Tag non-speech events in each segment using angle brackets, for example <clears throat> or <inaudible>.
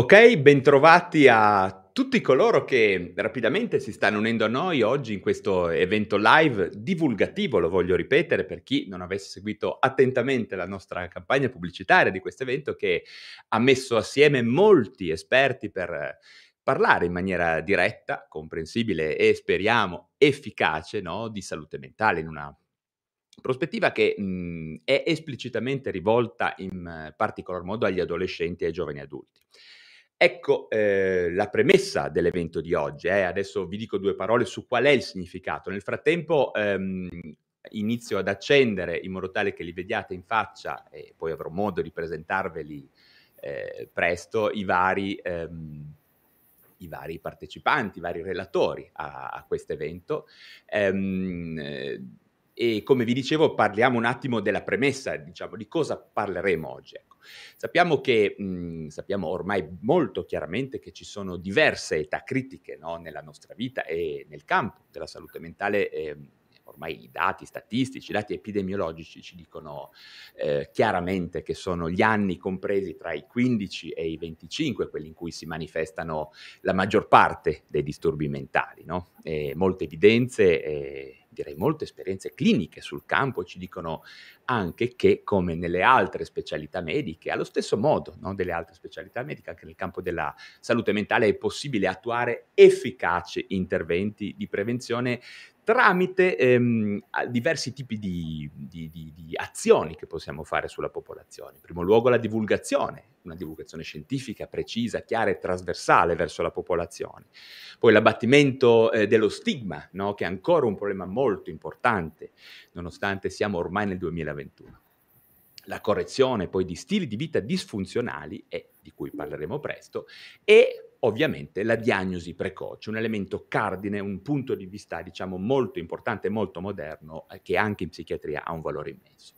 Ok, bentrovati a tutti coloro che rapidamente si stanno unendo a noi oggi in questo evento live divulgativo, lo voglio ripetere per chi non avesse seguito attentamente la nostra campagna pubblicitaria di questo evento che ha messo assieme molti esperti per parlare in maniera diretta, comprensibile e speriamo efficace no, di salute mentale in una prospettiva che mh, è esplicitamente rivolta in particolar modo agli adolescenti e ai giovani adulti. Ecco eh, la premessa dell'evento di oggi. Eh. Adesso vi dico due parole su qual è il significato. Nel frattempo ehm, inizio ad accendere in modo tale che li vediate in faccia e poi avrò modo di presentarveli eh, presto i vari, ehm, i vari, partecipanti, i vari relatori a, a questo evento. Ehm, e come vi dicevo parliamo un attimo della premessa, diciamo, di cosa parleremo oggi. Sappiamo che, mh, sappiamo ormai molto chiaramente che ci sono diverse età critiche no, nella nostra vita e nel campo della salute mentale. Eh, ormai i dati statistici, i dati epidemiologici ci dicono eh, chiaramente che sono gli anni compresi tra i 15 e i 25 quelli in cui si manifestano la maggior parte dei disturbi mentali. No? molte evidenze e direi molte esperienze cliniche sul campo ci dicono anche che, come nelle altre specialità mediche, allo stesso modo no, delle altre specialità mediche, anche nel campo della salute mentale è possibile attuare efficaci interventi di prevenzione tramite ehm, diversi tipi di, di, di, di, azioni che possiamo fare sulla popolazione. In primo luogo la divulgazione, una divulgazione scientifica precisa, chiara e trasversale verso la popolazione. Poi l'abbattimento eh, dello stigma, no? che è ancora un problema molto importante, nonostante siamo ormai nel 2021 la correzione poi di stili di vita disfunzionali, e di cui parleremo presto, e ovviamente la diagnosi precoce, un elemento cardine, un punto di vista diciamo molto importante molto moderno eh, che anche in psichiatria ha un valore immenso.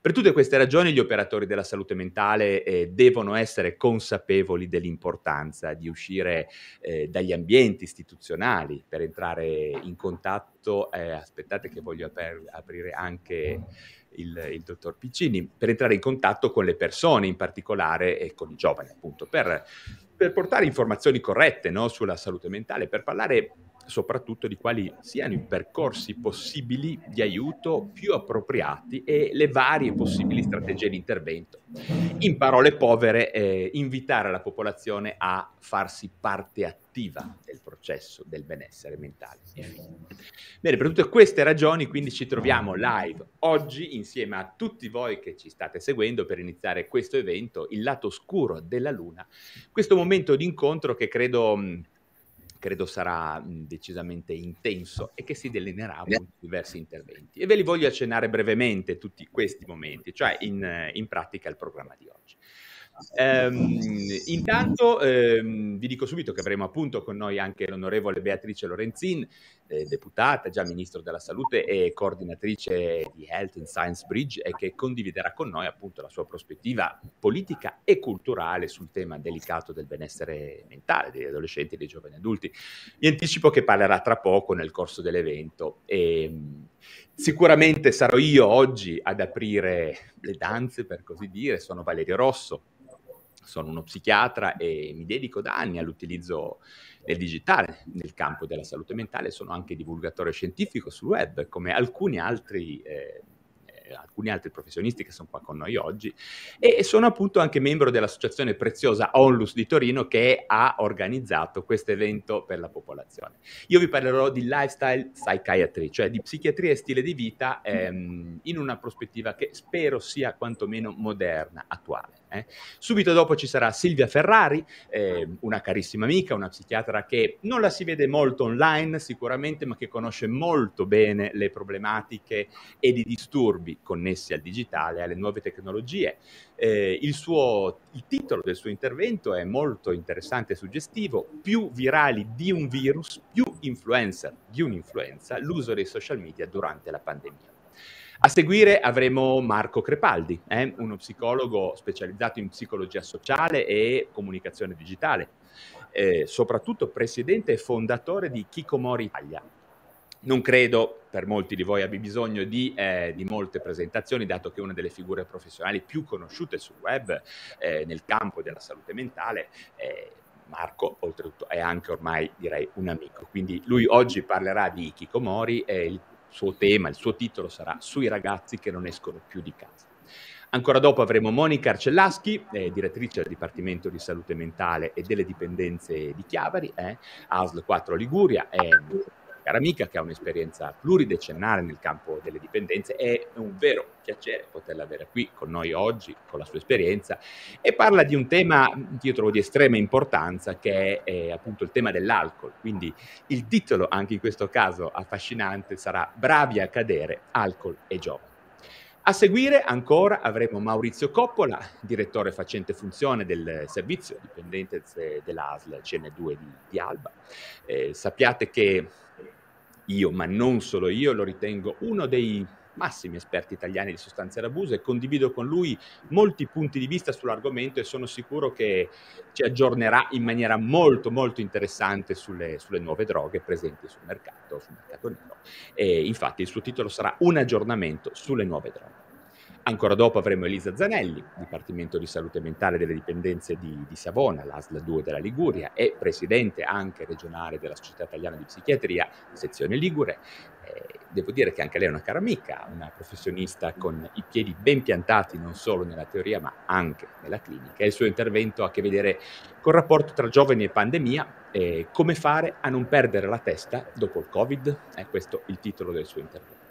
Per tutte queste ragioni gli operatori della salute mentale eh, devono essere consapevoli dell'importanza di uscire eh, dagli ambienti istituzionali per entrare in contatto, eh, aspettate che voglio aper- aprire anche il, il, dottor Piccini, per entrare in contatto con le persone in particolare e con i giovani appunto, per, per portare informazioni corrette no, sulla salute mentale, per parlare soprattutto di quali siano i percorsi possibili di aiuto più appropriati e le varie possibili strategie di intervento. In parole povere, eh, invitare la popolazione a farsi parte attiva del processo del benessere mentale. Bene, per tutte queste ragioni quindi ci troviamo live oggi insieme a tutti voi che ci state seguendo per iniziare questo evento, il lato oscuro della luna, questo momento di incontro che credo credo sarà decisamente intenso e che si delineerà con diversi interventi. E ve li voglio accennare brevemente tutti questi momenti, cioè in, in pratica il programma di oggi. Um, intanto um, vi dico subito che avremo appunto con noi anche l'onorevole Beatrice Lorenzin, eh, deputata, già ministro della salute e coordinatrice di Health and Science Bridge e che condividerà con noi appunto la sua prospettiva politica e culturale sul tema delicato del benessere mentale degli adolescenti e dei giovani adulti. Vi anticipo che parlerà tra poco nel corso dell'evento e sicuramente sarò io oggi ad aprire le danze per così dire, sono Valerio Rosso sono uno psichiatra e mi dedico da anni all'utilizzo del digitale nel campo della salute mentale, sono anche divulgatore scientifico sul web, come alcuni altri eh, alcuni altri professionisti che sono qua con noi oggi e sono appunto anche membro dell'associazione preziosa Onlus di Torino che ha organizzato questo evento per la popolazione. Io vi parlerò di lifestyle psychiatry, cioè di psichiatria e stile di vita ehm, in una prospettiva che spero sia quantomeno moderna, attuale. Eh. Subito dopo ci sarà Silvia Ferrari, eh, una carissima amica, una psichiatra che non la si vede molto online sicuramente, ma che conosce molto bene le problematiche e i disturbi connessi al digitale, alle nuove tecnologie. Eh, il, suo, il titolo del suo intervento è molto interessante e suggestivo, più virali di un virus, più influenza di un'influenza, l'uso dei social media durante la pandemia. A seguire avremo Marco Crepaldi, eh, uno psicologo specializzato in psicologia sociale e comunicazione digitale, eh, soprattutto presidente e fondatore di Kikomori Italia. Non credo per molti di voi abbia bisogno di, eh, di, molte presentazioni, dato che è una delle figure professionali più conosciute sul web eh, nel campo della salute mentale. Eh, Marco, oltretutto, è anche ormai direi un amico. Quindi lui oggi parlerà di Kikomori e il suo tema, il suo titolo sarà Sui ragazzi che non escono più di casa. Ancora dopo avremo Monica Arcellaschi, eh, direttrice del Dipartimento di Salute Mentale e delle Dipendenze di Chiavari, eh, ASL 4 Liguria, è cara amica che ha un'esperienza pluridecennale nel campo delle dipendenze. È un vero piacere poterla avere qui con noi oggi, con la sua esperienza, e parla di un tema che io trovo di estrema importanza, che è eh, appunto il tema dell'alcol. Quindi il titolo, anche in questo caso affascinante, sarà Bravi a cadere, alcol e giovani. A seguire ancora avremo Maurizio Coppola, direttore facente funzione del servizio dipendenze dell'ASL CN2 di, di Alba. Eh, sappiate che io, ma non solo io, lo ritengo uno dei massimi esperti italiani di sostanze d'abuso e condivido con lui molti punti di vista sull'argomento e sono sicuro che ci aggiornerà in maniera molto molto interessante sulle, sulle nuove droghe presenti sul mercato, sul mercato nero. E infatti il suo titolo sarà Un aggiornamento sulle nuove droghe. Ancora dopo avremo Elisa Zanelli, Dipartimento di Salute Mentale delle Dipendenze di, di Savona, l'ASL 2 della Liguria e presidente anche regionale della Società Italiana di Psichiatria, sezione Ligure. Eh, devo dire che anche lei è una cara amica, una professionista con i piedi ben piantati non solo nella teoria ma anche nella clinica. Il suo intervento ha a che vedere col rapporto tra giovani e pandemia e come fare a non perdere la testa dopo il Covid. È questo il titolo del suo intervento.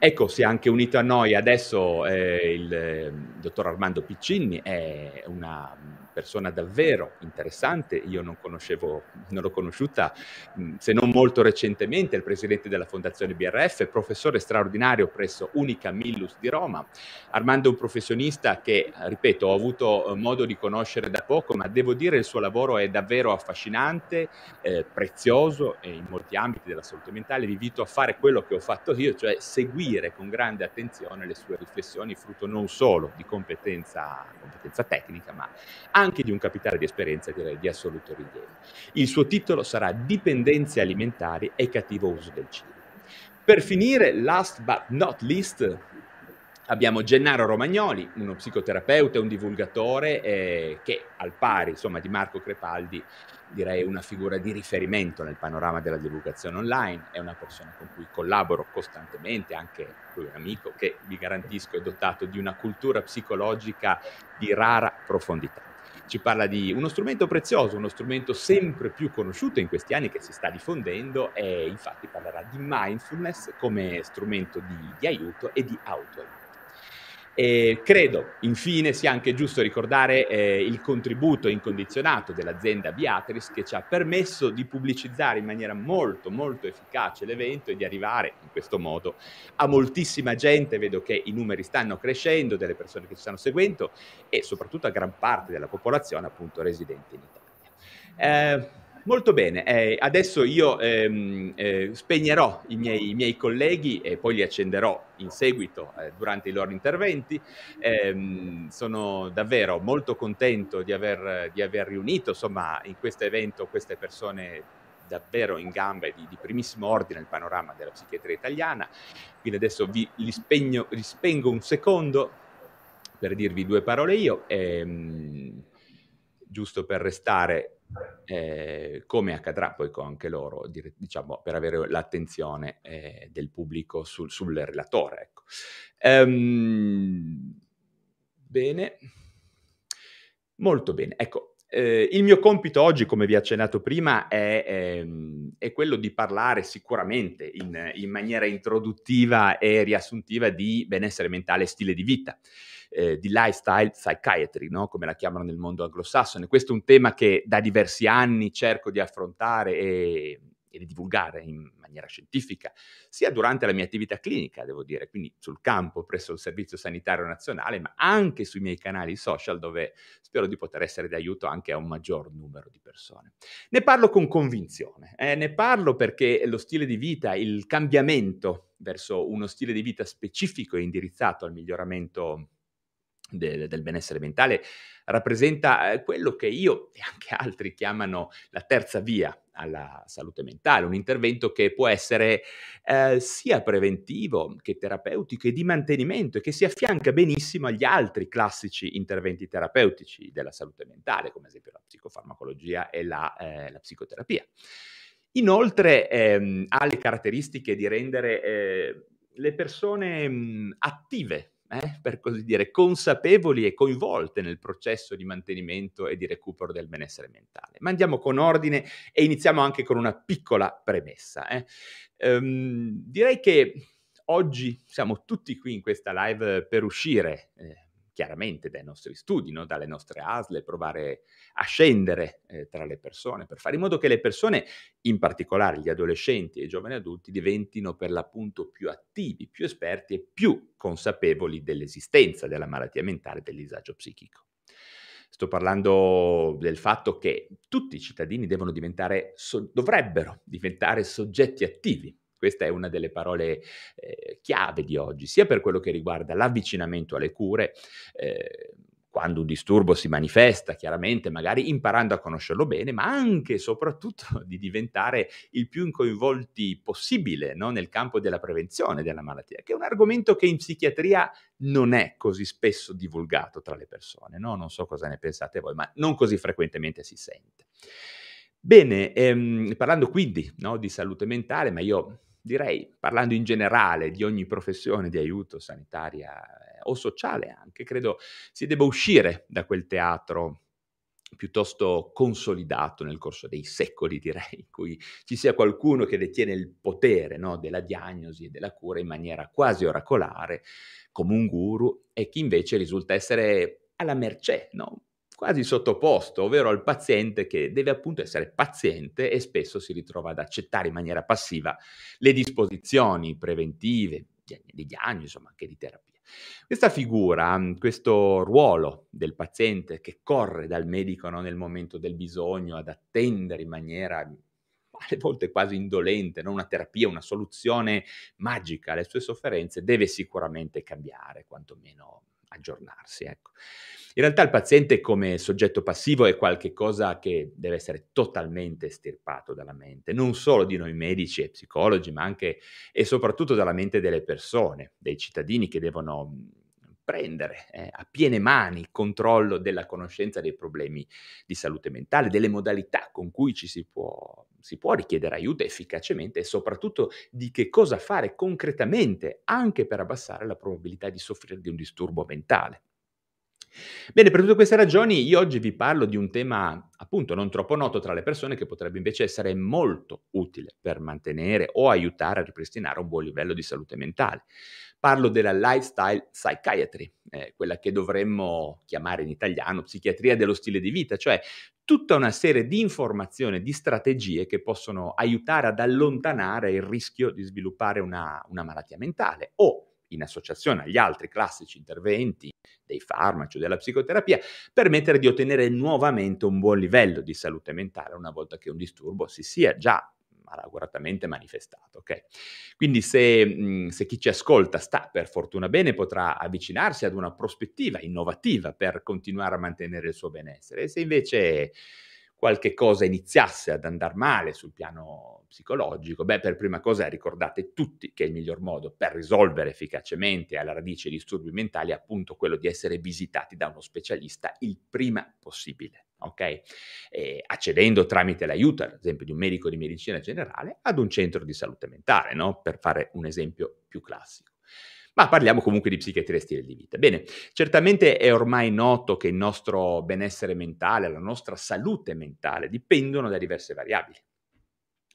Ecco, si è anche unito a noi. Adesso eh, il, il eh, dottor Armando Piccini, è una persona davvero interessante, io non conoscevo, non l'ho conosciuta se non molto recentemente, il presidente della Fondazione BRF, professore straordinario presso Unica Millus di Roma. Armando è un professionista che, ripeto, ho avuto eh, modo di conoscere da poco, ma devo dire il suo lavoro è davvero affascinante, eh, prezioso e in molti ambiti della salute mentale vi invito a fare quello che ho fatto io, cioè seguire con grande attenzione le sue riflessioni, frutto non solo di competenza, competenza tecnica, ma anche anche di un capitale di esperienza direi di assoluto rilievo. Il suo titolo sarà Dipendenze alimentari e cattivo uso del cibo. Per finire, last but not least, abbiamo Gennaro Romagnoli, uno psicoterapeuta e un divulgatore eh, che al pari insomma, di Marco Crepaldi direi una figura di riferimento nel panorama della divulgazione online, è una persona con cui collaboro costantemente, anche lui è un amico che vi garantisco è dotato di una cultura psicologica di rara profondità ci parla di uno strumento prezioso, uno strumento sempre più conosciuto in questi anni che si sta diffondendo e infatti parlerà di mindfulness come strumento di, di aiuto e di autoaiuto. E credo, infine, sia anche giusto ricordare eh, il contributo incondizionato dell'azienda Beatrice che ci ha permesso di pubblicizzare in maniera molto, molto efficace l'evento e di arrivare in questo modo a moltissima gente. Vedo che i numeri stanno crescendo delle persone che ci stanno seguendo e soprattutto a gran parte della popolazione appunto residente in Italia. Eh, Molto bene, eh, adesso io ehm, eh, spegnerò i miei, i miei, colleghi e poi li accenderò in seguito eh, durante i loro interventi. Ehm, sono davvero molto contento di aver, di aver, riunito insomma, in questo evento queste persone davvero in gamba e di, di, primissimo ordine nel panorama della psichiatria italiana. Quindi adesso vi li, spegno, li spengo un secondo per dirvi due parole io, ehm, giusto per restare eh, come accadrà poi con anche loro, diciamo, per avere l'attenzione eh, del pubblico sul, sul relatore. Ecco. Um, bene, molto bene. Ecco, eh, il mio compito oggi, come vi ho accennato prima, è, ehm, è quello di parlare sicuramente in, in, maniera introduttiva e riassuntiva di benessere mentale e stile di vita eh, di lifestyle psychiatry, no? come la chiamano nel mondo anglosassone. Questo è un tema che da diversi anni cerco di affrontare e, e di divulgare in maniera scientifica, sia durante la mia attività clinica, devo dire, quindi sul campo presso il Servizio Sanitario Nazionale, ma anche sui miei canali social dove spero di poter essere d'aiuto anche a un maggior numero di persone. Ne parlo con convinzione, eh, ne parlo perché lo stile di vita, il cambiamento verso uno stile di vita specifico e indirizzato al miglioramento del, del benessere mentale rappresenta eh, quello che io e anche altri chiamano la terza via alla salute mentale, un intervento che può essere eh, sia preventivo che terapeutico e di mantenimento e che si affianca benissimo agli altri classici interventi terapeutici della salute mentale, come ad esempio la psicofarmacologia e la, eh, la psicoterapia. Inoltre ehm, ha le caratteristiche di rendere eh, le persone mh, attive eh, per così dire, consapevoli e coinvolte nel processo di mantenimento e di recupero del benessere mentale. Ma andiamo con ordine e iniziamo anche con una piccola premessa. Eh. Um, direi che oggi siamo tutti qui in questa live per uscire. Eh, chiaramente dai nostri studi, no? dalle nostre ASL, provare a scendere eh, tra le persone, per fare in modo che le persone, in particolare gli adolescenti e i giovani adulti, diventino per l'appunto più attivi, più esperti e più consapevoli dell'esistenza della malattia mentale e del disagio psichico. Sto parlando del fatto che tutti i cittadini diventare, so- dovrebbero diventare soggetti attivi Questa è una delle parole eh, chiave di oggi, sia per quello che riguarda l'avvicinamento alle cure, eh, quando un disturbo si manifesta, chiaramente, magari imparando a conoscerlo bene, ma anche e soprattutto <laughs> di diventare il più coinvolti possibile no? nel campo della prevenzione della malattia, che è un argomento che in psichiatria non è così spesso divulgato tra le persone. No? Non so cosa ne pensate voi, ma non così frequentemente si sente. Bene, ehm, parlando quindi no, di salute mentale, ma io direi, parlando in generale di ogni professione di aiuto sanitaria eh, o sociale anche, credo si debba uscire da quel teatro piuttosto consolidato nel corso dei secoli, direi, in cui ci sia qualcuno che detiene il potere no, della diagnosi e della cura in maniera quasi oracolare, come un guru, e chi invece risulta essere alla mercé, no? Quasi sottoposto, ovvero al paziente che deve appunto essere paziente e spesso si ritrova ad accettare in maniera passiva le disposizioni preventive, di diagnosi, insomma anche di terapia. Questa figura, questo ruolo del paziente che corre dal medico no, nel momento del bisogno ad attendere in maniera alle volte quasi indolente, no? una terapia, una soluzione magica alle sue sofferenze, deve sicuramente cambiare, quantomeno aggiornarsi. Ecco. In realtà il paziente come soggetto passivo è qualcosa che deve essere totalmente estirpato dalla mente, non solo di noi medici e psicologi, ma anche e soprattutto dalla mente delle persone, dei cittadini che devono prendere eh, a piene mani il controllo della conoscenza dei problemi di salute mentale, delle modalità con cui ci si può, si può richiedere aiuto efficacemente e soprattutto di che cosa fare concretamente anche per abbassare la probabilità di soffrire di un disturbo mentale. Bene, per tutte queste ragioni io oggi vi parlo di un tema appunto non troppo noto tra le persone che potrebbe invece essere molto utile per mantenere o aiutare a ripristinare un buon livello di salute mentale. Parlo della lifestyle psychiatry, eh, quella che dovremmo chiamare in italiano psichiatria dello stile di vita, cioè tutta una serie di informazioni, di strategie che possono aiutare ad allontanare il rischio di sviluppare una, una malattia mentale o in associazione agli altri classici interventi dei farmaci o della psicoterapia, permettere di ottenere nuovamente un buon livello di salute mentale una volta che un disturbo si sia già malauguratamente manifestato. Okay? Quindi se, se, chi ci ascolta sta per fortuna bene, potrà avvicinarsi ad una prospettiva innovativa per continuare a mantenere il suo benessere. E se invece qualche cosa iniziasse ad andare male sul piano psicologico, beh, per prima cosa ricordate tutti che il miglior modo per risolvere efficacemente alla radice i disturbi mentali è appunto quello di essere visitati da uno specialista il prima possibile, ok? E accedendo tramite l'aiuto, ad esempio, di un medico di medicina generale ad un centro di salute mentale, no? Per fare un esempio più classico ma parliamo comunque di psichiatria e stile di vita. Bene, certamente è ormai noto che il nostro benessere mentale, la nostra salute mentale dipendono da diverse variabili.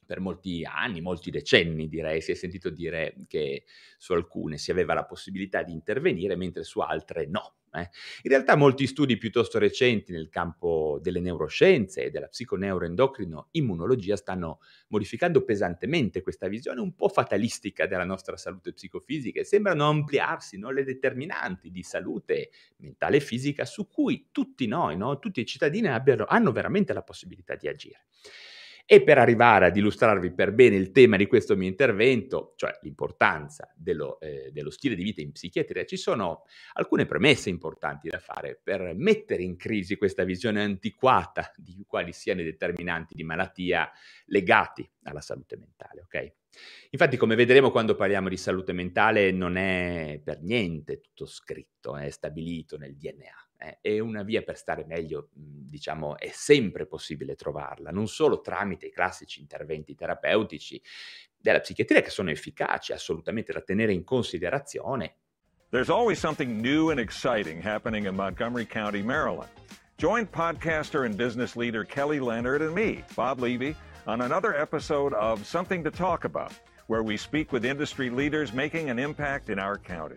Per molti anni, molti decenni direi, si è sentito dire che su alcune si aveva la possibilità di intervenire, mentre su altre no. Eh. In realtà molti studi piuttosto recenti nel campo delle neuroscienze e della psiconeuroendocrino-immunologia stanno modificando pesantemente questa visione un po' fatalistica della nostra salute psicofisica e sembrano ampliarsi no, le determinanti di salute mentale e fisica su cui tutti noi, no, tutti i cittadini abbiano, hanno veramente la possibilità di agire. E per arrivare ad illustrarvi per bene il tema di questo mio intervento, cioè l'importanza dello, eh, dello, stile di vita in psichiatria, ci sono alcune premesse importanti da fare per mettere in crisi questa visione antiquata di quali siano i determinanti di malattia legati alla salute mentale, ok? Infatti, come vedremo quando parliamo di salute mentale, non è per niente tutto scritto, è stabilito nel DNA eh, e una via per stare meglio, mhmm, diciamo, è sempre possibile trovarla, non solo tramite i classici interventi terapeutici della psichiatria che sono efficaci, assolutamente da tenere in considerazione. There's always something new and exciting happening in Montgomery County, Maryland. Join podcaster and business leader Kelly Leonard and me, Bob Levy, on another episode of Something to Talk About, where we speak with industry leaders making an impact in our county.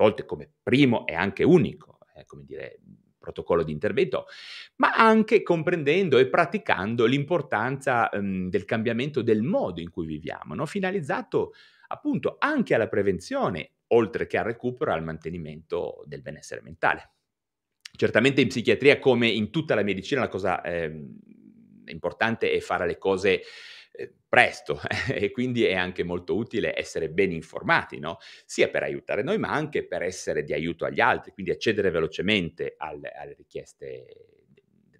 Volte come primo e anche unico, eh, come dire, protocollo di intervento, ma anche comprendendo e praticando l'importanza um, del cambiamento del modo in cui viviamo, no? finalizzato appunto anche alla prevenzione, oltre che al recupero e al mantenimento del benessere mentale. Certamente in psichiatria, come in tutta la medicina, la cosa eh, importante è fare le cose eh, presto <laughs> e quindi è anche molto utile essere ben informati, no? sia per aiutare noi ma anche per essere di aiuto agli altri, quindi accedere velocemente alle, alle richieste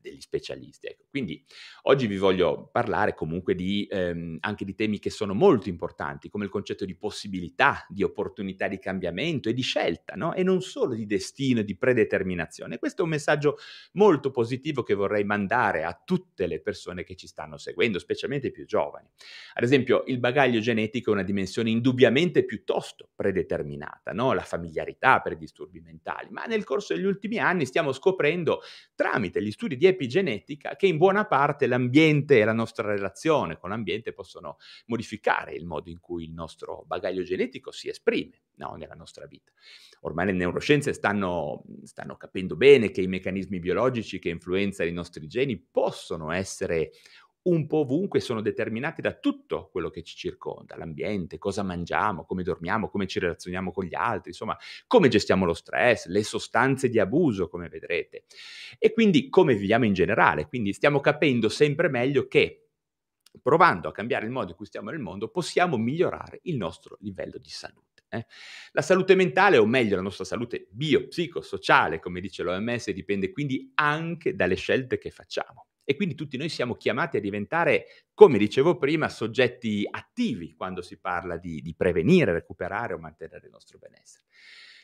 degli specialisti. Ecco. Quindi oggi vi voglio parlare comunque di, ehm, anche di temi che sono molto importanti, come il concetto di possibilità, di opportunità di cambiamento e di scelta, no? e non solo di destino e di predeterminazione. Questo è un messaggio molto positivo che vorrei mandare a tutte le persone che ci stanno seguendo, specialmente i più giovani. Ad esempio, il bagaglio genetico è una dimensione indubbiamente piuttosto predeterminata, no? la familiarità per i disturbi mentali, ma nel corso degli ultimi anni stiamo scoprendo tramite gli studi di epigenetica che in buona parte l'ambiente e la nostra relazione con l'ambiente possono modificare il modo in cui il nostro bagaglio genetico si esprime no, nella nostra vita. Ormai le neuroscienze stanno, stanno capendo bene che i meccanismi biologici che influenzano i nostri geni possono essere un po' ovunque sono determinati da tutto quello che ci circonda, l'ambiente, cosa mangiamo, come dormiamo, come ci relazioniamo con gli altri, insomma, come gestiamo lo stress, le sostanze di abuso, come vedrete, e quindi come viviamo in generale. Quindi stiamo capendo sempre meglio che provando a cambiare il modo in cui stiamo nel mondo, possiamo migliorare il nostro livello di salute. Eh? La salute mentale, o meglio la nostra salute biopsicosociale, come dice l'OMS, dipende quindi anche dalle scelte che facciamo e quindi tutti noi siamo chiamati a diventare, come dicevo prima, soggetti attivi quando si parla di, di prevenire, recuperare o mantenere il nostro benessere.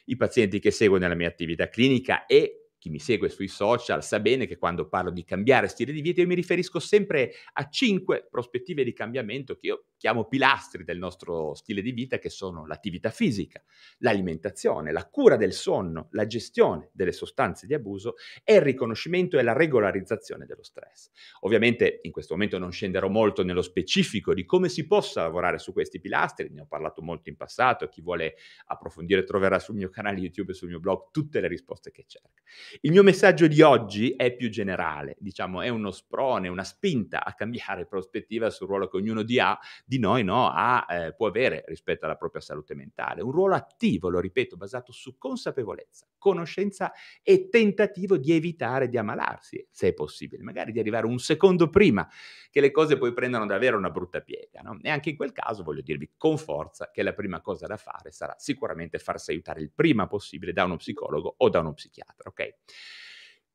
I pazienti che seguo nella mia attività clinica e chi mi segue sui social sa bene che quando parlo di cambiare stile di vita io mi riferisco sempre a cinque prospettive di cambiamento che io chiamo pilastri del nostro stile di vita che sono l'attività fisica, l'alimentazione, la cura del sonno, la gestione delle sostanze di abuso e il riconoscimento e la regolarizzazione dello stress. Ovviamente in questo momento non scenderò molto nello specifico di come si possa lavorare su questi pilastri, ne ho parlato molto in passato, chi vuole approfondire troverà sul mio canale YouTube e sul mio blog tutte le risposte che cerca. Il mio messaggio di oggi è più generale, diciamo è uno sprone, una spinta a cambiare <laughs> prospettiva sul ruolo che ognuno di, ha, di noi no, ha, eh, può avere rispetto alla propria salute mentale. Un ruolo attivo, lo ripeto, basato su consapevolezza, conoscenza e tentativo di evitare di ammalarsi, se è possibile, magari di arrivare un secondo prima che le cose poi prendano davvero una brutta piega. No? E anche in quel caso voglio dirvi con forza che la prima cosa da fare sarà sicuramente farsi aiutare il prima possibile da uno psicologo o da uno psichiatra, ok?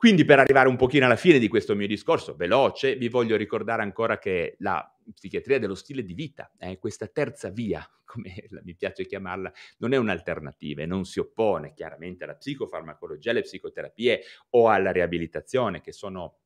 Quindi per arrivare un pochino alla fine di questo mio discorso veloce, vi voglio ricordare ancora che la psichiatria dello stile di vita, eh, questa terza via, <laughs> come mi piace chiamarla, non è un'alternativa e non si oppone chiaramente alla psicofarmacologia, alle psicoterapie o alla riabilitazione, che sono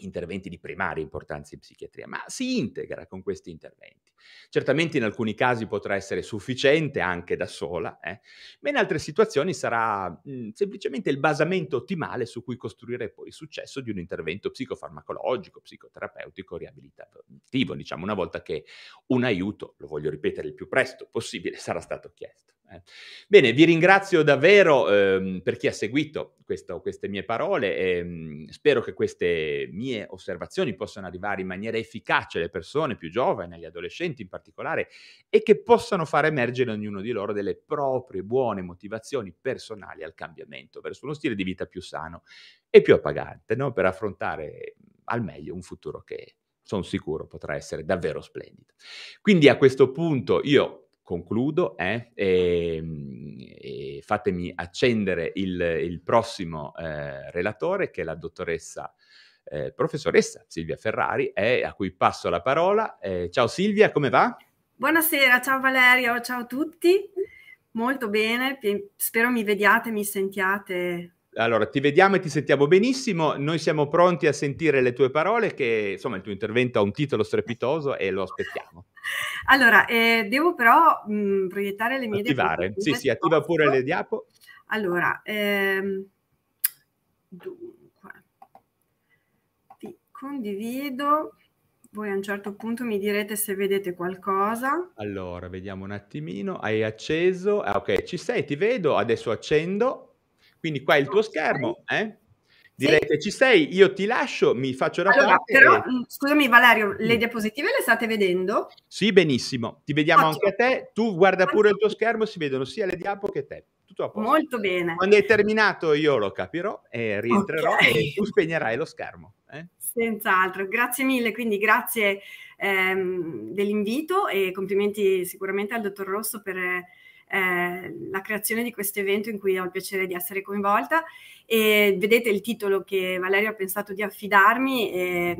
interventi di primaria importanza in psichiatria, ma si integra con questi interventi. Certamente in alcuni casi potrà essere sufficiente anche da sola, eh, ma in altre situazioni sarà mh, semplicemente il basamento ottimale su cui costruire poi il successo di un intervento psicofarmacologico, psicoterapeutico, riabilitativo, diciamo una volta che un aiuto, lo voglio ripetere il più presto possibile, sarà stato chiesto. Eh. Bene, vi ringrazio davvero ehm, per chi ha seguito questo, queste mie parole e ehm, spero che queste mie osservazioni possano arrivare in maniera efficace alle persone più giovani, agli adolescenti in particolare, e che possano far emergere ognuno di loro delle proprie buone motivazioni personali al cambiamento verso uno stile di vita più sano e più appagante, no? per affrontare al meglio un futuro che sono sicuro potrà essere davvero splendido. Quindi a questo punto io concludo eh, e, ehm, e, fatemi accendere il, il prossimo eh, relatore che è la dottoressa eh, professoressa Silvia Ferrari eh, a cui passo la parola. Eh, ciao Silvia, come va? Buonasera, ciao Valerio, ciao a tutti. Molto bene, spero mi vediate, mi sentiate allora, ti vediamo e ti sentiamo benissimo. Noi siamo pronti a sentire le tue parole, che insomma il tuo intervento ha un titolo strepitoso e lo aspettiamo. <laughs> Allora, eh, devo però mh, proiettare le mie Attivare. Sì, sì, attiva pure le diapo. Allora, ehm, dunque, condivido. Voi a un certo punto mi direte se vedete qualcosa. Allora, vediamo un attimino. Hai acceso? Ah, ok, ci sei, ti vedo. Adesso accendo. Quindi qua è il tuo schermo, eh? Direi sì. che ci sei, io ti lascio, mi faccio da allora. Però. Mm, scusami Valerio, le diapositive le state vedendo? Sì, benissimo. Ti vediamo Ottimo. anche a te. Tu guarda pure il tuo schermo, si vedono sia le diapo che te. Tutto a posto. Molto bene. Quando è terminato io lo capirò e rientrerò okay. e tu spegnerai lo schermo. Eh? Senz'altro, grazie mille, quindi grazie ehm, dell'invito e complimenti sicuramente al dottor Rosso per eh, la creazione di questo evento in cui ho il piacere di essere coinvolta e vedete il titolo che Valerio ha pensato di affidarmi. E,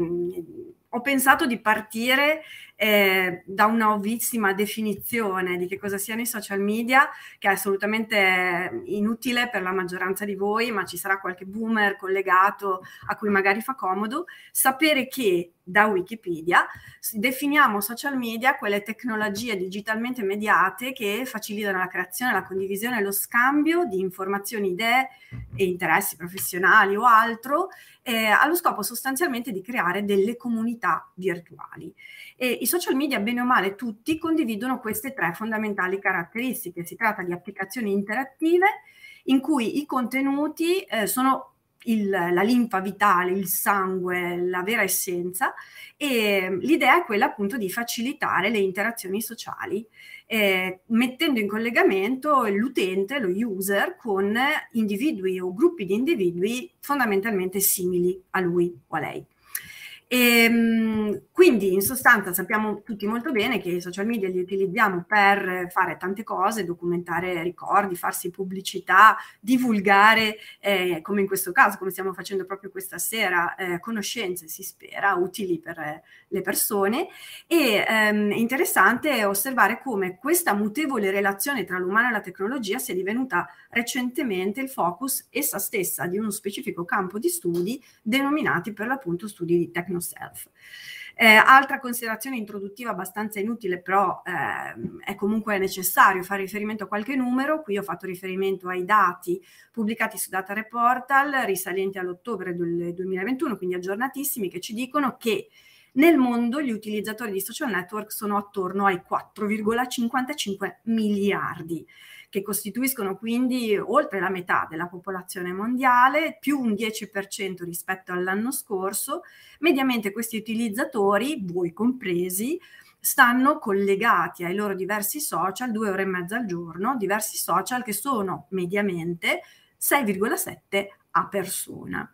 ho pensato di partire eh, da una ovvissima definizione di che cosa siano i social media, che è assolutamente inutile per la maggioranza di voi, ma ci sarà qualche boomer collegato a cui magari fa comodo, sapere che da Wikipedia definiamo social media quelle tecnologie digitalmente mediate che facilitano la creazione, la condivisione e lo scambio di informazioni, idee e interessi professionali o altro eh, allo scopo sostanzialmente di creare delle comunità virtuali. E I social media, bene o male, tutti condividono queste tre fondamentali caratteristiche. Si tratta di applicazioni interattive in cui i contenuti eh, sono il, la linfa vitale, il sangue, la vera essenza e l'idea è quella appunto di facilitare le interazioni sociali eh, mettendo in collegamento l'utente, lo user, con individui o gruppi di individui fondamentalmente simili a lui o a lei. E, ehm, quindi in sostanza sappiamo tutti molto bene che i social media li utilizziamo per fare tante cose, documentare ricordi, farsi pubblicità, divulgare, eh, come in questo caso, come stiamo facendo proprio questa sera, eh, conoscenze, si spera, utili per eh, le persone. E ehm, è interessante osservare come questa mutevole relazione tra l'umano e la tecnologia sia divenuta recentemente il focus essa stessa di uno specifico campo di studi denominati per l'appunto studi di tecnologia self. Eh, altra considerazione introduttiva abbastanza inutile, però eh, è comunque necessario fare riferimento a qualche numero. Qui ho fatto riferimento ai dati pubblicati su Data Reportal risalenti all'ottobre del 2021, quindi aggiornatissimi, che ci dicono che nel mondo gli utilizzatori di social network sono attorno ai 4,55 miliardi che costituiscono quindi oltre la metà della popolazione mondiale, più un 10% rispetto all'anno scorso. Mediamente questi utilizzatori, voi compresi, stanno collegati ai loro diversi social due ore e mezza al giorno, diversi social che sono mediamente 6,7 a persona.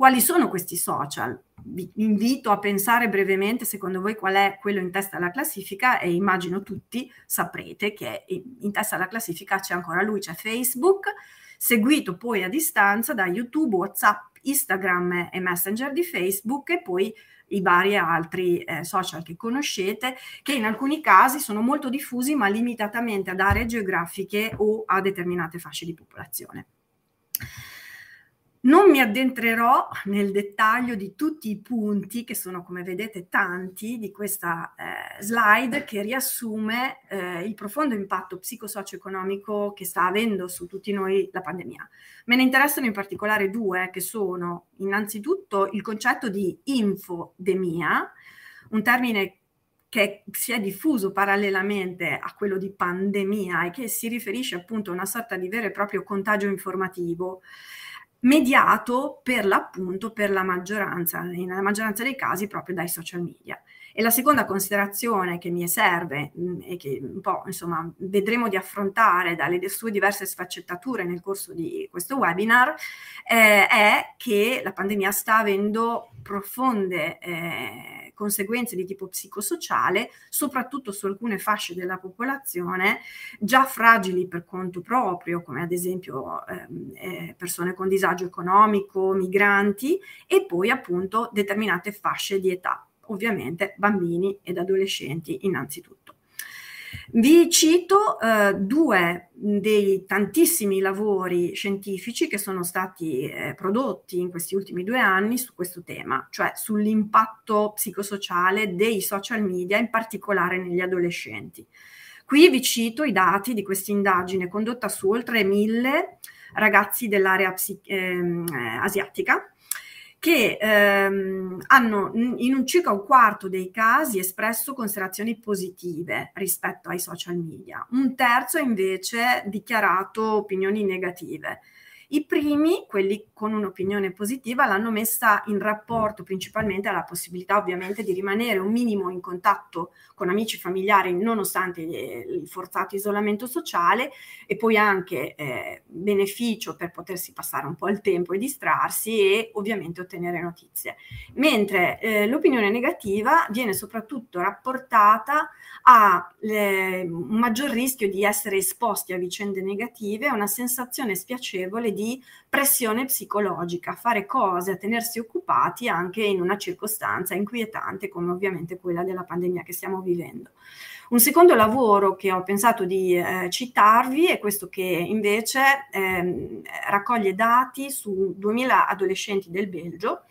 Quali sono questi social? Vi invito a pensare brevemente, secondo voi, qual è quello in testa alla classifica e immagino tutti saprete che in testa alla classifica c'è ancora lui, c'è Facebook, seguito poi a distanza da YouTube, WhatsApp, Instagram e Messenger di Facebook e poi i vari altri eh, social che conoscete, che in alcuni casi sono molto diffusi ma limitatamente ad aree geografiche o a determinate fasce di popolazione. Non mi addentrerò nel dettaglio di tutti i punti, che sono come vedete tanti, di questa eh, slide che riassume eh, il profondo impatto psicosocio-economico che sta avendo su tutti noi la pandemia. Me ne interessano in particolare due, che sono innanzitutto il concetto di infodemia, un termine che si è diffuso parallelamente a quello di pandemia e che si riferisce appunto a una sorta di vero e proprio contagio informativo mediato per l'appunto per la maggioranza, nella maggioranza dei casi proprio dai social media. E la seconda considerazione che mi serve mm, e che un po' insomma vedremo di affrontare dalle sue diverse sfaccettature nel corso di questo webinar eh, è che la pandemia sta avendo profonde eh, conseguenze di tipo psicosociale, soprattutto su alcune fasce della popolazione già fragili per conto proprio, come ad esempio ehm, eh, persone con disagio economico, migranti e poi appunto determinate fasce di età, ovviamente bambini ed adolescenti innanzitutto. Vi cito eh, due dei tantissimi lavori scientifici che sono stati eh, prodotti in questi ultimi due anni su questo tema, cioè sull'impatto psicosociale dei social media, in particolare negli adolescenti. Qui vi cito i dati di questa indagine condotta su oltre mille ragazzi dell'area psi- ehm, asiatica che ehm, hanno in un circa un quarto dei casi espresso considerazioni positive rispetto ai social media, un terzo invece dichiarato opinioni negative. I primi, quelli con un'opinione positiva, l'hanno messa in rapporto principalmente alla possibilità ovviamente di rimanere un minimo in contatto con amici familiari nonostante il forzato isolamento sociale e poi anche eh, beneficio per potersi passare un po' il tempo e distrarsi e ovviamente ottenere notizie. Mentre eh, l'opinione negativa viene soprattutto rapportata a le, un maggior rischio di essere esposti a vicende negative, a una sensazione spiacevole di pressione psicologica, fare cose, a tenersi occupati anche in una circostanza inquietante come ovviamente quella della pandemia che stiamo vivendo. Un secondo lavoro che ho pensato di eh, citarvi è questo che invece eh, raccoglie dati su 2000 adolescenti del Belgio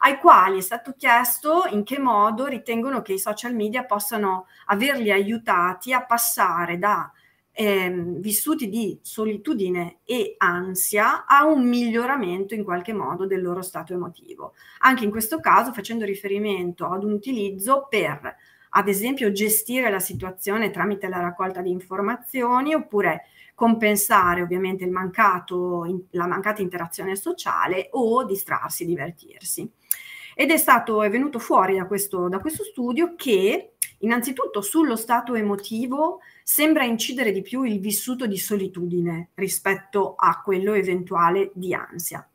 ai quali è stato chiesto in che modo ritengono che i social media possano averli aiutati a passare da ehm, vissuti di solitudine e ansia a un miglioramento in qualche modo del loro stato emotivo. Anche in questo caso facendo riferimento ad un utilizzo per, ad esempio, gestire la situazione tramite la raccolta di informazioni oppure compensare ovviamente mancato, la mancata interazione sociale o distrarsi, divertirsi. Ed è stato, è venuto fuori da questo, da questo studio che innanzitutto sullo stato emotivo sembra incidere di più il vissuto di solitudine rispetto a quello eventuale di ansia.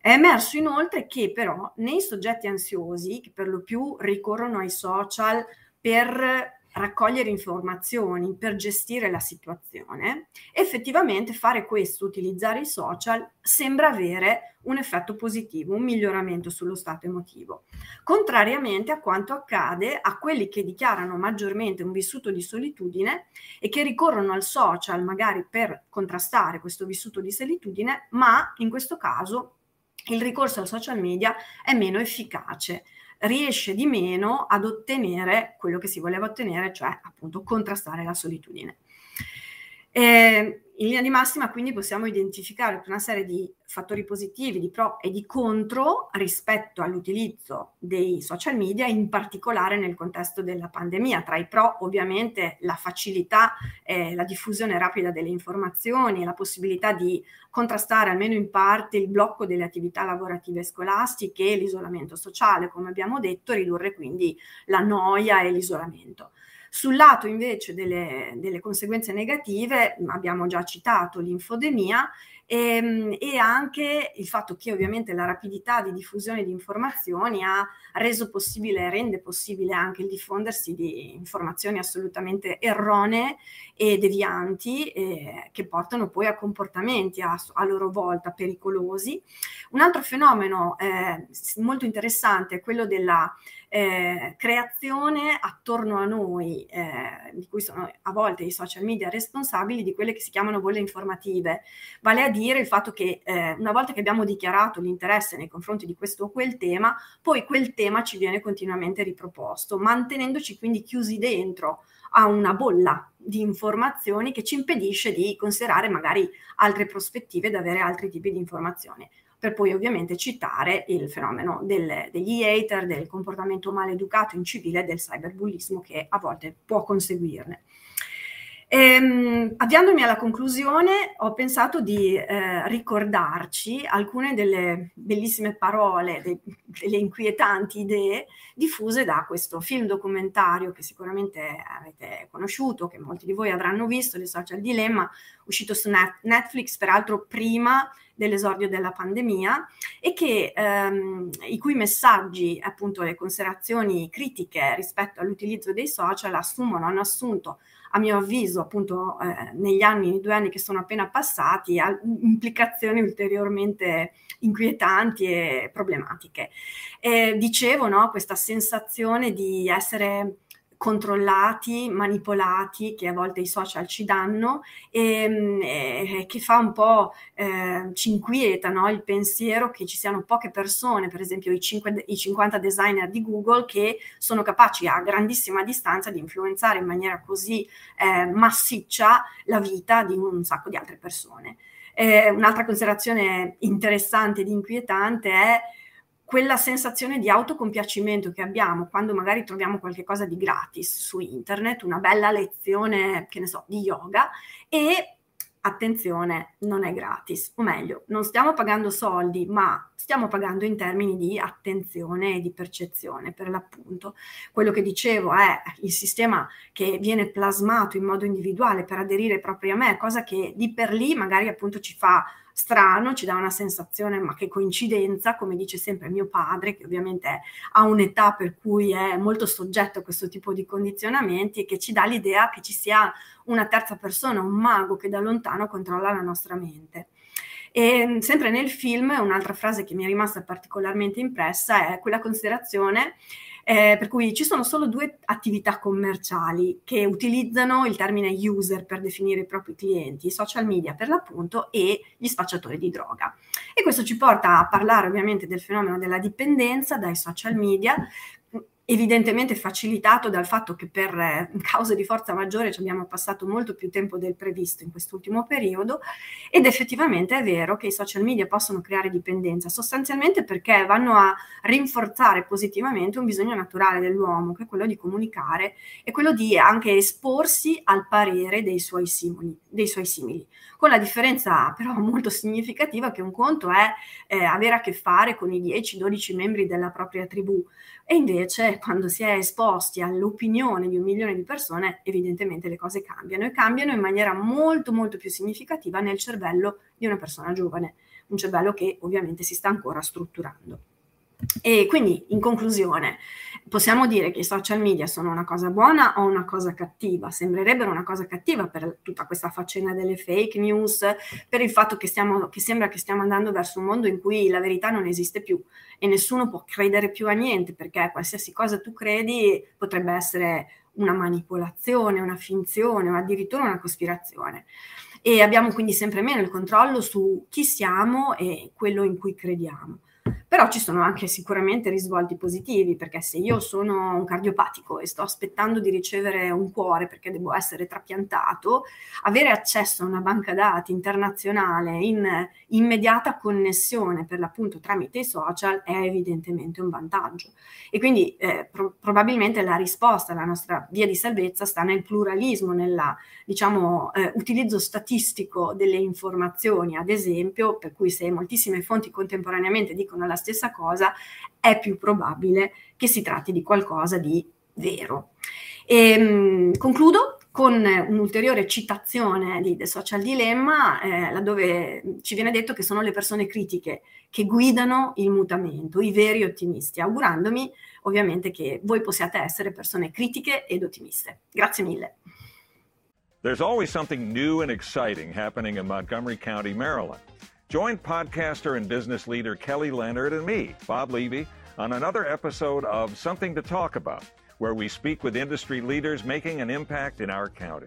È emerso inoltre che però nei soggetti ansiosi, che per lo più ricorrono ai social per raccogliere informazioni, per gestire la situazione, effettivamente fare questo, utilizzare i social, sembra avere un effetto positivo, un miglioramento sullo stato emotivo, contrariamente a quanto accade a quelli che dichiarano maggiormente un vissuto di solitudine e che ricorrono al social magari per contrastare questo vissuto di solitudine, ma in questo caso il ricorso al social media è meno efficace riesce di meno ad ottenere quello che si voleva ottenere, cioè appunto contrastare la solitudine. Eh, in linea di massima quindi possiamo identificare una serie di fattori positivi, di pro e di contro rispetto all'utilizzo dei social media, in particolare nel contesto della pandemia. Tra i pro ovviamente la facilità, eh, la diffusione rapida delle informazioni, la possibilità di contrastare almeno in parte il blocco delle attività lavorative scolastiche e l'isolamento sociale, come abbiamo detto, ridurre quindi la noia e l'isolamento. Sul lato invece delle, delle conseguenze negative abbiamo già citato l'infodemia e, ehm, e, anche il fatto che ovviamente la rapidità di diffusione di informazioni ha reso possibile, rende possibile anche il diffondersi di informazioni assolutamente erronee e devianti eh, che portano poi a comportamenti a, a, loro volta pericolosi. Un altro fenomeno eh, molto interessante è quello della eh, creazione attorno a noi, eh, di cui sono a volte i social media responsabili, di quelle che si chiamano bolle informative, vale a dire il fatto che eh, una volta che abbiamo dichiarato l'interesse nei confronti di questo o quel tema, poi quel tema ci viene continuamente riproposto, mantenendoci quindi chiusi dentro a una bolla di informazioni che ci impedisce di considerare magari altre prospettive, ed avere altri tipi di informazioni per poi ovviamente citare il fenomeno del, degli hater, del comportamento maleducato incivile e del cyberbullismo che a volte può conseguirne. Ehm, avviandomi alla conclusione, ho pensato di eh, ricordarci alcune delle bellissime parole, de, delle inquietanti idee diffuse da questo film documentario che sicuramente avete conosciuto, che molti di voi avranno visto, The Social Dilemma, uscito su Netflix, peraltro prima dell'esordio della pandemia e che, ehm, i cui messaggi, appunto le considerazioni critiche rispetto all'utilizzo dei social assumono, hanno assunto a mio avviso, appunto, eh, negli anni, due anni che sono appena passati, ha implicazioni ulteriormente inquietanti e problematiche. E dicevo, no, questa sensazione di essere controllati, manipolati che a volte i social ci danno e, e che fa un po', eh, ci inquieta no? il pensiero che ci siano poche persone, per esempio i, 5, i 50 designer di Google, che sono capaci a grandissima distanza di influenzare in maniera così eh, massiccia la vita di un sacco di altre persone. Eh, un'altra considerazione interessante ed inquietante è quella sensazione di autocompiacimento che abbiamo quando magari troviamo qualcosa di gratis su internet, una bella lezione, che ne so, di yoga e attenzione, non è gratis, o meglio, non stiamo pagando soldi, ma stiamo pagando in termini di attenzione e di percezione, per l'appunto. Quello che dicevo è il sistema che viene plasmato in modo individuale per aderire proprio a me, cosa che di per lì magari appunto ci fa strano, ci dà una sensazione, ma che coincidenza, come dice sempre mio padre, che ovviamente ha un'età per cui è molto soggetto a questo tipo di condizionamenti e che ci dà l'idea che ci sia una terza persona, un mago che da lontano controlla la nostra mente. E sempre nel film, un'altra frase che mi è rimasta particolarmente impressa è quella considerazione eh, per cui ci sono solo due attività commerciali che utilizzano il termine user per definire i propri clienti, i social media per l'appunto e gli spacciatori di droga. E questo ci porta a parlare ovviamente del fenomeno della dipendenza dai social media, evidentemente facilitato dal fatto che per eh, cause di forza maggiore ci abbiamo passato molto più tempo del previsto in quest'ultimo periodo ed effettivamente è vero che i social media possono creare dipendenza, sostanzialmente perché vanno a rinforzare positivamente un bisogno naturale dell'uomo, che è quello di comunicare e quello di anche esporsi al parere dei suoi simili, dei suoi simili. con la differenza però molto significativa che un conto è eh, avere a che fare con i 10-12 membri della propria tribù, e invece quando si è esposti all'opinione di un milione di persone, evidentemente le cose cambiano e cambiano in maniera molto molto più significativa nel cervello di una persona giovane, un cervello che ovviamente si sta ancora strutturando. E quindi, in conclusione, possiamo dire che i social media sono una cosa buona o una cosa cattiva? Sembrerebbero una cosa cattiva per tutta questa faccenda delle fake news, per il fatto che, stiamo, che sembra che stiamo andando verso un mondo in cui la verità non esiste più e nessuno può credere più a niente, perché qualsiasi cosa tu credi potrebbe essere una manipolazione, una finzione o addirittura una cospirazione. E abbiamo quindi sempre meno il controllo su chi siamo e quello in cui crediamo. Però ci sono anche sicuramente risvolti positivi, perché se io sono un cardiopatico e sto aspettando di ricevere un cuore perché devo essere trapiantato, avere accesso a una banca dati internazionale in immediata connessione per l'appunto tramite i social è evidentemente un vantaggio. E quindi eh, pro- probabilmente la risposta alla nostra via di salvezza sta nel pluralismo, nel diciamo, eh, utilizzo statistico delle informazioni, ad esempio, per cui se moltissime fonti contemporaneamente dicono la stessa cosa, è più probabile che si tratti di qualcosa di vero. E, ehm, concludo con un'ulteriore citazione di The Social Dilemma, eh, laddove ci viene detto che sono le persone critiche che guidano il mutamento, i veri ottimisti, augurandomi ovviamente che voi possiate essere persone critiche ed ottimiste. Grazie mille. There's always something new and exciting happening in Montgomery County, Maryland. Join podcaster and business leader Kelly Leonard and me, Bob Levy, on another episode of Something to Talk About, where we speak with industry leaders making an impact in our county.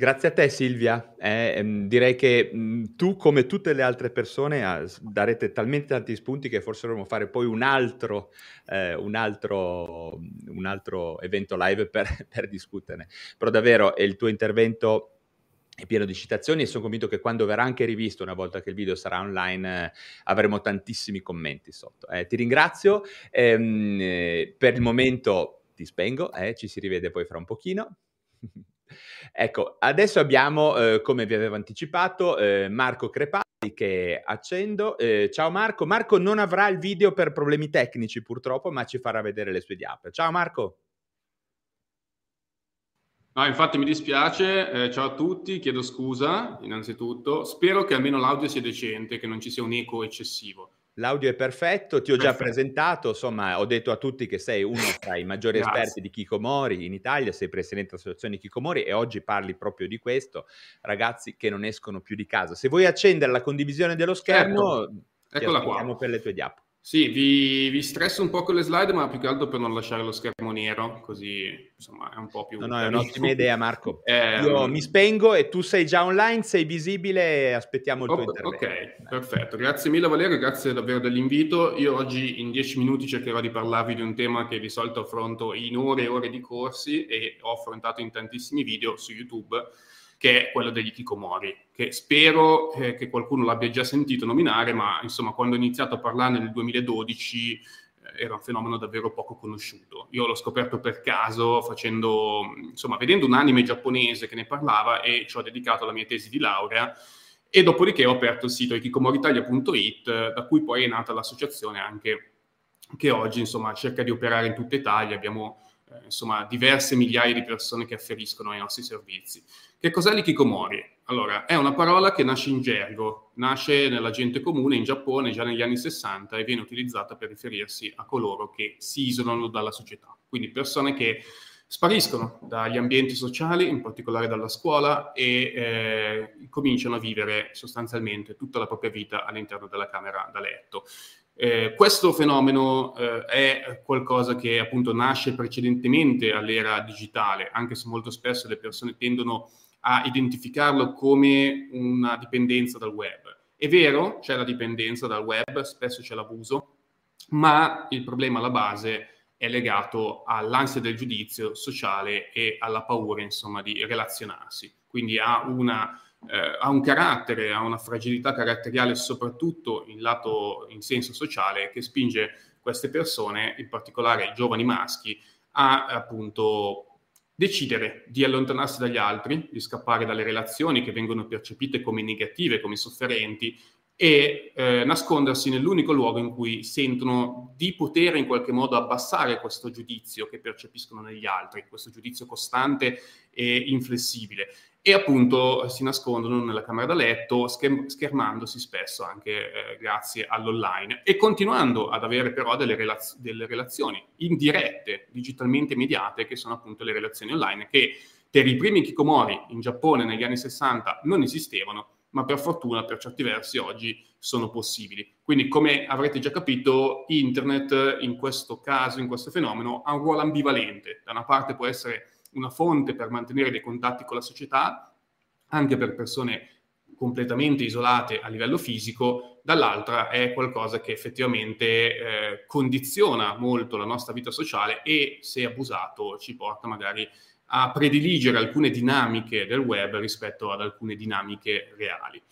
Grazie a te Silvia, eh, ehm, direi che mh, tu come tutte le altre persone ah, darete talmente tanti spunti che forse dovremmo fare poi un altro, eh, un altro, un altro evento live per, <laughs> per discuterne. Però davvero il tuo intervento è pieno di citazioni e sono convinto che quando verrà anche rivisto, una volta che il video sarà online, eh, avremo tantissimi commenti sotto. Eh, ti ringrazio, ehm, eh, per il momento ti spengo, eh, ci si rivede poi fra un pochino. <laughs> ecco, adesso abbiamo, eh, come vi avevo anticipato, eh, Marco Crepati che accendo. ciao Marco, Marco non avrà il video per problemi tecnici purtroppo, ma ci farà vedere le sue diape. Ciao Marco. No, infatti mi dispiace, eh, ciao a tutti, chiedo scusa innanzitutto, spero che almeno l'audio sia decente, che non ci sia un eco eccessivo. L'audio è perfetto, ti ho già presentato, insomma ho detto a tutti che sei uno tra i maggiori esperti di Kikomori in Italia, sei presidente dell'associazione Kikomori e oggi parli proprio di questo, ragazzi che non escono più di casa. Se vuoi accendere la condivisione dello schermo, certo. eccola qua. per le tue diapo. Sì, vi, vi, stresso un po' con le slide, ma più che altro per non lasciare lo schermo nero, così insomma è un po' più... No, no, è un'ottima idea Marco. Eh, Io mi spengo e tu sei già online, sei visibile, aspettiamo il tuo intervento. Ok, perfetto. Grazie mille Valerio, grazie davvero dell'invito. Io oggi in dieci minuti cercherò di parlarvi di un tema che di solito affronto in ore e ore di corsi e ho affrontato in tantissimi video su YouTube che è quello degli Kikomori, che spero eh, che qualcuno l'abbia già sentito nominare, ma insomma quando ho iniziato a parlarne nel 2012 eh, era un fenomeno davvero poco conosciuto. Io l'ho scoperto per caso facendo, insomma, vedendo un anime giapponese che ne parlava e ci ho dedicato la mia tesi di laurea e dopodiché ho aperto il sito ikikomoritalia.it da cui poi è nata l'associazione anche che oggi insomma cerca di operare in tutta Italia, abbiamo eh, insomma diverse migliaia di persone che afferiscono ai nostri servizi. Che cos'è l'ikikomori? Allora, è una parola che nasce in gergo, nasce nella gente comune in Giappone già negli anni 60 e viene utilizzata per riferirsi a coloro che si isolano dalla società, quindi persone che spariscono dagli ambienti sociali, in particolare dalla scuola, e eh, cominciano a vivere sostanzialmente tutta la propria vita all'interno della camera da letto. Eh, questo fenomeno eh, è qualcosa che appunto nasce precedentemente all'era digitale, anche se molto spesso le persone tendono a identificarlo come una dipendenza dal web. È vero, c'è la dipendenza dal web, spesso c'è l'abuso, ma il problema alla base è legato all'ansia del giudizio sociale e alla paura, insomma, di relazionarsi. Quindi ha, una, eh, ha un carattere, ha una fragilità caratteriale soprattutto in lato in senso sociale che spinge queste persone, in particolare i giovani maschi, a appunto decidere di allontanarsi dagli altri, di scappare dalle relazioni che vengono percepite come negative, come sofferenti, e eh, nascondersi nell'unico luogo in cui sentono di poter in qualche modo abbassare questo giudizio che percepiscono negli altri, questo giudizio costante e inflessibile e appunto si nascondono nella camera da letto scherm- schermandosi spesso anche eh, grazie all'online e continuando ad avere però delle, relaz- delle, relazioni indirette, digitalmente mediate, che sono appunto le relazioni online che per i primi Kikomori in Giappone negli anni 60 non esistevano, ma per fortuna per certi versi oggi sono possibili. Quindi come avrete già capito, internet in questo caso, in questo fenomeno, ha un ruolo ambivalente. Da una parte può essere una fonte per mantenere dei contatti con la società, anche per persone completamente isolate a livello fisico, dall'altra è qualcosa che effettivamente eh, condiziona molto la nostra vita sociale e se abusato ci porta magari a prediligere alcune dinamiche del web rispetto ad alcune dinamiche reali.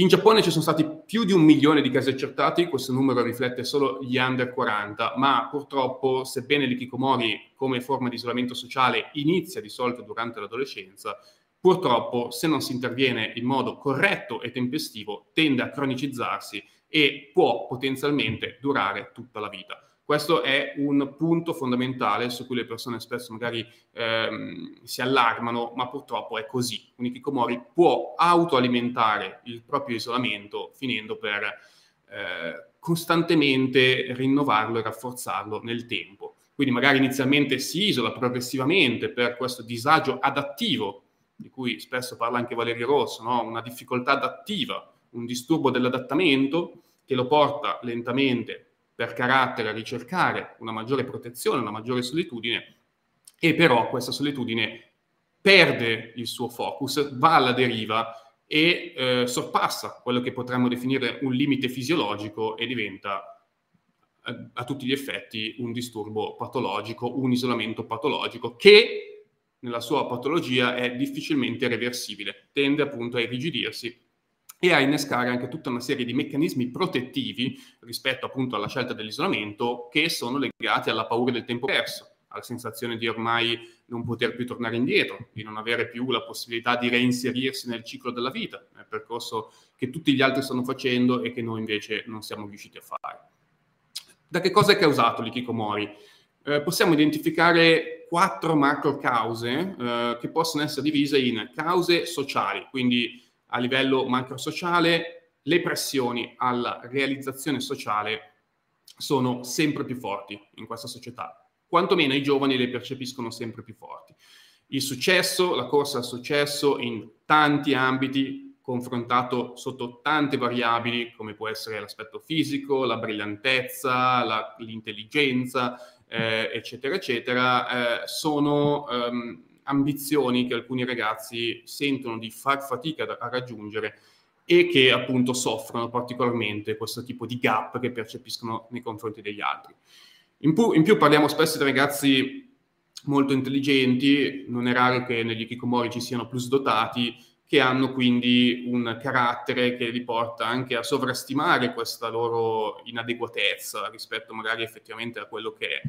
In Giappone ci sono stati più di un milione di casi accertati, questo numero riflette solo gli under 40, ma purtroppo, sebbene l'ikikomori come forma di isolamento sociale inizia di solito durante l'adolescenza, purtroppo se non si interviene in modo corretto e tempestivo tende a cronicizzarsi e può potenzialmente durare tutta la vita. Questo è un punto fondamentale su cui le persone spesso magari ehm, si allarmano, ma purtroppo è così. Un Ikikomori può autoalimentare il proprio isolamento finendo per eh, costantemente rinnovarlo e rafforzarlo nel tempo. Quindi magari inizialmente si isola progressivamente per questo disagio adattivo, di cui spesso parla anche Valerio Rosso, no? una difficoltà adattiva, un disturbo dell'adattamento che lo porta lentamente per carattere a ricercare una maggiore protezione, una maggiore solitudine, e però questa solitudine perde il suo focus, va alla deriva e eh, sorpassa quello che potremmo definire un limite fisiologico e diventa a, eh, a tutti gli effetti un disturbo patologico, un isolamento patologico che nella sua patologia è difficilmente reversibile, tende appunto a irrigidirsi e a innescare anche tutta una serie di meccanismi protettivi rispetto appunto alla scelta dell'isolamento che sono legati alla paura del tempo perso, alla sensazione di ormai non poter più tornare indietro, di non avere più la possibilità di reinserirsi nel ciclo della vita, nel percorso che tutti gli altri stanno facendo e che noi invece non siamo riusciti a fare. Da che cosa è causato l'ikikomori? Eh, possiamo identificare quattro macro cause eh, che possono essere divise in cause sociali, quindi a livello macrosociale le pressioni alla realizzazione sociale sono sempre più forti in questa società. Quantomeno i giovani le percepiscono sempre più forti. Il successo, la corsa al successo in tanti ambiti, confrontato sotto tante variabili, come può essere l'aspetto fisico, la brillantezza, la, l'intelligenza, eh, eccetera, eccetera, eh, sono ehm, ambizioni che alcuni ragazzi sentono di far fatica a, raggiungere e che appunto soffrono particolarmente questo tipo di gap che percepiscono nei confronti degli altri. In più, in più parliamo spesso di ragazzi molto intelligenti, non è raro che negli Kikomori ci siano plus dotati, che hanno quindi un carattere che li porta anche a sovrastimare questa loro inadeguatezza rispetto magari effettivamente a quello che è.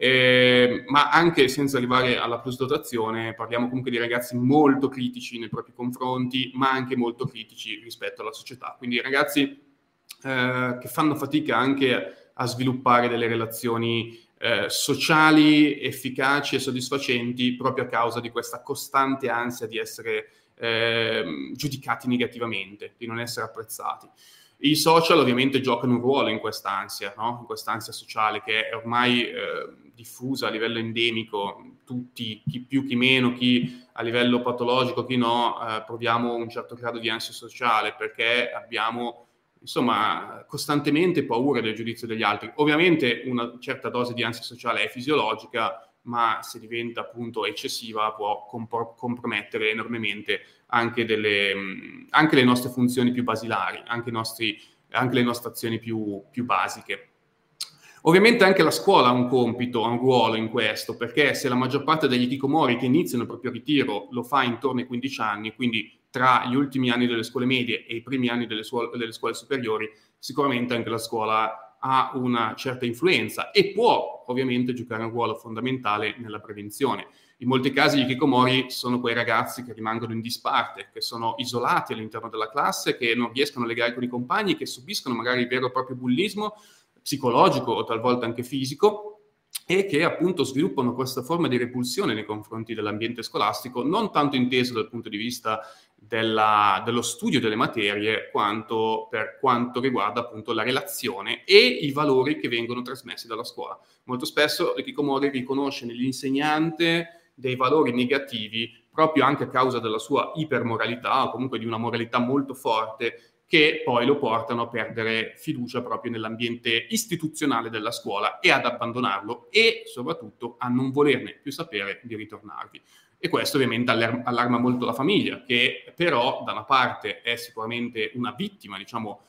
Eh, ma anche senza arrivare alla plus dotazione, parliamo comunque di ragazzi molto critici nei propri confronti, ma anche molto critici rispetto alla società. Quindi ragazzi eh, che fanno fatica anche a sviluppare delle relazioni eh, sociali efficaci e soddisfacenti proprio a causa di questa costante ansia di essere ehm, giudicati negativamente, di non essere apprezzati. I social ovviamente giocano un ruolo in quest'ansia, no? in quest'ansia sociale che è ormai eh, diffusa a livello endemico, tutti, chi più, chi meno, chi a livello patologico, chi no, eh, proviamo un certo grado di ansia sociale perché abbiamo insomma costantemente paura del giudizio degli altri. Ovviamente una certa dose di ansia sociale è fisiologica, ma se diventa appunto eccessiva può compor- compromettere enormemente anche, delle, anche, le nostre funzioni più basilari, anche, nostri, anche le nostre azioni più, più, basiche. Ovviamente anche la scuola ha un compito, ha un ruolo in questo, perché se la maggior parte degli kikomori che iniziano il proprio ritiro lo fa intorno ai 15 anni, quindi tra gli ultimi anni delle scuole medie e i primi anni delle, suole, delle scuole superiori, sicuramente anche la scuola ha una certa influenza e può ovviamente giocare un ruolo fondamentale nella prevenzione. In molti casi i kikomori sono quei ragazzi che rimangono in disparte, che sono isolati all'interno della classe, che non riescono a legare con i compagni, che subiscono magari il vero e proprio bullismo psicologico o talvolta anche fisico e che appunto sviluppano questa forma di repulsione nei confronti dell'ambiente scolastico, non tanto inteso dal punto di vista della, dello studio delle materie, quanto per quanto riguarda appunto la relazione e i valori che vengono trasmessi dalla scuola. Molto spesso Rikikomori riconosce nell'insegnante dei valori negativi proprio anche a causa della sua ipermoralità o comunque di una moralità molto forte che poi lo portano a perdere fiducia proprio nell'ambiente istituzionale della scuola e ad abbandonarlo e soprattutto a non volerne più sapere di ritornarvi. E questo ovviamente allarma molto la famiglia, che però da una parte è sicuramente una vittima, diciamo,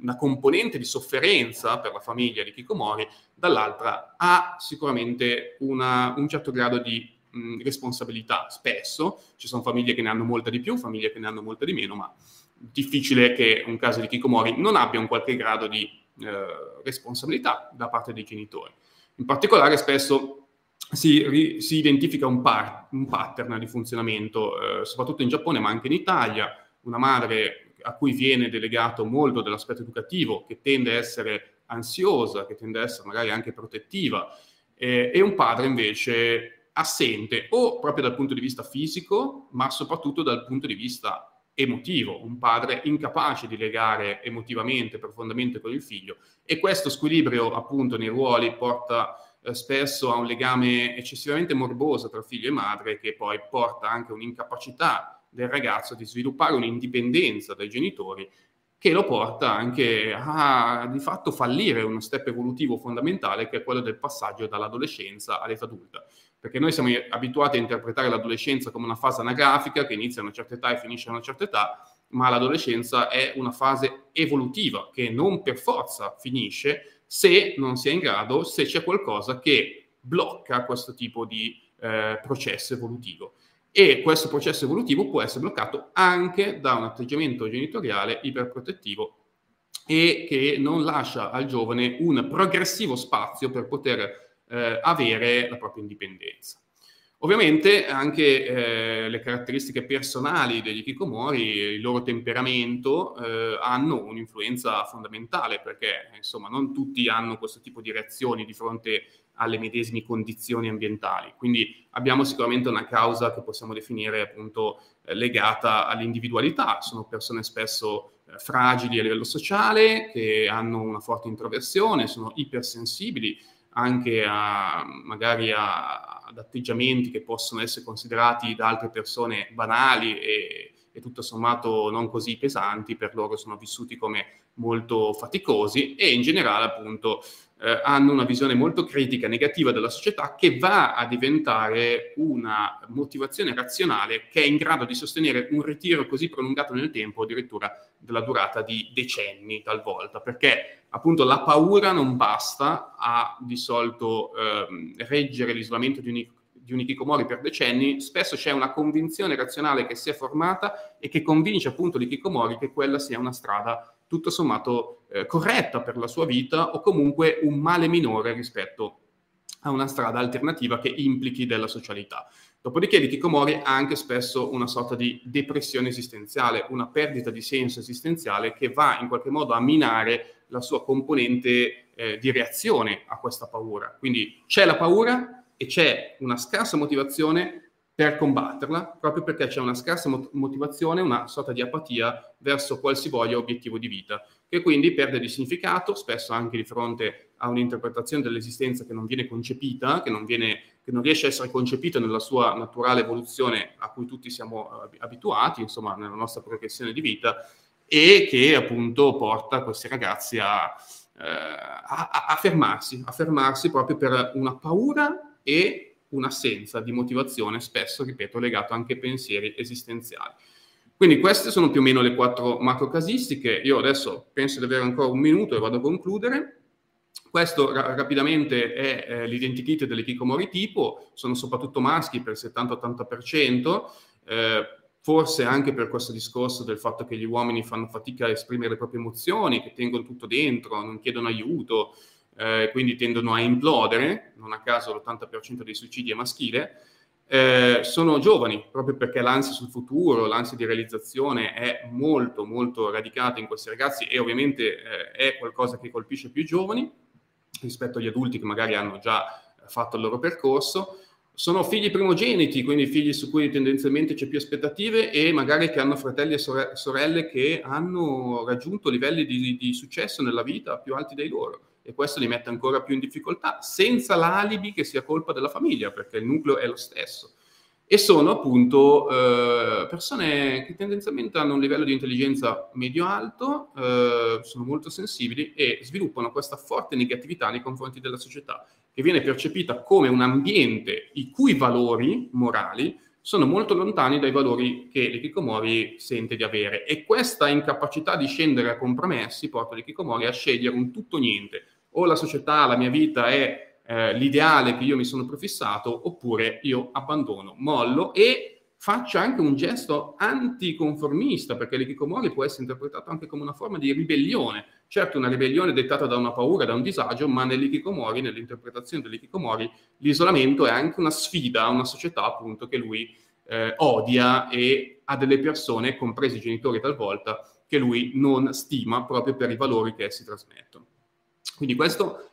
una componente di sofferenza per la famiglia di Kikomori, dall'altra ha sicuramente una, un certo grado di mh, responsabilità. Spesso ci sono famiglie che ne hanno molta di più, famiglie che ne hanno molta di meno, ma difficile che un caso di Kikomori non abbia un qualche grado di eh, responsabilità da parte dei genitori. In particolare spesso si, ri, si identifica un, par, un, pattern di funzionamento, eh, soprattutto in Giappone, ma anche in Italia. Una madre a cui viene delegato molto dell'aspetto educativo, che tende a essere ansiosa, che tende a essere magari anche protettiva, eh, e un padre invece assente, o proprio dal punto di vista fisico, ma soprattutto dal punto di vista emotivo, un padre incapace di legare emotivamente, profondamente con il figlio. E questo squilibrio appunto nei ruoli porta eh, spesso a un legame eccessivamente morboso tra figlio e madre che poi porta anche un'incapacità del ragazzo di sviluppare un'indipendenza dai genitori che lo porta anche a di fatto fallire uno step evolutivo fondamentale che è quello del passaggio dall'adolescenza all'età adulta. Perché noi siamo abituati a interpretare l'adolescenza come una fase anagrafica che inizia a una certa età e finisce a una certa età, ma l'adolescenza è una fase evolutiva che non per forza finisce, se non si è in grado, se c'è qualcosa che blocca questo tipo di eh, processo evolutivo. E questo processo evolutivo può essere bloccato anche da un atteggiamento genitoriale iperprotettivo e che non lascia al giovane un progressivo spazio per poter eh, avere la propria indipendenza. Ovviamente anche eh, le caratteristiche personali degli Kikomori, il loro temperamento eh, hanno un'influenza fondamentale perché insomma non tutti hanno questo tipo di reazioni di fronte alle medesime condizioni ambientali. Quindi abbiamo sicuramente una causa che possiamo definire appunto eh, legata all'individualità. Sono persone spesso fragili a livello sociale, che hanno una forte introversione, sono ipersensibili anche a, magari a, ad atteggiamenti che possono essere considerati da altre persone banali e, e tutto sommato non così pesanti, per loro sono vissuti come molto faticosi e in generale appunto eh, hanno una visione molto critica, negativa della società che va a diventare una motivazione razionale che è in grado di sostenere un ritiro così prolungato nel tempo, addirittura della durata di decenni talvolta, perché appunto la paura non basta a di solito eh, reggere l'isolamento di un di un Ikikomori per decenni, spesso c'è una convinzione razionale che si è formata e che convince appunto l'Ikikomori che quella sia una strada tutto sommato eh, corretta per la sua vita o comunque un male minore rispetto a una strada alternativa che implichi della socialità. Dopodiché l'Ikikomori ha anche spesso una sorta di depressione esistenziale, una perdita di senso esistenziale che va in qualche modo a minare la sua componente eh, di reazione a questa paura. Quindi c'è la paura, e c'è una scarsa motivazione per combatterla, proprio perché c'è una scarsa mot- motivazione, una sorta di apatia verso qualsivoglia obiettivo di vita, che quindi perde di significato, spesso anche di fronte a un'interpretazione dell'esistenza che non viene concepita, che non, viene, che non riesce a essere concepita nella sua naturale evoluzione a cui tutti siamo eh, abituati, insomma, nella nostra progressione di vita, e che appunto porta questi ragazzi a, eh, a, a fermarsi, a fermarsi proprio per una paura e un'assenza di motivazione, spesso, ripeto, legato anche ai pensieri esistenziali. Quindi queste sono più o meno le quattro macro casistiche. Io adesso penso di avere ancora un minuto e vado a concludere. Questo ra- rapidamente è eh, l'identikit dell'Ikikomori tipo, sono soprattutto maschi per il 70-80%, eh, forse anche per questo discorso del fatto che gli uomini fanno fatica a esprimere le proprie emozioni, che tengono tutto dentro, non chiedono aiuto, eh, quindi tendono a implodere, non a caso l'80% dei suicidi è maschile, eh, sono giovani, proprio perché l'ansia sul futuro, l'ansia di realizzazione è molto, molto radicata in questi ragazzi e ovviamente eh, è qualcosa che colpisce più i giovani rispetto agli adulti che magari hanno già fatto il loro percorso. Sono figli primogeniti, quindi figli su cui tendenzialmente c'è più aspettative e magari che hanno fratelli e sorelle che hanno raggiunto livelli di, di successo nella vita più alti dei loro e questo li mette ancora più in difficoltà, senza l'alibi che sia colpa della famiglia, perché il nucleo è lo stesso. E sono appunto eh, persone che tendenzialmente hanno un livello di intelligenza medio-alto, eh, sono molto sensibili e sviluppano questa forte negatività nei confronti della società, che viene percepita come un ambiente i cui valori morali sono molto lontani dai valori che l'Ikikomori sente di avere. E questa incapacità di scendere a compromessi porta l'Ikikomori a scegliere un tutto niente, o la società, la mia vita è eh, l'ideale che io mi sono prefissato, oppure io abbandono, mollo e faccio anche un gesto anticonformista, perché l'ikikomori può essere interpretato anche come una forma di ribellione. Certo, una ribellione dettata da una paura, da un disagio, ma nell'ikikomori, nell'interpretazione dell'ikikomori, l'isolamento è anche una sfida a una società appunto che lui eh, odia e ha delle persone, compresi i genitori talvolta, che lui non stima proprio per i valori che essi trasmettono. Quindi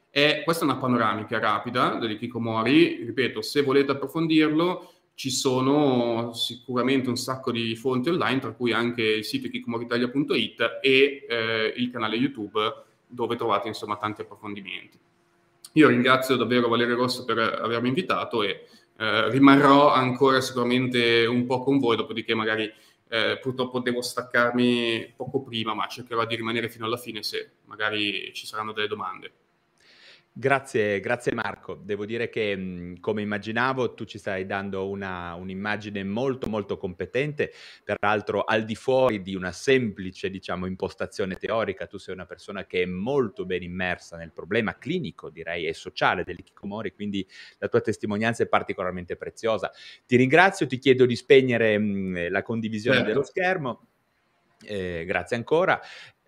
è, questa è una panoramica rapida dell'Ikikomori, ripeto, se volete approfondirlo ci sono sicuramente un sacco di fonti online, tra cui anche il sito ikikomoritalia.it e eh, il canale YouTube dove trovate insomma tanti approfondimenti. Io ringrazio davvero Valerio Rosso per avermi invitato e eh, rimarrò ancora sicuramente un po' con voi, dopodiché magari eh, purtroppo devo staccarmi poco prima, ma cercherò di rimanere fino alla fine se magari ci saranno delle domande. Grazie, grazie Marco. Devo dire che mh, come immaginavo tu ci stai dando una, un'immagine molto molto competente, peraltro al di fuori di una semplice diciamo, impostazione teorica, tu sei una persona che è molto ben immersa nel problema clinico direi e sociale dell'ikikomori, quindi la tua testimonianza è particolarmente preziosa. Ti ringrazio, ti chiedo di spegnere mh, la condivisione certo. dello schermo. Eh, grazie ancora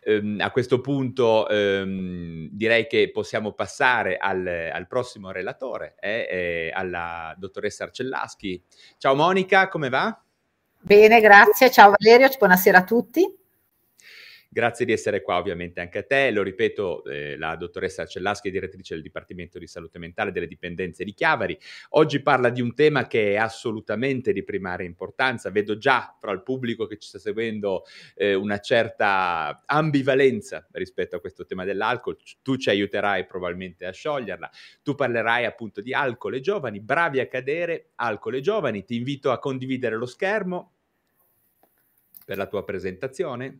ehm, a questo punto ehm, direi che possiamo passare al, al prossimo relatore, eh, eh, alla dottoressa Arcellaschi. Ciao Monica, come va? Bene, grazie. Ciao Valerio, buonasera a tutti. Grazie di essere qua ovviamente anche a te. Lo ripeto, eh, la dottoressa Cellaschi è direttrice del Dipartimento di Salute Mentale delle Dipendenze di Chiavari. Oggi parla di un tema che è assolutamente di primaria importanza. Vedo già fra il pubblico che ci sta seguendo eh, una certa ambivalenza rispetto a questo tema dell'alcol. Tu ci aiuterai probabilmente a scioglierla. Tu parlerai appunto di alcol e giovani, bravi a cadere, alcol e giovani. Ti invito a condividere lo schermo per la tua presentazione.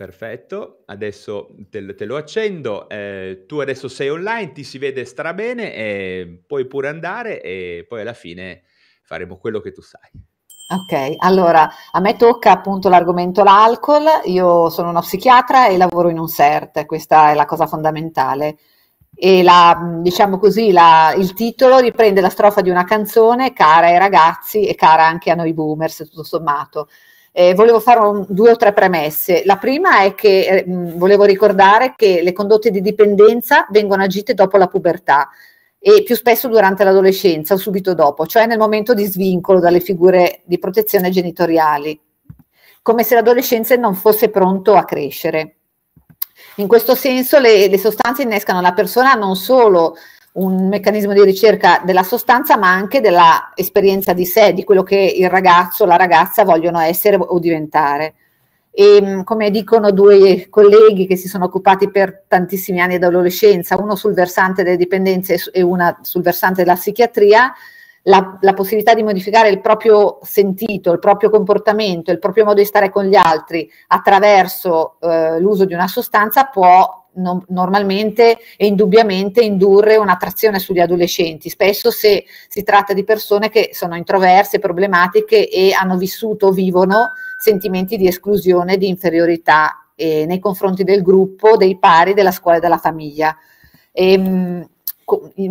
Perfetto, adesso te, te lo accendo. Eh, tu adesso sei online, ti si vede strabene, e puoi pure andare e poi alla fine faremo quello che tu sai. Ok, allora a me tocca appunto l'argomento l'alcol, io sono una psichiatra e lavoro in un CERT, questa è la cosa fondamentale. E la, diciamo così, la, il titolo riprende la strofa di una canzone cara ai ragazzi e cara anche a noi boomers, tutto sommato. Eh, volevo fare un, due o tre premesse. La prima è che eh, volevo ricordare che le condotte di dipendenza vengono agite dopo la pubertà e più spesso durante l'adolescenza o subito dopo, cioè nel momento di svincolo dalle figure di protezione genitoriali, come se l'adolescenza non fosse pronto a crescere. In questo senso le, le sostanze innescano la persona non solo un meccanismo di ricerca della sostanza, ma anche dell'esperienza di sé, di quello che il ragazzo o la ragazza vogliono essere o diventare. E mm, come dicono due colleghi che si sono occupati per tantissimi anni dell'adolescenza, uno sul versante delle dipendenze e una sul versante della psichiatria, la, la, possibilità di modificare il proprio sentito, il proprio comportamento, il proprio modo di stare con gli altri attraverso eh, l'uso di una sostanza può no, normalmente e indubbiamente indurre un'attrazione sugli adolescenti, spesso se si tratta di persone che sono introverse, problematiche e hanno vissuto o vivono sentimenti di esclusione, di inferiorità eh, nei confronti del gruppo, dei pari, della scuola e della famiglia. E, ehm,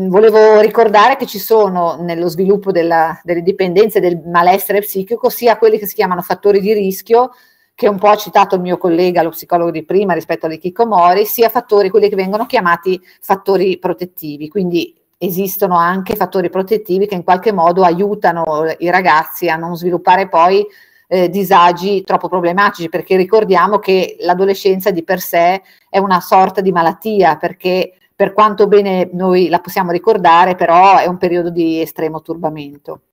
volevo ricordare che ci sono nello sviluppo della, delle dipendenze del malessere psichico sia quelli che si chiamano fattori di rischio che un po' ha citato il mio collega, lo psicologo di prima, rispetto alle Kikomori, sia fattori, quelli che vengono chiamati fattori protettivi. Quindi esistono anche fattori protettivi che in qualche modo aiutano i ragazzi a non sviluppare poi eh, disagi troppo problematici, perché ricordiamo che l'adolescenza di per sé è una sorta di malattia, perché per quanto bene noi la possiamo ricordare, però è un periodo di estremo turbamento.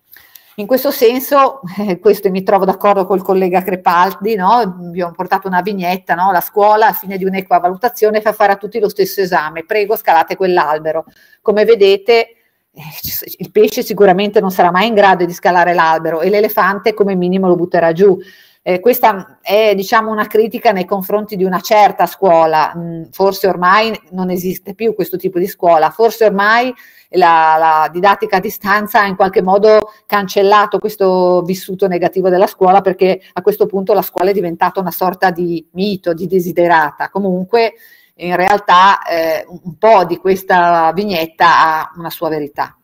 In questo senso, eh, questo mi trovo d'accordo col collega Crepaldi, no? abbiamo portato una vignetta, no? la scuola a fine di un'equa valutazione fa fare a tutti lo stesso esame, prego scalate quell'albero. Come vedete eh, il pesce sicuramente non sarà mai in grado di scalare l'albero e l'elefante come minimo lo butterà giù. Eh, questa è diciamo una critica nei confronti di una certa scuola, mm, forse ormai non esiste più questo tipo di scuola, forse ormai la, la, didattica a distanza ha in qualche modo cancellato questo vissuto negativo della scuola perché a questo punto la scuola è diventata una sorta di mito, di desiderata. Comunque in realtà eh, un po' di questa vignetta ha una sua verità.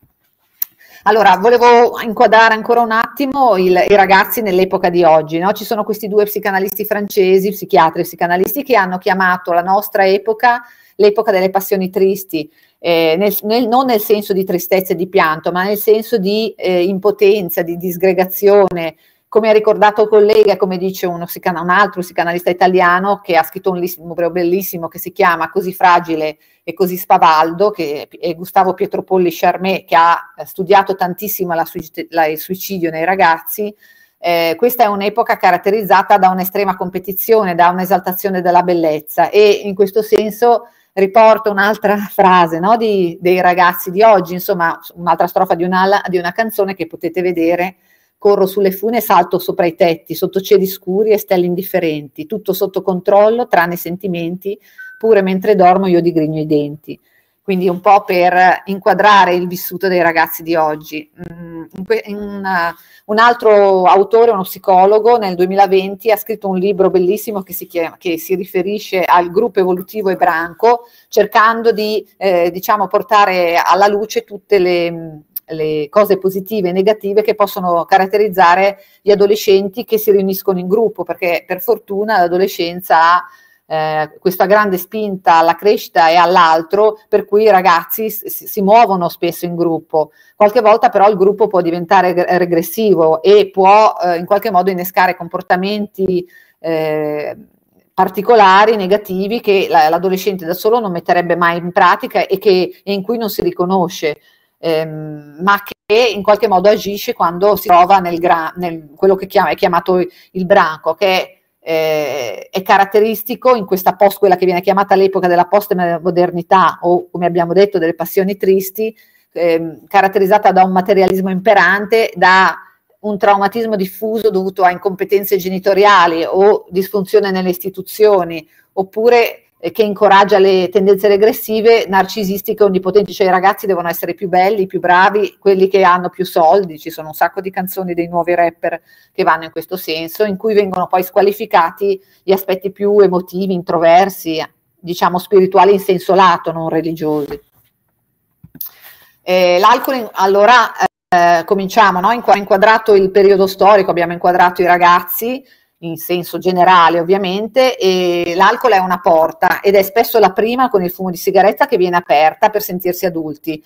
Allora, volevo inquadrare ancora un attimo il, i ragazzi nell'epoca di oggi. No? Ci sono questi due psicanalisti francesi, psichiatri e psicanalisti, che hanno chiamato la nostra epoca l'epoca delle passioni tristi, eh, nel, nel, non nel senso di tristezza e di pianto, ma nel senso di eh, impotenza, di disgregazione. Come ha ricordato il collega, come dice uno, un altro psicanalista italiano che ha scritto un libro bellissimo che si chiama Così fragile e così spavaldo, che è Gustavo Pietropolli Charmé, che ha studiato tantissimo la, la, il suicidio nei ragazzi. Eh, questa è un'epoca caratterizzata da un'estrema competizione, da un'esaltazione della bellezza e in questo senso riporto un'altra <laughs> frase no, di, dei ragazzi di oggi, insomma un'altra strofa di una, di una canzone che potete vedere corro sulle fune e salto sopra i tetti, sotto cieli scuri e stelle indifferenti, tutto sotto controllo, tranne sentimenti, pure mentre dormo io digrigno i denti. Quindi un po' per inquadrare il vissuto dei ragazzi di oggi. Mm, un, altro autore, uno psicologo, nel 2020 ha scritto un libro bellissimo che si, chiama, che si riferisce al gruppo evolutivo e branco, cercando di eh, diciamo, portare alla luce tutte le le cose positive e negative che possono caratterizzare gli adolescenti che si riuniscono in gruppo, perché per fortuna l'adolescenza ha eh, questa grande spinta alla crescita e all'altro, per cui i ragazzi si, si, muovono spesso in gruppo. Qualche volta però il gruppo può diventare regressivo e può eh, in qualche modo innescare comportamenti eh, particolari, negativi, che l'adolescente da solo non metterebbe mai in pratica e, che, e in cui non si riconosce ehm, ma che in qualche modo agisce quando si trova nel, gra- nel quello che chiama, è chiamato il branco, che eh, è caratteristico in questa post, quella che viene chiamata l'epoca della postmodernità o come abbiamo detto delle passioni tristi, eh, caratterizzata da un materialismo imperante, da un traumatismo diffuso dovuto a incompetenze genitoriali o disfunzione nelle istituzioni, oppure che incoraggia le tendenze regressive, narcisistiche, onnipotenti, cioè i ragazzi devono essere più belli, più bravi, quelli che hanno più soldi, ci sono un sacco di canzoni dei nuovi rapper che vanno in questo senso, in cui vengono poi squalificati gli aspetti più emotivi, introversi, diciamo spirituali in senso lato, non religiosi. Eh, l'alcol, allora, eh, cominciamo, no? inquadrato il periodo storico, abbiamo inquadrato i ragazzi, in senso generale ovviamente, e l'alcol è una porta ed è spesso la prima con il fumo di sigaretta che viene aperta per sentirsi adulti.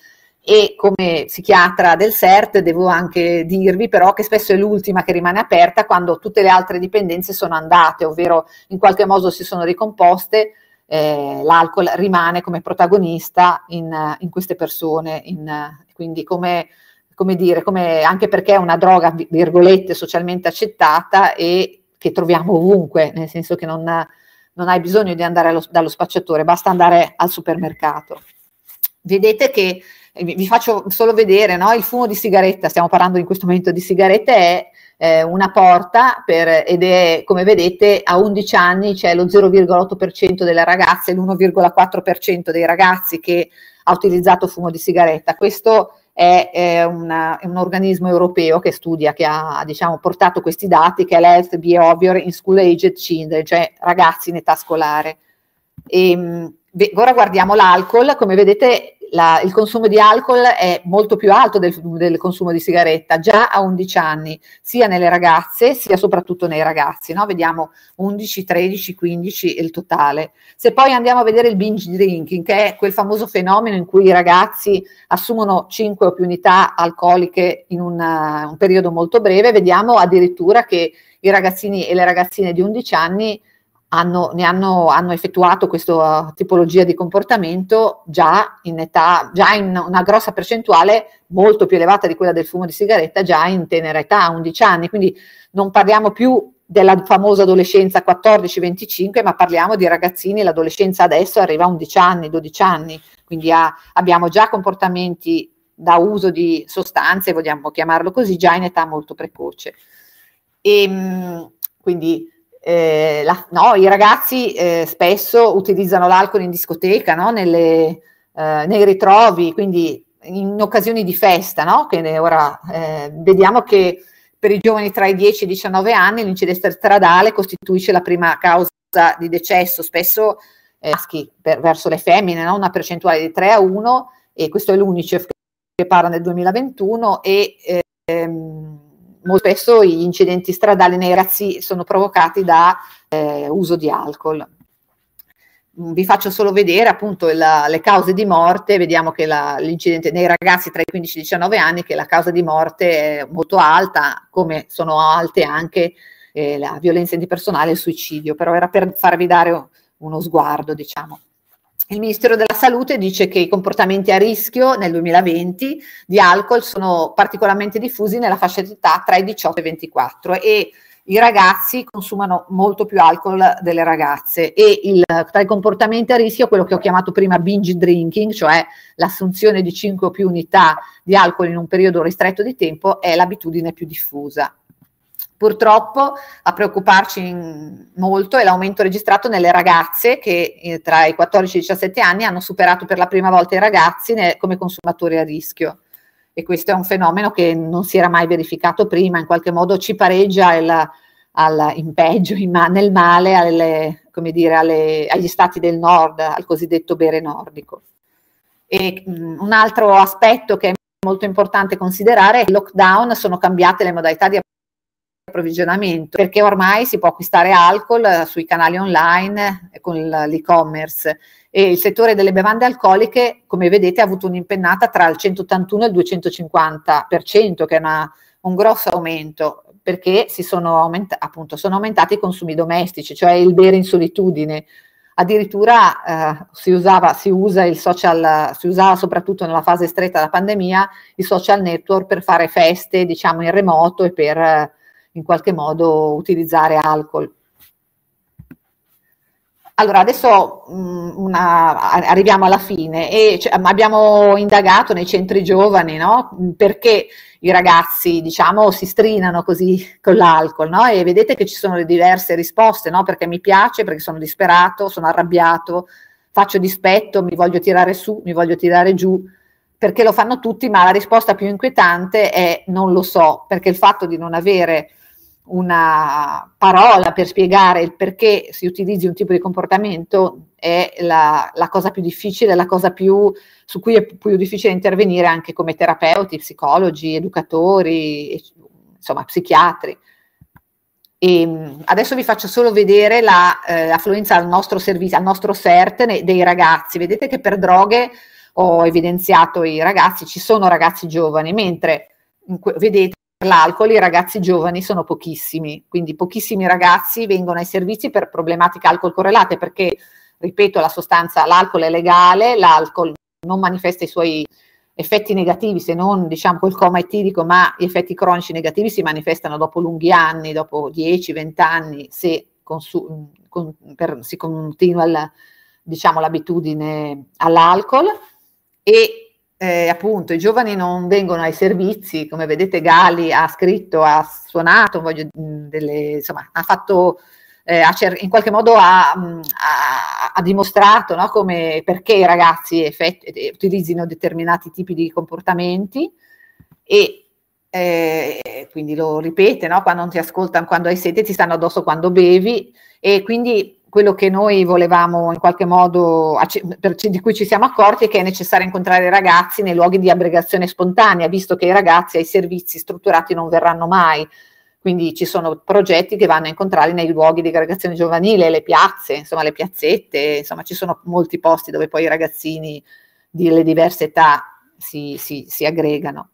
E come psichiatra del CERT devo anche dirvi però che spesso è l'ultima che rimane aperta quando tutte le altre dipendenze sono andate, ovvero in qualche modo si sono ricomposte, eh, l'alcol rimane come protagonista in, in queste persone, in, quindi come, come dire, come, anche perché è una droga, virgolette, socialmente accettata e che troviamo ovunque, nel senso che non, non hai bisogno di andare allo, dallo spacciatore, basta andare al supermercato. Vedete che, vi faccio solo vedere, no? il fumo di sigaretta, stiamo parlando in questo momento di sigarette, è eh, una porta per, ed è, come vedete, a 11 anni c'è lo 0,8% delle ragazze e l'1,4% dei ragazzi che ha utilizzato fumo di sigaretta. Questo è, è, una, è, un organismo europeo che studia, che ha diciamo, portato questi dati, che è l'Health Behavior in School Aged Children, cioè ragazzi in età scolare. E, ehm, ora guardiamo l'alcol, come vedete la, il consumo di alcol è molto più alto del, del, consumo di sigaretta già a 11 anni, sia nelle ragazze sia soprattutto nei ragazzi. No? Vediamo 11, 13, 15 il totale. Se poi andiamo a vedere il binge drinking, che è quel famoso fenomeno in cui i ragazzi assumono 5 o più unità alcoliche in una, un periodo molto breve, vediamo addirittura che i ragazzini e le ragazzine di 11 anni hanno, hanno, hanno effettuato questa tipologia di comportamento già in età, già in una grossa percentuale molto più elevata di quella del fumo di sigaretta già in tenera età, 11 anni, quindi non parliamo più della famosa adolescenza 14-25, ma parliamo di ragazzini, l'adolescenza adesso arriva a 11 anni, 12 anni, quindi ha, abbiamo già comportamenti da uso di sostanze, vogliamo chiamarlo così, già in età molto precoce. E, ehm, quindi eh, la, no, i ragazzi eh, spesso utilizzano l'alcol in discoteca, no? Nelle, eh, nei ritrovi, quindi in occasioni di festa, no? che ora eh, vediamo che per i giovani tra i 10 e i 19 anni l'incidente stradale costituisce la prima causa di decesso, spesso eh, maschi per, verso le femmine, no? una percentuale di 3 a 1 e questo è l'UNICEF che parla nel 2021 e ehm, molto spesso gli incidenti stradali nei ragazzi sono provocati da eh, uso di alcol. Mm, vi faccio solo vedere appunto la, le cause di morte, vediamo che la, l'incidente nei ragazzi tra i 15 e i 19 anni, che la causa di morte è molto alta, come sono alte anche eh, la violenza interpersonale e il suicidio, però era per farvi dare uno sguardo, diciamo. Il Ministero della Salute dice che i comportamenti a rischio nel 2020 di alcol sono particolarmente diffusi nella fascia di età tra i 18 e i 24 e i ragazzi consumano molto più alcol delle ragazze e il, tra i comportamenti a rischio quello che ho chiamato prima binge drinking, cioè l'assunzione di 5 o più unità di alcol in un periodo ristretto di tempo, è l'abitudine più diffusa. Purtroppo a preoccuparci molto è l'aumento registrato nelle ragazze che eh, tra i 14 e i 17 anni hanno superato per la prima volta i ragazzi come consumatori a rischio. E questo è un fenomeno che non si era mai verificato prima, in qualche modo ci pareggia il, al, in peggio, in nel male alle, dire, alle, agli stati del nord, al cosiddetto bere nordico. E mh, un altro aspetto che è molto importante considerare è che il lockdown sono cambiate le modalità di approvvigionamento perché ormai si può acquistare alcol eh, sui canali online con l'e-commerce. E il settore delle bevande alcoliche come vedete ha avuto un'impennata tra il 181 e il 250% che è una, un grosso aumento perché si sono, aumenta- appunto, sono aumentati i consumi domestici cioè il bere in solitudine. Addirittura eh, si, usava, si usa il social, si usava soprattutto nella fase stretta della pandemia i social network per fare feste diciamo in remoto e per in qualche modo utilizzare alcol. Allora, adesso mm, una, arriviamo alla fine e cioè, abbiamo indagato nei centri giovani no? perché i ragazzi diciamo, si strinano così con l'alcol no? e vedete che ci sono le diverse risposte, no? perché mi piace, perché sono disperato, sono arrabbiato, faccio dispetto, mi voglio tirare su, mi voglio tirare giù, perché lo fanno tutti, ma la risposta più inquietante è non lo so, perché il fatto di non avere una parola per spiegare il perché si utilizzi un tipo di comportamento è la, la, cosa più difficile, la cosa più, su cui è più difficile intervenire anche come terapeuti, psicologi, educatori, insomma psichiatri. E adesso vi faccio solo vedere l'affluenza la, eh, al nostro servizio, al nostro CERT dei ragazzi. Vedete che per droghe ho evidenziato i ragazzi, ci sono ragazzi giovani, mentre vedete l'alcol i ragazzi giovani sono pochissimi, quindi pochissimi ragazzi vengono ai servizi per problematiche alcol correlate perché, ripeto, la sostanza, l'alcol è legale, l'alcol non manifesta i suoi effetti negativi se non diciamo col coma etilico, ma gli effetti cronici negativi si manifestano dopo lunghi anni, dopo 10-20 anni, se consu- con, per, si continua il, diciamo, l'abitudine all'alcol. E eh, appunto i giovani non vengono ai servizi, come vedete Gali ha scritto, ha suonato, voglio, delle, insomma, ha fatto, eh, ha cer- in qualche modo ha, ha, ha dimostrato no, come, perché i ragazzi effett- eh, utilizzino determinati tipi di comportamenti e eh, quindi lo ripete, no? quando non ti ascoltano, quando hai sete, ti stanno addosso quando bevi e quindi quello che noi volevamo in qualche modo, di cui ci siamo accorti, è che è necessario incontrare i ragazzi nei luoghi di aggregazione spontanea, visto che i ragazzi ai servizi strutturati non verranno mai. Quindi ci sono progetti che vanno a incontrarli nei luoghi di aggregazione giovanile, le piazze, insomma le piazzette, insomma ci sono molti posti dove poi i ragazzini delle diverse età si, si, si aggregano.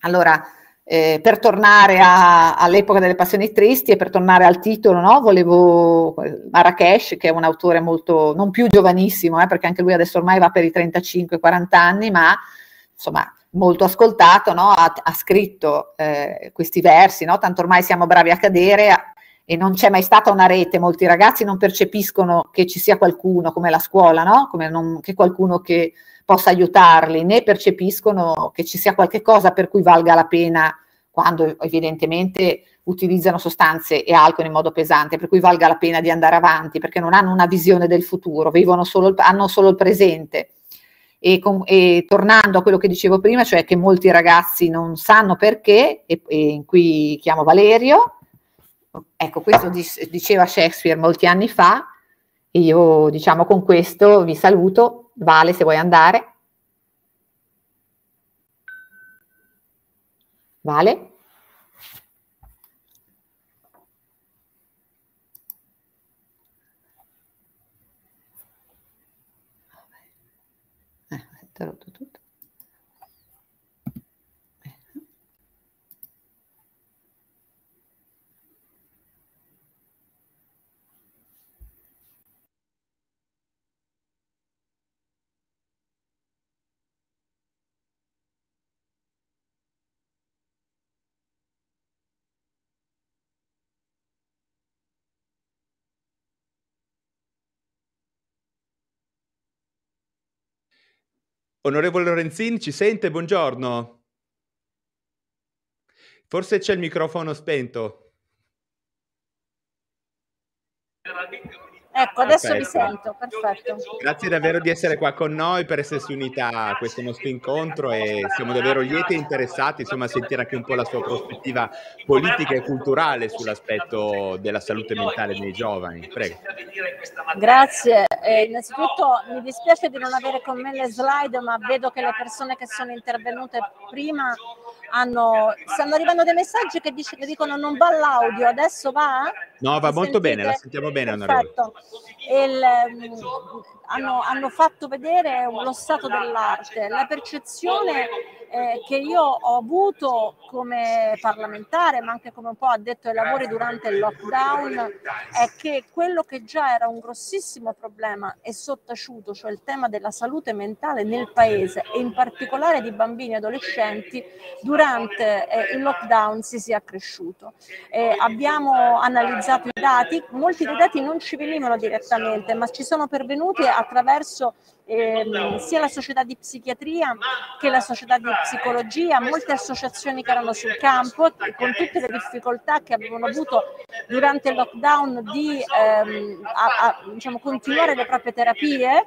Allora, eh, per tornare a, all'epoca delle passioni tristi e per tornare al titolo, no? volevo Marrakesh, che è un autore molto, non più giovanissimo, eh, perché anche lui adesso ormai va per i 35-40 anni, ma insomma molto ascoltato, no? ha, ha, scritto eh, questi versi, no? tanto ormai siamo bravi a cadere e non c'è mai stata una rete, molti ragazzi non percepiscono che ci sia qualcuno come la scuola, come non, che qualcuno che possa aiutarli, né percepiscono che ci sia qualche cosa per cui valga la pena quando evidentemente utilizzano sostanze e alcol in modo pesante, per cui valga la pena di andare avanti, perché non hanno una visione del futuro, solo, hanno solo il presente. E, con, e, tornando a quello che dicevo prima, cioè che molti ragazzi non sanno perché, e, e qui chiamo Valerio, ecco questo diceva Shakespeare molti anni fa, e io diciamo con questo vi saluto Vale, se vuoi andare. Vale? Eh, Onorevole Lorenzin, ci sente? Buongiorno. Forse c'è il microfono spento. Ecco, adesso perfetto. vi sento, perfetto. Grazie davvero di essere qua con noi, per essersi unita a questo nostro incontro e siamo davvero lieti e interessati insomma, a sentire anche un po' la sua prospettiva politica e culturale sull'aspetto della salute mentale dei giovani. Prego. Grazie. Eh, innanzitutto mi dispiace di non avere con me le slide, ma vedo che le persone che sono intervenute prima hanno, stanno arrivando dei messaggi che, dice, che dicono non va l'audio, adesso va? No, va molto sentite? bene, la sentiamo bene. Perfetto. Il, hanno, hanno, fatto vedere lo stato dell'arte, la percezione eh, che io ho avuto come parlamentare, ma anche come un po' addetto ai lavori durante il lockdown, è che quello che già era un grossissimo problema è sottaciuto, cioè il tema della salute mentale nel paese e in particolare di bambini e adolescenti, durante eh, il lockdown si sia accresciuto. Eh, abbiamo analizzato i dati, molti dei dati non ci venivano direttamente, ma ci sono pervenuti attraverso ehm, sia la società di psichiatria che la società di psicologia, molte associazioni che erano sul campo con tutte le difficoltà che avevano avuto durante il lockdown di ehm, a, a, diciamo, continuare le proprie terapie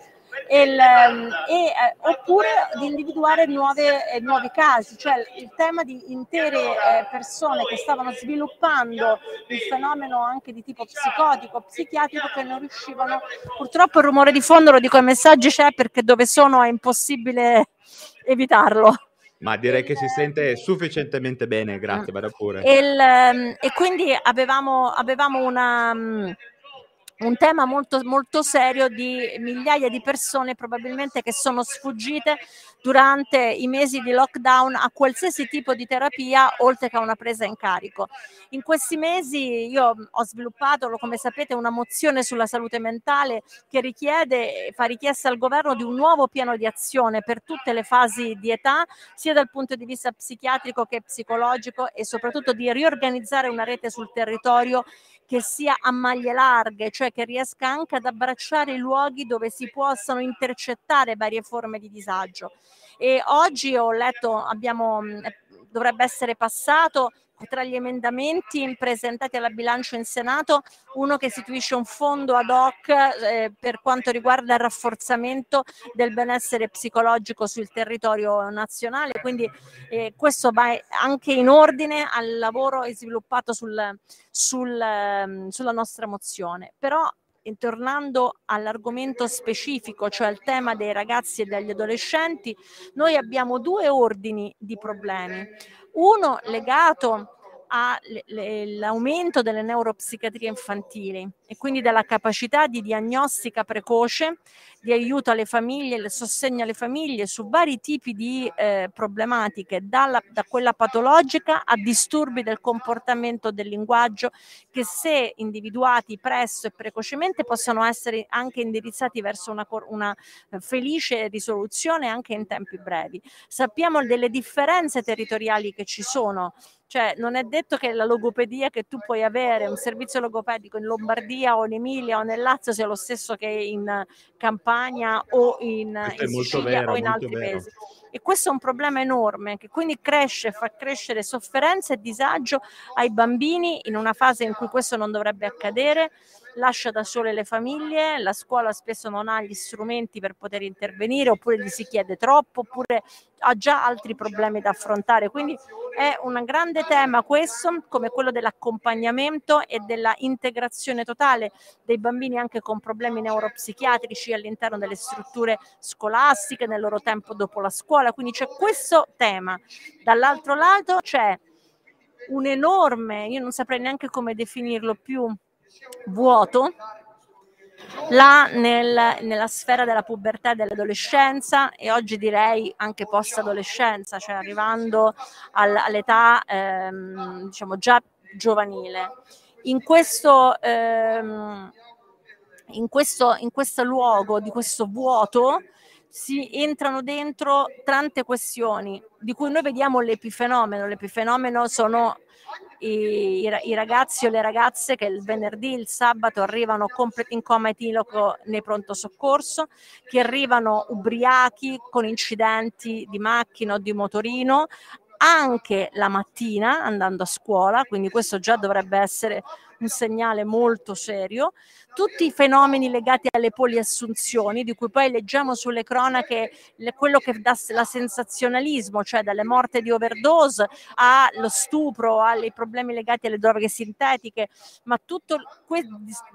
il, ehm, e, eh, oppure di individuare nuove, eh, nuovi casi, cioè il tema di intere eh, persone che stavano sviluppando il fenomeno anche di tipo psicotico, psichiatrico che non riuscivano, purtroppo il rumore di fondo lo dico ai messaggi c'è perché dove sono è impossibile evitarlo. Ma direi che si sente sufficientemente bene, grazie, vada pure. E, il, ehm, e quindi avevamo, avevamo una mm, un tema molto, molto serio di migliaia di persone probabilmente che sono sfuggite durante i mesi di lockdown a qualsiasi tipo di terapia oltre che a una presa in carico. In questi mesi io ho sviluppato, come sapete, una mozione sulla salute mentale che richiede, fa richiesta al governo di un nuovo piano di azione per tutte le fasi di età, sia dal punto di vista psichiatrico che psicologico e soprattutto di riorganizzare una rete sul territorio che sia a maglie larghe, cioè che riesca anche ad abbracciare i luoghi dove si possano intercettare varie forme di disagio. E oggi ho letto, abbiamo, dovrebbe essere passato tra gli emendamenti presentati alla bilancio in Senato uno che istituisce un fondo ad hoc eh, per quanto riguarda il rafforzamento del benessere psicologico sul territorio nazionale, quindi eh, questo va anche in ordine al lavoro sviluppato sul, sul, ehm, sulla nostra mozione. Però tornando all'argomento specifico, cioè al tema dei ragazzi e degli adolescenti, noi abbiamo due ordini di problemi. Uno legato all'aumento delle neuropsichiatrie infantili e quindi della capacità di diagnostica precoce, di aiuto alle famiglie, il sostegno alle famiglie su vari tipi di eh, problematiche, dalla, da quella patologica a disturbi del comportamento del linguaggio che se individuati presto e precocemente possono essere anche indirizzati verso una, una felice risoluzione anche in tempi brevi. Sappiamo delle differenze territoriali che ci sono cioè non è detto che la logopedia che tu puoi avere, un servizio logopedico in Lombardia o in Emilia o nel Lazio sia lo stesso che in Campania o in, in Sicilia vero, o in altri vero. paesi. E questo è un problema enorme che quindi cresce, fa crescere sofferenza e disagio ai bambini in una fase in cui questo non dovrebbe accadere lascia da sole le famiglie, la scuola spesso non ha gli strumenti per poter intervenire oppure gli si chiede troppo oppure ha già altri problemi da affrontare. Quindi è un grande tema questo, come quello dell'accompagnamento e della integrazione totale dei bambini anche con problemi neuropsichiatrici all'interno delle strutture scolastiche, nel loro tempo dopo la scuola. Quindi c'è questo tema. Dall'altro lato c'è un enorme, io non saprei neanche come definirlo più, vuoto là nel, nella sfera della pubertà e dell'adolescenza e oggi direi anche post-adolescenza, cioè arrivando al, all'età ehm, diciamo già giovanile. In questo, ehm, in, questo, in questo luogo di questo vuoto si entrano dentro tante questioni di cui noi vediamo l'epifenomeno. L'epifenomeno sono i, i, ragazzi o le ragazze che il venerdì, il sabato arrivano in coma etilico nei pronto soccorso, che arrivano ubriachi con incidenti di macchina o di motorino, anche la mattina andando a scuola, quindi questo già dovrebbe essere un segnale molto serio, tutti i fenomeni legati alle poliassunzioni, di cui poi leggiamo sulle cronache quello che dà la sensazionalismo, cioè dalle morte di overdose allo stupro, ai problemi legati alle droghe sintetiche, ma tutto que-